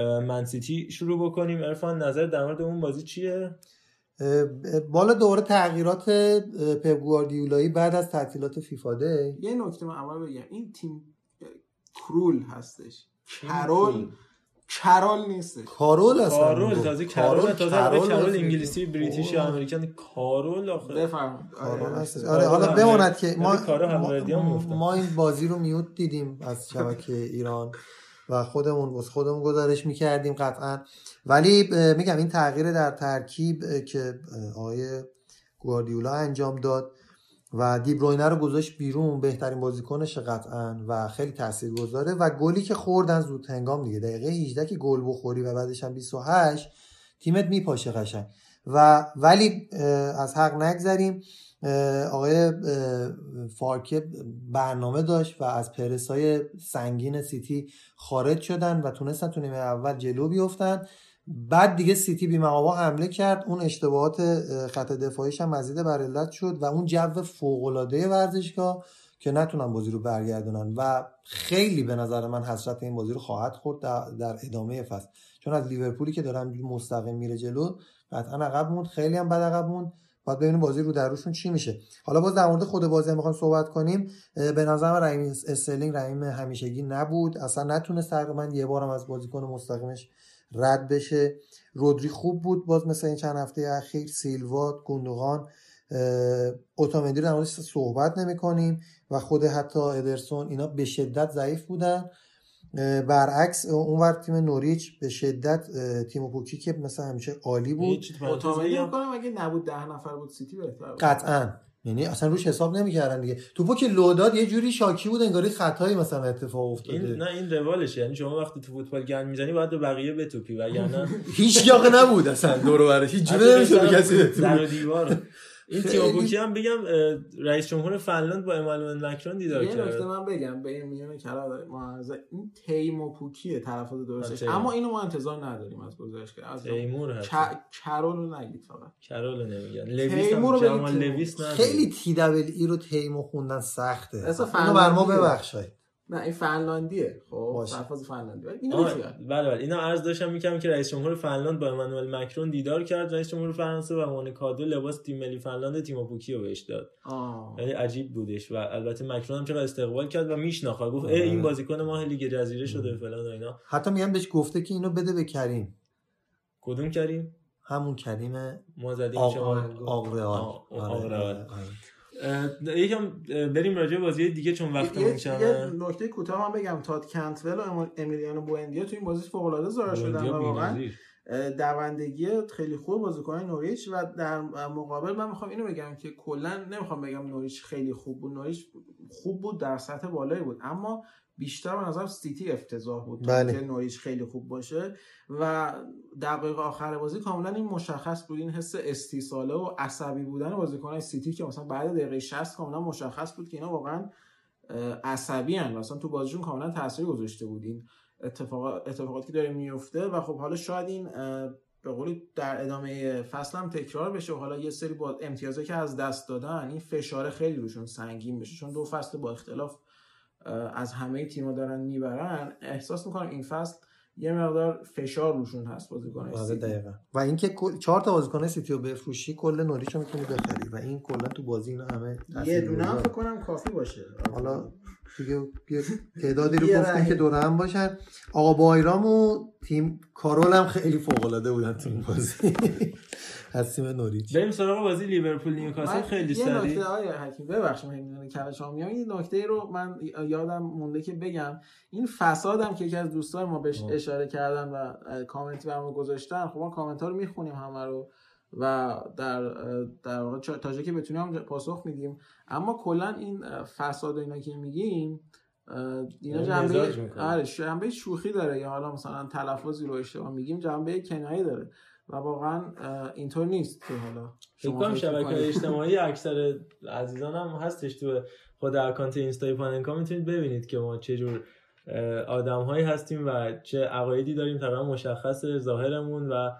منسیتی شروع بکنیم عرفان نظر در مورد اون بازی چیه بالا دوره تغییرات پپ گواردیولایی بعد از تعطیلات فیفا دی یه نکته من اول بگم این تیم کرول هستش کرول کرول نیستش کارول اصلا کارول. تازه کارول تازه کارول آره، هست. انگلیسی بریتیش. امریکن کارول آخه بفرمایید کارول آره. هستش. آره حالا کارول بماند که ما. ما این بازی رو میوت دیدیم از شبکه ایران و خودمون واسه خودمون گزارش می‌کردیم قطعا. ولی میگم این تغییر در ترکیب که آقای گواردیولا انجام داد و دیبروینه رو گذاشت بیرون بهترین بازیکنش قطعا و خیلی تاثیرگذاره و گلی که خوردن زود هنگام دیگه. دقیقه 18 که گل بخوری و بعدش هم 28 تیمت میپاشه قشنگ. و ولی از حق نگذریم. آقای فارکه برنامه داشت و از پرسای سنگین سیتی خارج شدن و تونستن تو نیمه اول جلو بیفتن. بعد دیگه سیتی بی حمله کرد. اون اشتباهات اه، خط دفاعیش هم مزید بر علت شد و اون جو فوق العاده ورزشگاه که نتونن بازی رو برگردونن و خیلی به نظر من حسرت این بازی رو خواهد خورد در, ادامه فصل. چون از لیورپولی که دارن مستقیم میره جلو قطعا عقب موند. خیلی هم بد عقب باید ببینیم بازی رو در روشون چی میشه. حالا باز در مورد خود بازی هم می‌خوایم صحبت کنیم. به نظر رحیم استرلینگ رحیم همیشگی نبود. اصلا نتونست تقریبا یه بارم از بازیکن مستقیمش رد بشه. رودری خوب بود باز مثل این چند هفته اخیر. سیلوا گوندوغان اوتامندی رو در صحبت نمی کنیم و خود حتی ادرسون اینا به شدت ضعیف بودن. برعکس اونور تیم نوریچ به شدت تیم پوکی که مثل همیشه عالی بود. بگم. می‌کنم اگه نبود ده نفر بود سیتی بهتر بود. قطعا. یعنی اصلا روش حساب نمی‌کردن دیگه. توپو که لو داد یه جوری شاکی بود انگاری خطایی مثلا اتفاق افتاده. این نه این روالشه یعنی شما وقتی تو فوتبال گند می‌زنی باید به بقیه بتوپی وگرنه هیچ یاقه نبود اصلا دور و برش. هیچ جوری نمی‌شد به کسی در دیوار. این خیلی- تیم بوکی هم بگم رئیس جمهور فنلاند با امانوئل مکرون دیدار یه نکته کرد من بگم به این میون کلا داره معارضه این تیمو پوکیه تلفظ درستش. تیمو. اما اینو ما انتظار نداریم از گزارشگر از تیمور هست ک- کرول رو نگید فقط. کرول نمیگن. لویس تیمور جمال. لویس نه خیلی تی دبل ای رو تیمو خوندن سخته. اصلا بر ما. ببخشید. نه این فنلاندیه. خب. تلفظ فنلاندی. ولی اینو بله بله. اینا عرض داشتم می‌کنم که رئیس جمهور فنلاند با امانوئل مکرون دیدار کرد. رئیس جمهور فرانسه و عنوان کادو لباس تیم ملی فنلاند تیم پوکی رو بهش داد. خیلی عجیب بودش و البته مکرون هم چقدر استقبال کرد و میشناخت گفت ای آره. این بازیکن ما لیگ جزیره شده فلان و اینا. حتی میگم بهش گفته که اینو بده به کریم. کدوم کریم؟ همون کریم ما زدیم آق شما. یکم بریم راجع بازی دیگه چون وقتمون یه, یه کمه نکته کوتاه من بگم. تاد کنتول و امیلیانو بوئندیا تو این بازی فوق العاده ظاهر شدن بوندیا و واقعا دوندگی خیلی خوب بازیکن نوریچ و در مقابل من می‌خوام اینو بگم که کلا نمی‌خوام بگم نوریچ خیلی خوب بود. نوریچ خوب بود در سطح بالایی بود. اما بیشتر به نظر سیتی افتضاح بود بله. اینکه نوریچ خیلی خوب باشه و دقایق آخر بازی کاملا این مشخص بود این حس استیصاله و عصبی بودن بازیکنان سیتی که مثلا بعد دقیقه 60 کاملا مشخص بود که اینا واقعا عصبی هن. مثلا تو بازیشون کاملا تاثیر گذاشته بود این اتفاقات اتفاقاتی که داره میفته و خب حالا شاید این به قولی در ادامه فصل هم تکرار بشه و حالا یه سری با امتیازی که از دست دادن این فشار خیلی روشون سنگین بشه چون دو فصل با اختلاف از همه تیم‌ها دارن می‌برن. احساس می‌کنم این فصل یه مقدار فشار روشون هست بازیکن آره دقیقا. و اینکه چهار تا بازیکن سیتی رو بفروشی کل نوریچ رو می‌تونی بخری. و این کلا تو بازی اینا همه یه دونه هم. فکر کنم کافی باشه. حالا دیگه یه تعدادی رو گفتیم رأی. که دور هم باشن. آقا بایرام و تیم کارول هم خیلی فوق العاده بودن تو این بازی. از تیم نوریچ. بریم سراغ بازی لیورپول نیوکاسل خیلی یه نکته سریع آقای حکیم ببخشید من می‌دونم کلش هم میام این نکته رو من یادم مونده که بگم. این فسادم که یکی از دوستان ما بهش. اشاره کردن و کامنتی برام گذاشتن خب ما کامنت ها رو می‌خونیم همه رو. و در در واقع تا جایی که بتونیم پاسخ میدیم. اما کلا این فساد و اینا که میگیم اینا مزاج جنبه. آره جنبه شوخی داره. یا حالا مثلا تلفظی رو اشتباه میگیم جنبه کنایه داره. و واقعا اینطور نیست که حالا شما شبکه اجتماعی اکثر عزیزان هم هستش تو خود اکانت اینستای پاننکا می‌تونید ببینید که ما چه جور آدم هایی هستیم و چه عقایدی داریم. تقریبا مشخص ظاهرمون و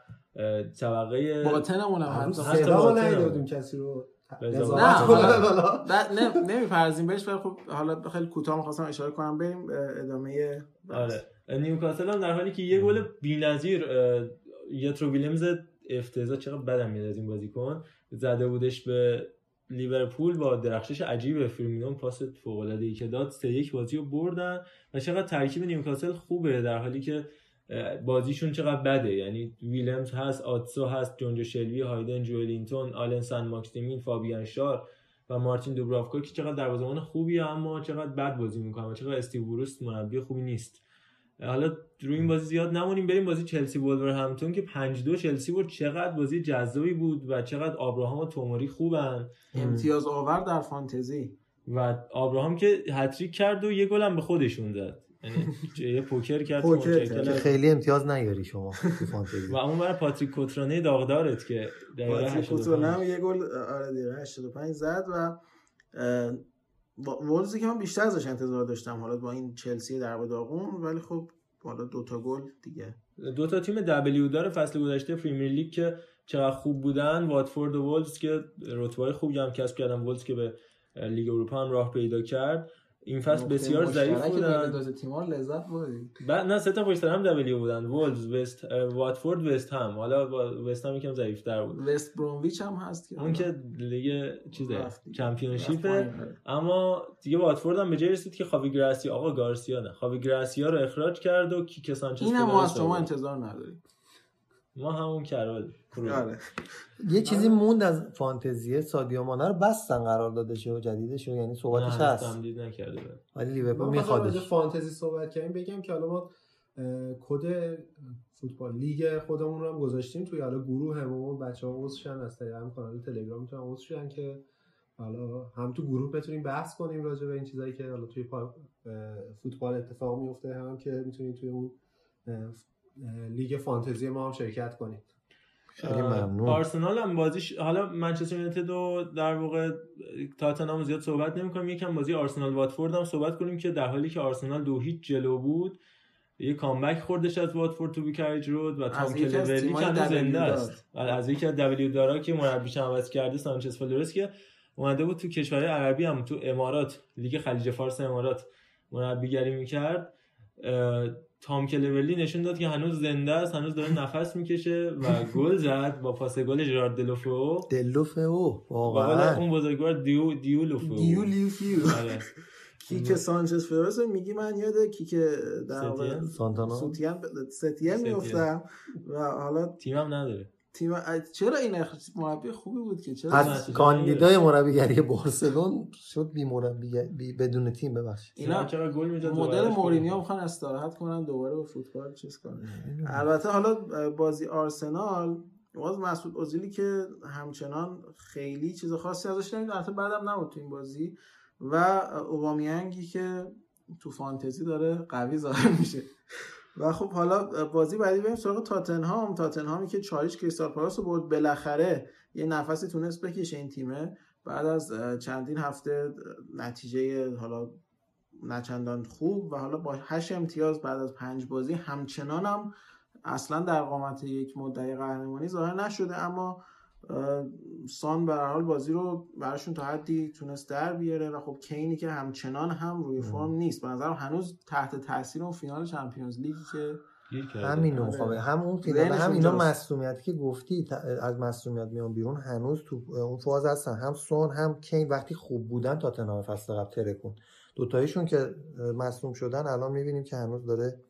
طبقه باطنمون هم حتی صدا بودیم کسی رو نه، نه نمیپرزیم بهش ولی خب حالا خیلی کوتاه می‌خواستم اشاره کنم بریم ادامه. آره. نیوکاسل هم در حالی که یه گل بی‌نظیر یترو ویلمز افتضاح چقدر بدم میاد از این بازیکن. زده بودش به لیورپول با درخشش عجیب فیرمینو پاس فوق العاده ای که داد سه یک بازی رو بردن و چقدر ترکیب نیوکاسل خوبه در حالی که بازیشون چقدر بده؟ یعنی ویلمز هست آتسو هست جونجو شلوی هایدن جوئلینتون آلن سن ماکسیمین فابیان شار و مارتین دوبرافکا که چقدر دروازه‌بان خوبیه اما چقدر بد بازی می‌کنه و چقدر استیو بروس مربی خوبی نیست. حالا روی این بازی زیاد نمونیم بریم بازی چلسی وولورهمپتون که 5 2 چلسی بود چقدر بازی جذابی بود و چقدر آبراهام و توموری خوبن. امتیاز آور در فانتزی. و آبراهام که هتریک کرد و یه گل هم به خودشون زد. یه پوکر کرد پوکر از- خیلی امتیاز نگیری شما تو فانتزی. و اون برای پاتریک کوترانه داغدارت که پاتریک 85 کوتونم یه گل آره دیگه 85 زد و وولزی که من بیشتر ازش انتظار داشتم حالا با این چلسی در داغون ولی خب حالا دوتا گل دیگه. دو تا تیم دبلیو داره فصل گذشته پریمیر لیگ که چقدر خوب بودن. واتفورد و وولز که رتبه خوبی هم کسب کردن. وولز که به لیگ اروپا هم راه پیدا کرد. این فصل بسیار ضعیف بودن. دو لذت بردیم. بعد نه سه تا پشت هم دبلیو بودن. وولز وست واتفورد وست هم. حالا وست هم یکم ضعیف‌تر بود. وست برومویچ هم هست که اون که لیگ چیزه آره. اما دیگه واتفورد هم به جای رسید که خاوی گراسیا آقا گارسیا نه. خاوی گراسیا رو اخراج کرد و کیک سانچز این هم ما فلورس از شما. انتظار نداریم. ما همون کرال آره. یه چیزی موند از فانتزیه سادیو مانه رو بستن قرار دادش و جدیدش رو یعنی صحبتش هست. تمدید نکرده. ولی لیورپول میخوادش فانتزی صحبت کردیم بگم که حالا ما کد فوتبال لیگ خودمون رو هم گذاشتیم توی حالا گروه همون بچه ها عضو شن از طریق هم کانال تلگرام می‌تونن عضو شن که حالا هم تو گروه بتونیم بحث کنیم راجع به این چیزایی که حالا توی فوتبال اتفاق میفته هم که می‌تونید توی اون لیگ فانتزی ما هم شرکت کنید. خیلی ممنون. آرسنال هم بازیش حالا منچستر یونایتد رو در واقع تاتنهام زیاد صحبت نمی‌کنیم. یکم بازی آرسنال واتفورد هم صحبت کنیم که در حالی که آرسنال دو هیچ جلو بود یه comeback خوردش از واتفورد تو ویکریج رود و تام کلورلی که زنده. است. و از یکی از W دارا که مربیش عوض کرده سانچز فلورس که اومده بود تو کشورهای عربی هم تو امارات لیگ خلیج فارس امارات مربیگری می‌کرد. تام کلورلی نشون داد که هنوز زنده است هنوز داره نفس می‌کشه و گل زد با پاس گل ژرارد دلوفو. دلوفه او و قول واقعا اون بزرگوار دیو دیولوفو. دیو لیو فیو آره. کیک سانچز رو میگی من یاد کیک در واقع؟ سانتانا. سوتین ستین میفتم و حالا تیمم نداره. تیم چرا این مربی خوبی بود که؟ چرا از کاندیدای مربیگری بارسلون شد بی مربی بی بدون تیم ببخشید. اینا چرا گل می‌زد؟ مدل مورینیو می‌خوان استراحت کنن دوباره به فوتبال چیز کنن البته حالا بازی آرسنال باز مسعود اوزیلی که همچنان خیلی چیز خاصی ازش نمید البته بعدم نبود تو این بازی. و اوبامیانگی که تو فانتزی داره قوی ظاهر میشه. و خب حالا بازی بعدی بریم سراغ تاتنهام. تاتنهامی که چاریش کریستال پالاس رو برد. بالاخره یه نفسی تونست بکشه این تیمه. بعد از چندین هفته نتیجه حالا نچندان خوب و حالا با هشت امتیاز بعد از پنج بازی همچنان هم اصلا در قامت یک مدعی قهرمانی ظاهر نشده. اما سان به هر حال بازی رو براشون تا حدی تونست در بیاره و خب کینی که همچنان هم روی فرم نیست. به نظرم هنوز تحت تاثیر اون فینال چمپیونز لیگی که همینو آره. هم اون فینال هم اینا. مصدومیتی که گفتی از مصدومیت میان بیرون هنوز تو اون فاز هستن. هم سون هم کین. وقتی خوب بودن تاتنهام فصل قبل ترکون دوتایشون که مصدوم شدن الان می‌بینیم که هنوز داره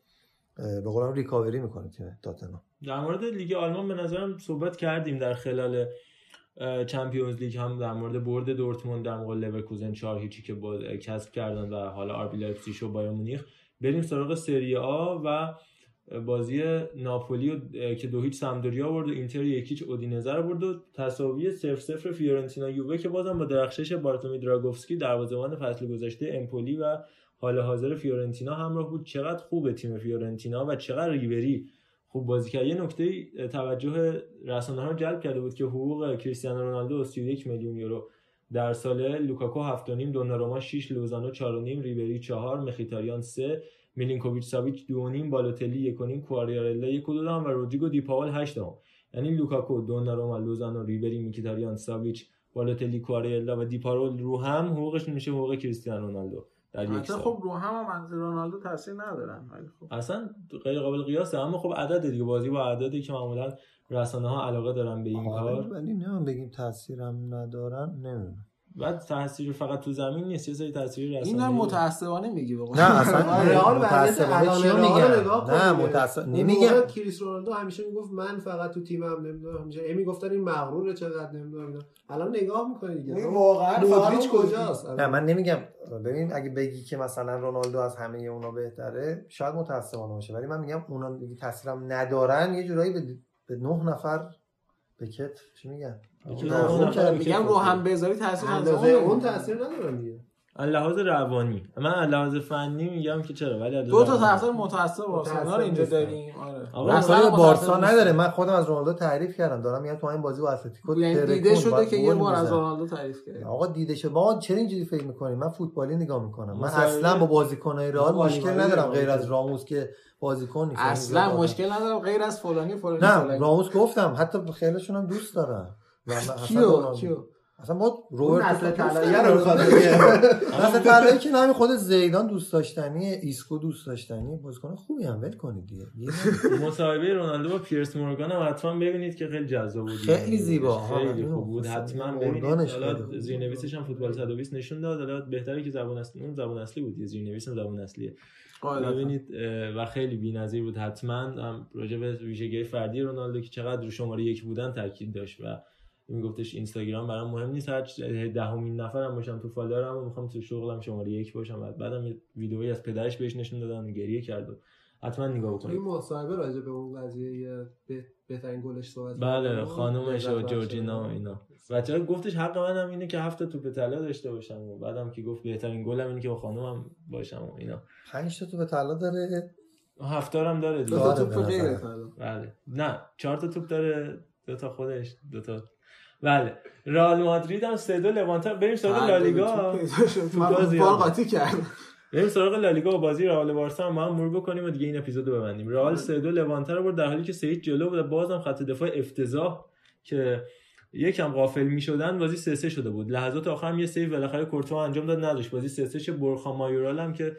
به قولم recovery می‌کنه تیم تاتنهام. در مورد لیگ آلمان به نظرم صحبت کردیم در خلال چمپیونز لیگ هم در مورد برد دورتموند در مقابل لورکوزن 4 هیچی که با کسب کردن و حالا آربی لایپزیگ و بایر مونیخ. بریم سراغ سری آ و بازی ناپولی و- که دو هیچ سمپدوریا برد و اینتر یک هیچ اودینزه رو برد و تساوی 0 0 فیورنتینا یووه که بازم با درخشش بارتلومی دراگوفسکی دروازه‌بان فصل گذشته امپولی و حال حاضر فیورنتینا همراه بود. چقدر خوبه تیم فیورنتینا و چقدر ریبری خوب بازی کرد یه نکته توجه رسانه ها جلب کرده بود که حقوق کریستیانو رونالدو 31 میلیون یورو در سال لوکاکو 7.5 دوناروما 6 لوزانو 4.5 ریبری 4 مخیتاریان 3 میلینکوویچ ساویچ 2.5 بالوتلی 1.5 کواریارلا 1 و رودریگو دیپاول 8 هم. یعنی لوکاکو دوناروما لوزانو ریبری میکیتاریان ساویچ بالوتلی کواریارلا و دیپاول رو هم حقوقش میشه حقوق کریستیانو رونالدو در یک سال. خب رو هم هم از رونالدو تاثیر ندارن ولی خب. اصلا غیر قابل قیاسه اما خب عدد دیگه بازی با عددی که معمولا رسانه ها علاقه دارن به این کار. ولی نه بگیم تاثیرم ندارن نمی‌دونم. بعد تاثیر فقط تو زمین نیست یه سری تاثیر رسانه‌ای این هم متاسفانه میگی قول نه اصلا آره، رئال چیو رئال رو میگم؟ نگاه کن نه نمیگم. موقع کریس رونالدو همیشه می‌گفت من فقط تو تیمم نمی‌دونم همیشه امی گفتن این مغروره چقدر نمی‌دونم اینا. الان نگاه می‌کنی دیگه. این واقعا مودریچ کجاست؟ نه من نمیگم. ببین اگه بگی که مثلا رونالدو از همه اونا بهتره شاید متاسفانه باشه. ولی من میگم اونا دیگه تاثیرم ندارن. یه جورایی به, به نه نفر به کتف چی میگن؟ میگم رو هم بذاری تاثیر اندازه نداره اون تاثیر ندارن دیگه. از لحاظ روانی. من از لحاظ فنی میگم که چرا ولی از دو تا طرفدار متعصب بارسلونا رو اینجا. داریم. آره. اصلا بارسا. نداره. من خودم از رونالدو تعریف کردم. دارم میگم تو این بازی با اتلتیکو یعنی دیده شده که یه بار از. رونالدو تعریف کرد. آقا دیده شده ما چرا اینجوری فکر می‌کنیم؟ من فوتبالی نگاه می‌کنم. من اصلا با بازیکنای رئال مشکل ندارم غیر از. راموس که بازیکن نیست. یعنی اصلا مشکل ندارم. غیر از فلانی فلانی نه فلانی. راموس گفتم حتی خیلیشون هم دوست دارم کیو کیو؟ اصلا ما اون روبرتو نسل رو می‌خواد نسل طلایی که همین خود زیدان دوست داشتنی ایسکو دوست داشتنی. بازیکن خوبی هم ول کنید دیگه. یه- مصاحبه رونالدو با پیرس مورگان هم حتما ببینید که خیلی جذاب بود. خیلی زیبا. خیلی خوب بود. حتما ببینید. حالا. زیرنویسش هم فوتبال 120 نشون داد. حالا بهتره که زبان اصلی اون زبان اصلی بود. زیرنویس هم زبان اصلیه. ببینید و خیلی بی‌نظیر بود حتما. راجع به ویژگی فردی رونالدو که چقدر رو شماره یک بودن تاکید داشت و میگفتش اینستاگرام برام مهم نیست. هر دهمین نفرم باشم تو فالوورم و می‌خوام تو شغلم شماره یک باشم. و بعدم یه ویدئویی از پدرش بهش نشون دادن گریه کرد و حتما نگاه بکنید مصاحبه راجع به اون قضیه به- بهترین گلش صحبت بله. خانومش و جورجینا و. اینا. بچه‌ها گفتش حق منم اینه که هفت تا توپ طلا داشته باشم و بعدم که گفت بهترین گلم اینه که با خانومم باشم و اینا. پنج تا تو به طلا داره؟ هفتا هم داره دو تا داره توپ غیر. بله. نه چهار تا توپ داره دو تا خودش دو تا. بله. رئال مادرید هم سه دو لوانتا بریم سراغ لالیگا. توپ. فوتبال قاطی کردم بریم سراغ لالیگا و بازی رئال بارسا. هم هم مرور بکنیم و دیگه این اپیزودو ببندیم. رئال سه دو لوانتا رو برد در حالی که سه جلو بود بازم خط دفاع افتضاح که یکم غافل می‌شدن بازی سه سه شده بود. لحظات آخر هم یه سیو بالاخره کورتوا انجام داد نداشت. بازی سه سه شه. برخا مایورال هم که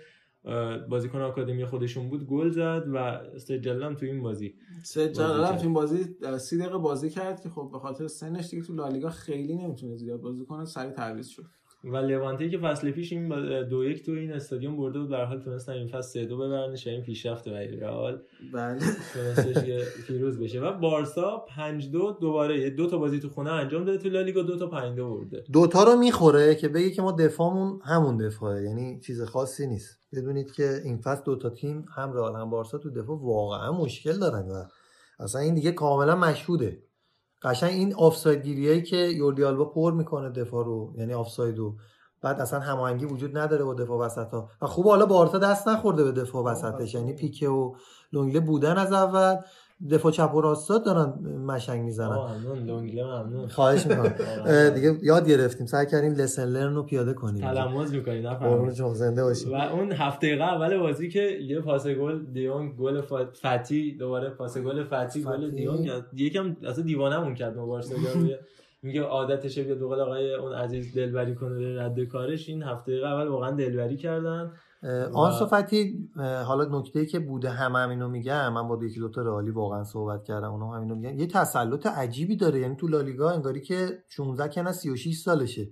بازیکن آکادمی خودشون بود گل زد و هم تو این بازی. کرد. تو این بازی اه، سی دقیقه بازی کرد که خب به خاطر سنش دیگه تو لالیگا خیلی نمی‌تونه زیاد بازی کنه سریع تعویض شد. و لوانته که فصل پیش این با- دو یک تو این استادیوم برده بود در حال تونستن این فصل سه دو ببرنش این پیشرفت برای رئال بله. تونستش که پیروز بشه. و بارسا 5 دو دوباره یه دو تا بازی تو خونه انجام داده تو لالیگا دو تا 5 دو برده. دوتا رو می‌خوره که بگه که ما دفاعمون همون دفاعه یعنی چیز خاصی نیست. بدونید که این فصل دوتا تیم هم رئال هم بارسا تو دفاع واقعا مشکل دارن و اصلا این دیگه کاملا مشهوده. قشنگ این آفساید گیریایی که یوردی آلبا پر می‌کنه دفاع رو یعنی آفسایدو بعد اصلا هماهنگی وجود نداره با دفاع وسط ها و خوب حالا بارسا دست نخورده به دفاع وسطش یعنی پیکه و لونگله بودن از اول. دفاع چپ و راستا دارن مشنگ می‌زنن. ممنون. لونگله ممنون. خواهش می‌کنم. دیگه یاد گرفتیم. سعی کردیم لسن لرن رو پیاده کنیم. تلموز می‌کنی قربون نه شما زنده باشیم و اون هفته اول بازی که یه پاس گل دیون گل فتی دوباره پاس گل فتی گل. دیون یکم اصلا دیوانمون کرد ما بارسا روی میگه عادتشه بیاد بقول آقای اون عزیز دلبری کنه رد کارش. این هفته اول واقعا دلبری کردن. آنسو فتی اه، حالا نکته که بوده همه همینو میگن من با یکی دو تا رئالی واقعا صحبت کردم اونا همینو میگن یه تسلط عجیبی داره یعنی تو لالیگا انگاری که 16 کنه 36 سالشه.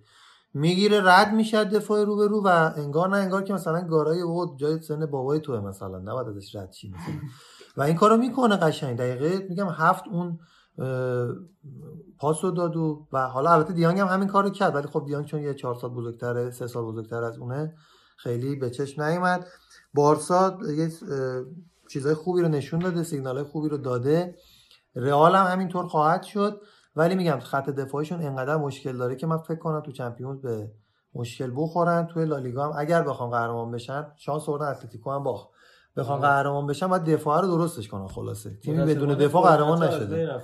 می‌گیره رد میشه دفاع رو به رو و انگار نه انگار که مثلا گارای او جای سن بابای توه مثلا نباید ازش رد چی مثلا و این کارو می‌کنه قشنگ. دقیقه میگم هفت اون پاسو داد و, و حالا البته دیانگ هم همین کارو کرد ولی خب دیانگ چون یه چهار سال بزرگتره سه سال بزرگتر از اونه خیلی به چشم نیومد. بارسا یه چیزای خوبی رو نشون داده سیگنال خوبی رو داده. رئال هم همینطور خواهد شد. ولی میگم خط دفاعشون انقدر مشکل داره که من فکر کنم تو چمپیونز به مشکل بخورن. توی لالیگا هم اگر بخوام قهرمان بشن شانس آوردن اتلتیکو هم باخت. بخوان آره. قهرمان بشن باید دفاع رو درستش کنن خلاصه. تیمی بدون دفاع قهرمان نشده.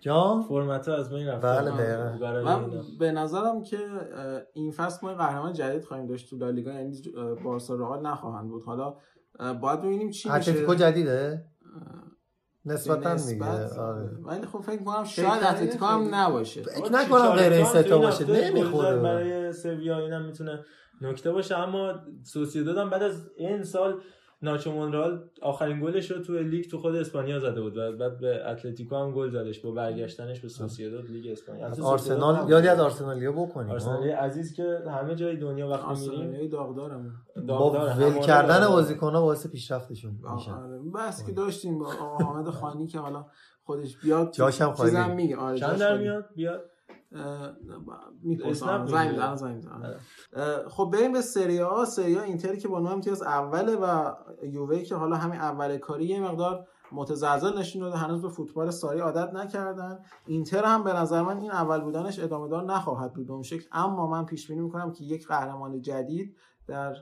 جان؟ فرمت از بین رفته. بله، آه، دقیقاً. برای من. به نظرم که این فصل ما قهرمان جدید خواهیم داشت تو لالیگا یعنی بارسا رئال نخواهند بود. حالا باید ببینیم چی میشه. اتلتیکو جدیده؟ نسبتا دیگه نسبت، آره. ولی خب فکر کنم شاید اتلتیکو هم نباشه. فکر نکنم غیر این سه تا باشه. نمی‌خوره. برای سویا اینم می‌تونه نکته باشه. اما سوسیداد هم بعد از این سال ناچو مونرال آخرین گلش رو تو لیگ تو خود اسپانیا زده بود و بعد به اتلتیکو هم گل زدش با برگشتنش به سوسیداد لیگ اسپانیا. سوسییداد آرسنال یادی از آرسنالیا بکنیم آرسنالی عزیز که همه جای دنیا وقتی میریم داغدارم با داغدار، ول کردن. بازیکن‌ها باعث پیشرفتشون میشن آره. بس که داشتیم با آقا حامد خانی که حالا خودش بیاد جاش هم خالی. چیزم میگه. آره چند در. میاد؟ بیاد. می‌زنم اه، خب بریم به سری آ. سری آ اینتری که با 9 امتیاز اوله و یووه که حالا همین اول کاری یه مقدار متزلزل نشون داده هنوز به فوتبال ساری عادت نکردن. اینتر هم به نظر من این اول بودنش ادامه دار نخواهد بود به اون شکل. اما من پیش بینی می‌کنم که یک قهرمان جدید در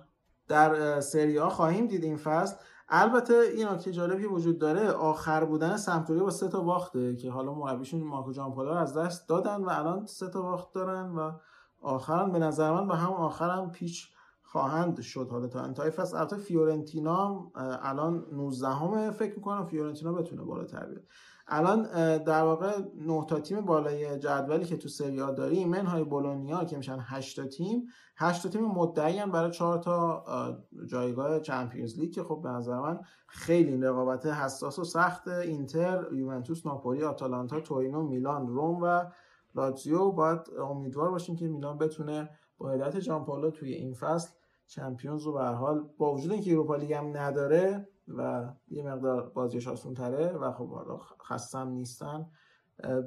در سری آ خواهیم دید این فصل. البته این نکته جالبی وجود داره آخر بودن سمپدوریا با سه تا باخته که حالا مربیشون مارکو جانپولا رو از دست دادن و الان سه تا باخت دارن و آخرم به نظر من به هم آخرم پیچ خواهند شد حالا تا انتهای فصل. البته فیورنتینا الان 19 همه فکر می‌کنم فیورنتینا بتونه بالاتر بیاد. الان در واقع نه تا تیم بالای جدولی که تو سری آ داریم منهای بولونیا که میشن 8 تا تیم 8 تا تیم مدعی برای 4 تا اه، جایگاه چمپیونز لیگ که خب به نظر من خیلی رقابت حساس و سخت اینتر یوونتوس ناپولی آتالانتا تورینو میلان روم و لاتزیو. باید امیدوار باشیم که میلان بتونه با هدایت جان پائولو توی این فصل چمپیونز رو به حال با وجود اینکه اروپا لیگ هم نداره و یه مقدار بازیش آسون تره و خب حالا خستم نیستن.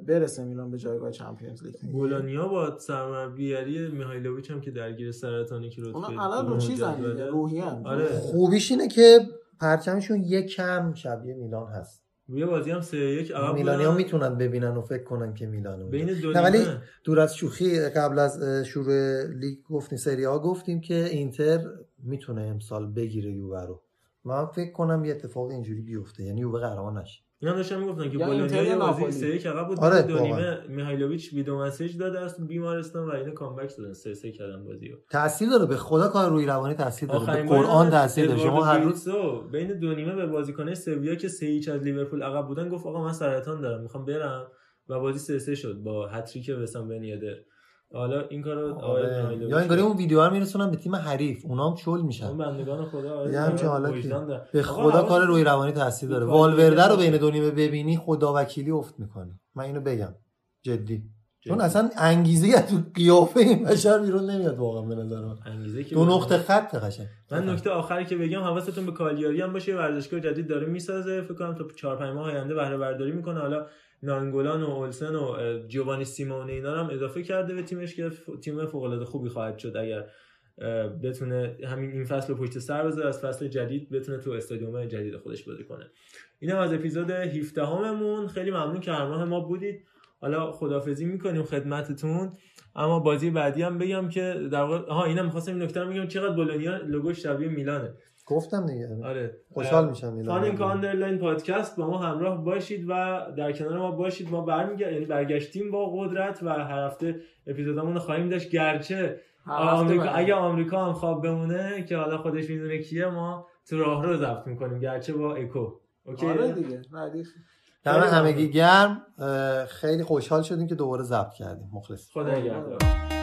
برسه میلان به جایگاه چمپیونز لیگ. بولونیا با سرمربیگری میهایلوویچ هم که درگیر سرطانی که اونا رتبه الان رو چیزن روحیه‌ان. آره. خوبیش اینه که پرچمشون یک کم شبیه میلان هست. یه بازی هم 3 1 عقب میلانی ها. می‌تونن ببینن و فکر کنن که میلانه بین دو نه ولی. دور از شوخی قبل از شروع لیگ گفتیم سری ها گفتیم که اینتر می‌تونه امسال بگیره یووه رو. من فکر کنم یه اتفاق اینجوری بیفته. یعنی یووه قهرمان نشه. اینا داشتن می‌گفتن که یا بولونیا بازی. 3 1 عقب بود. آره، دو. نیمه میهایلوویچ ویدیو مسیج داده از بیمارستان و اینا کامبک دادن 3 3 کردن بازی رو. تاثیر داره. به خدا کار روی روانی تاثیر داره. به قرآن تاثیر داره. شما هر روز بین دو نیمه به بازیکنه سویا که 3 هیچ از لیورپول عقب بودن گفت آقا من سرطان دارم می‌خوام برم. و بازی 3 3 شد با هتریک وسام بنیادر حالا این کارو آقای آره. یا انگاری اون ویدیو رو میرسونن به تیم حریف. اونا هم چل میشن. اون بندگان خدا یه همچین دارن. به خدا کار روی روانی تاثیر داره. والورده رو بین دو نیمه ببینی خدا وکیلی افت می‌کنی من اینو بگم. جدی. چون. اصلا انگیزه از تو قیافه این بشر بیرون نمیاد واقعا به نظر من انگیزه که دو. نقطه خط قشنگ. من نکته آخری که بگم حواستون به کالیاری هم باشه ورزشگاه جدید داره می‌سازه فکر کنم تا 4 5 ماه آینده بهره برداری می‌کنه. حالا نانگولان و اولسن و جوانی سیمونه اینا هم اضافه کرده به تیمش که تیم فوق العاده خوبی خواهد شد. اگر بتونه همین این فصل رو پشت سر بذاره از فصل جدید بتونه تو استادیوم جدید خودش بازی کنه. اینم از اپیزود 17 هممون خیلی ممنون که همراه ما بودید. حالا خدافزی می‌کنیم خدمتتون. اما بازی بعدی هم بگم که در واقع ها اینم می‌خواستم این نکته رو میگم چقدر بولونیا لوگوش شبیه میلانه. گفتم دیگه. آره. خوشحال میشم میلان. فان کاندرلاین پادکست با ما همراه باشید و در کنار ما باشید. ما برمیگردیم یعنی برگشتیم با قدرت و هر هفته اپیزودمون رو خواهیم داشت. گرچه آمریکا. اگه آمریکا هم خواب بمونه که حالا خودش می‌دونه کیه ما تو راه رو ضبط می‌کنیم. گرچه با اکو. OK؟ آره دیگه. ردیف دم همگی گرم. خیلی خوشحال شدیم که دوباره ضبط کردیم. مخلص خدا نگهدار.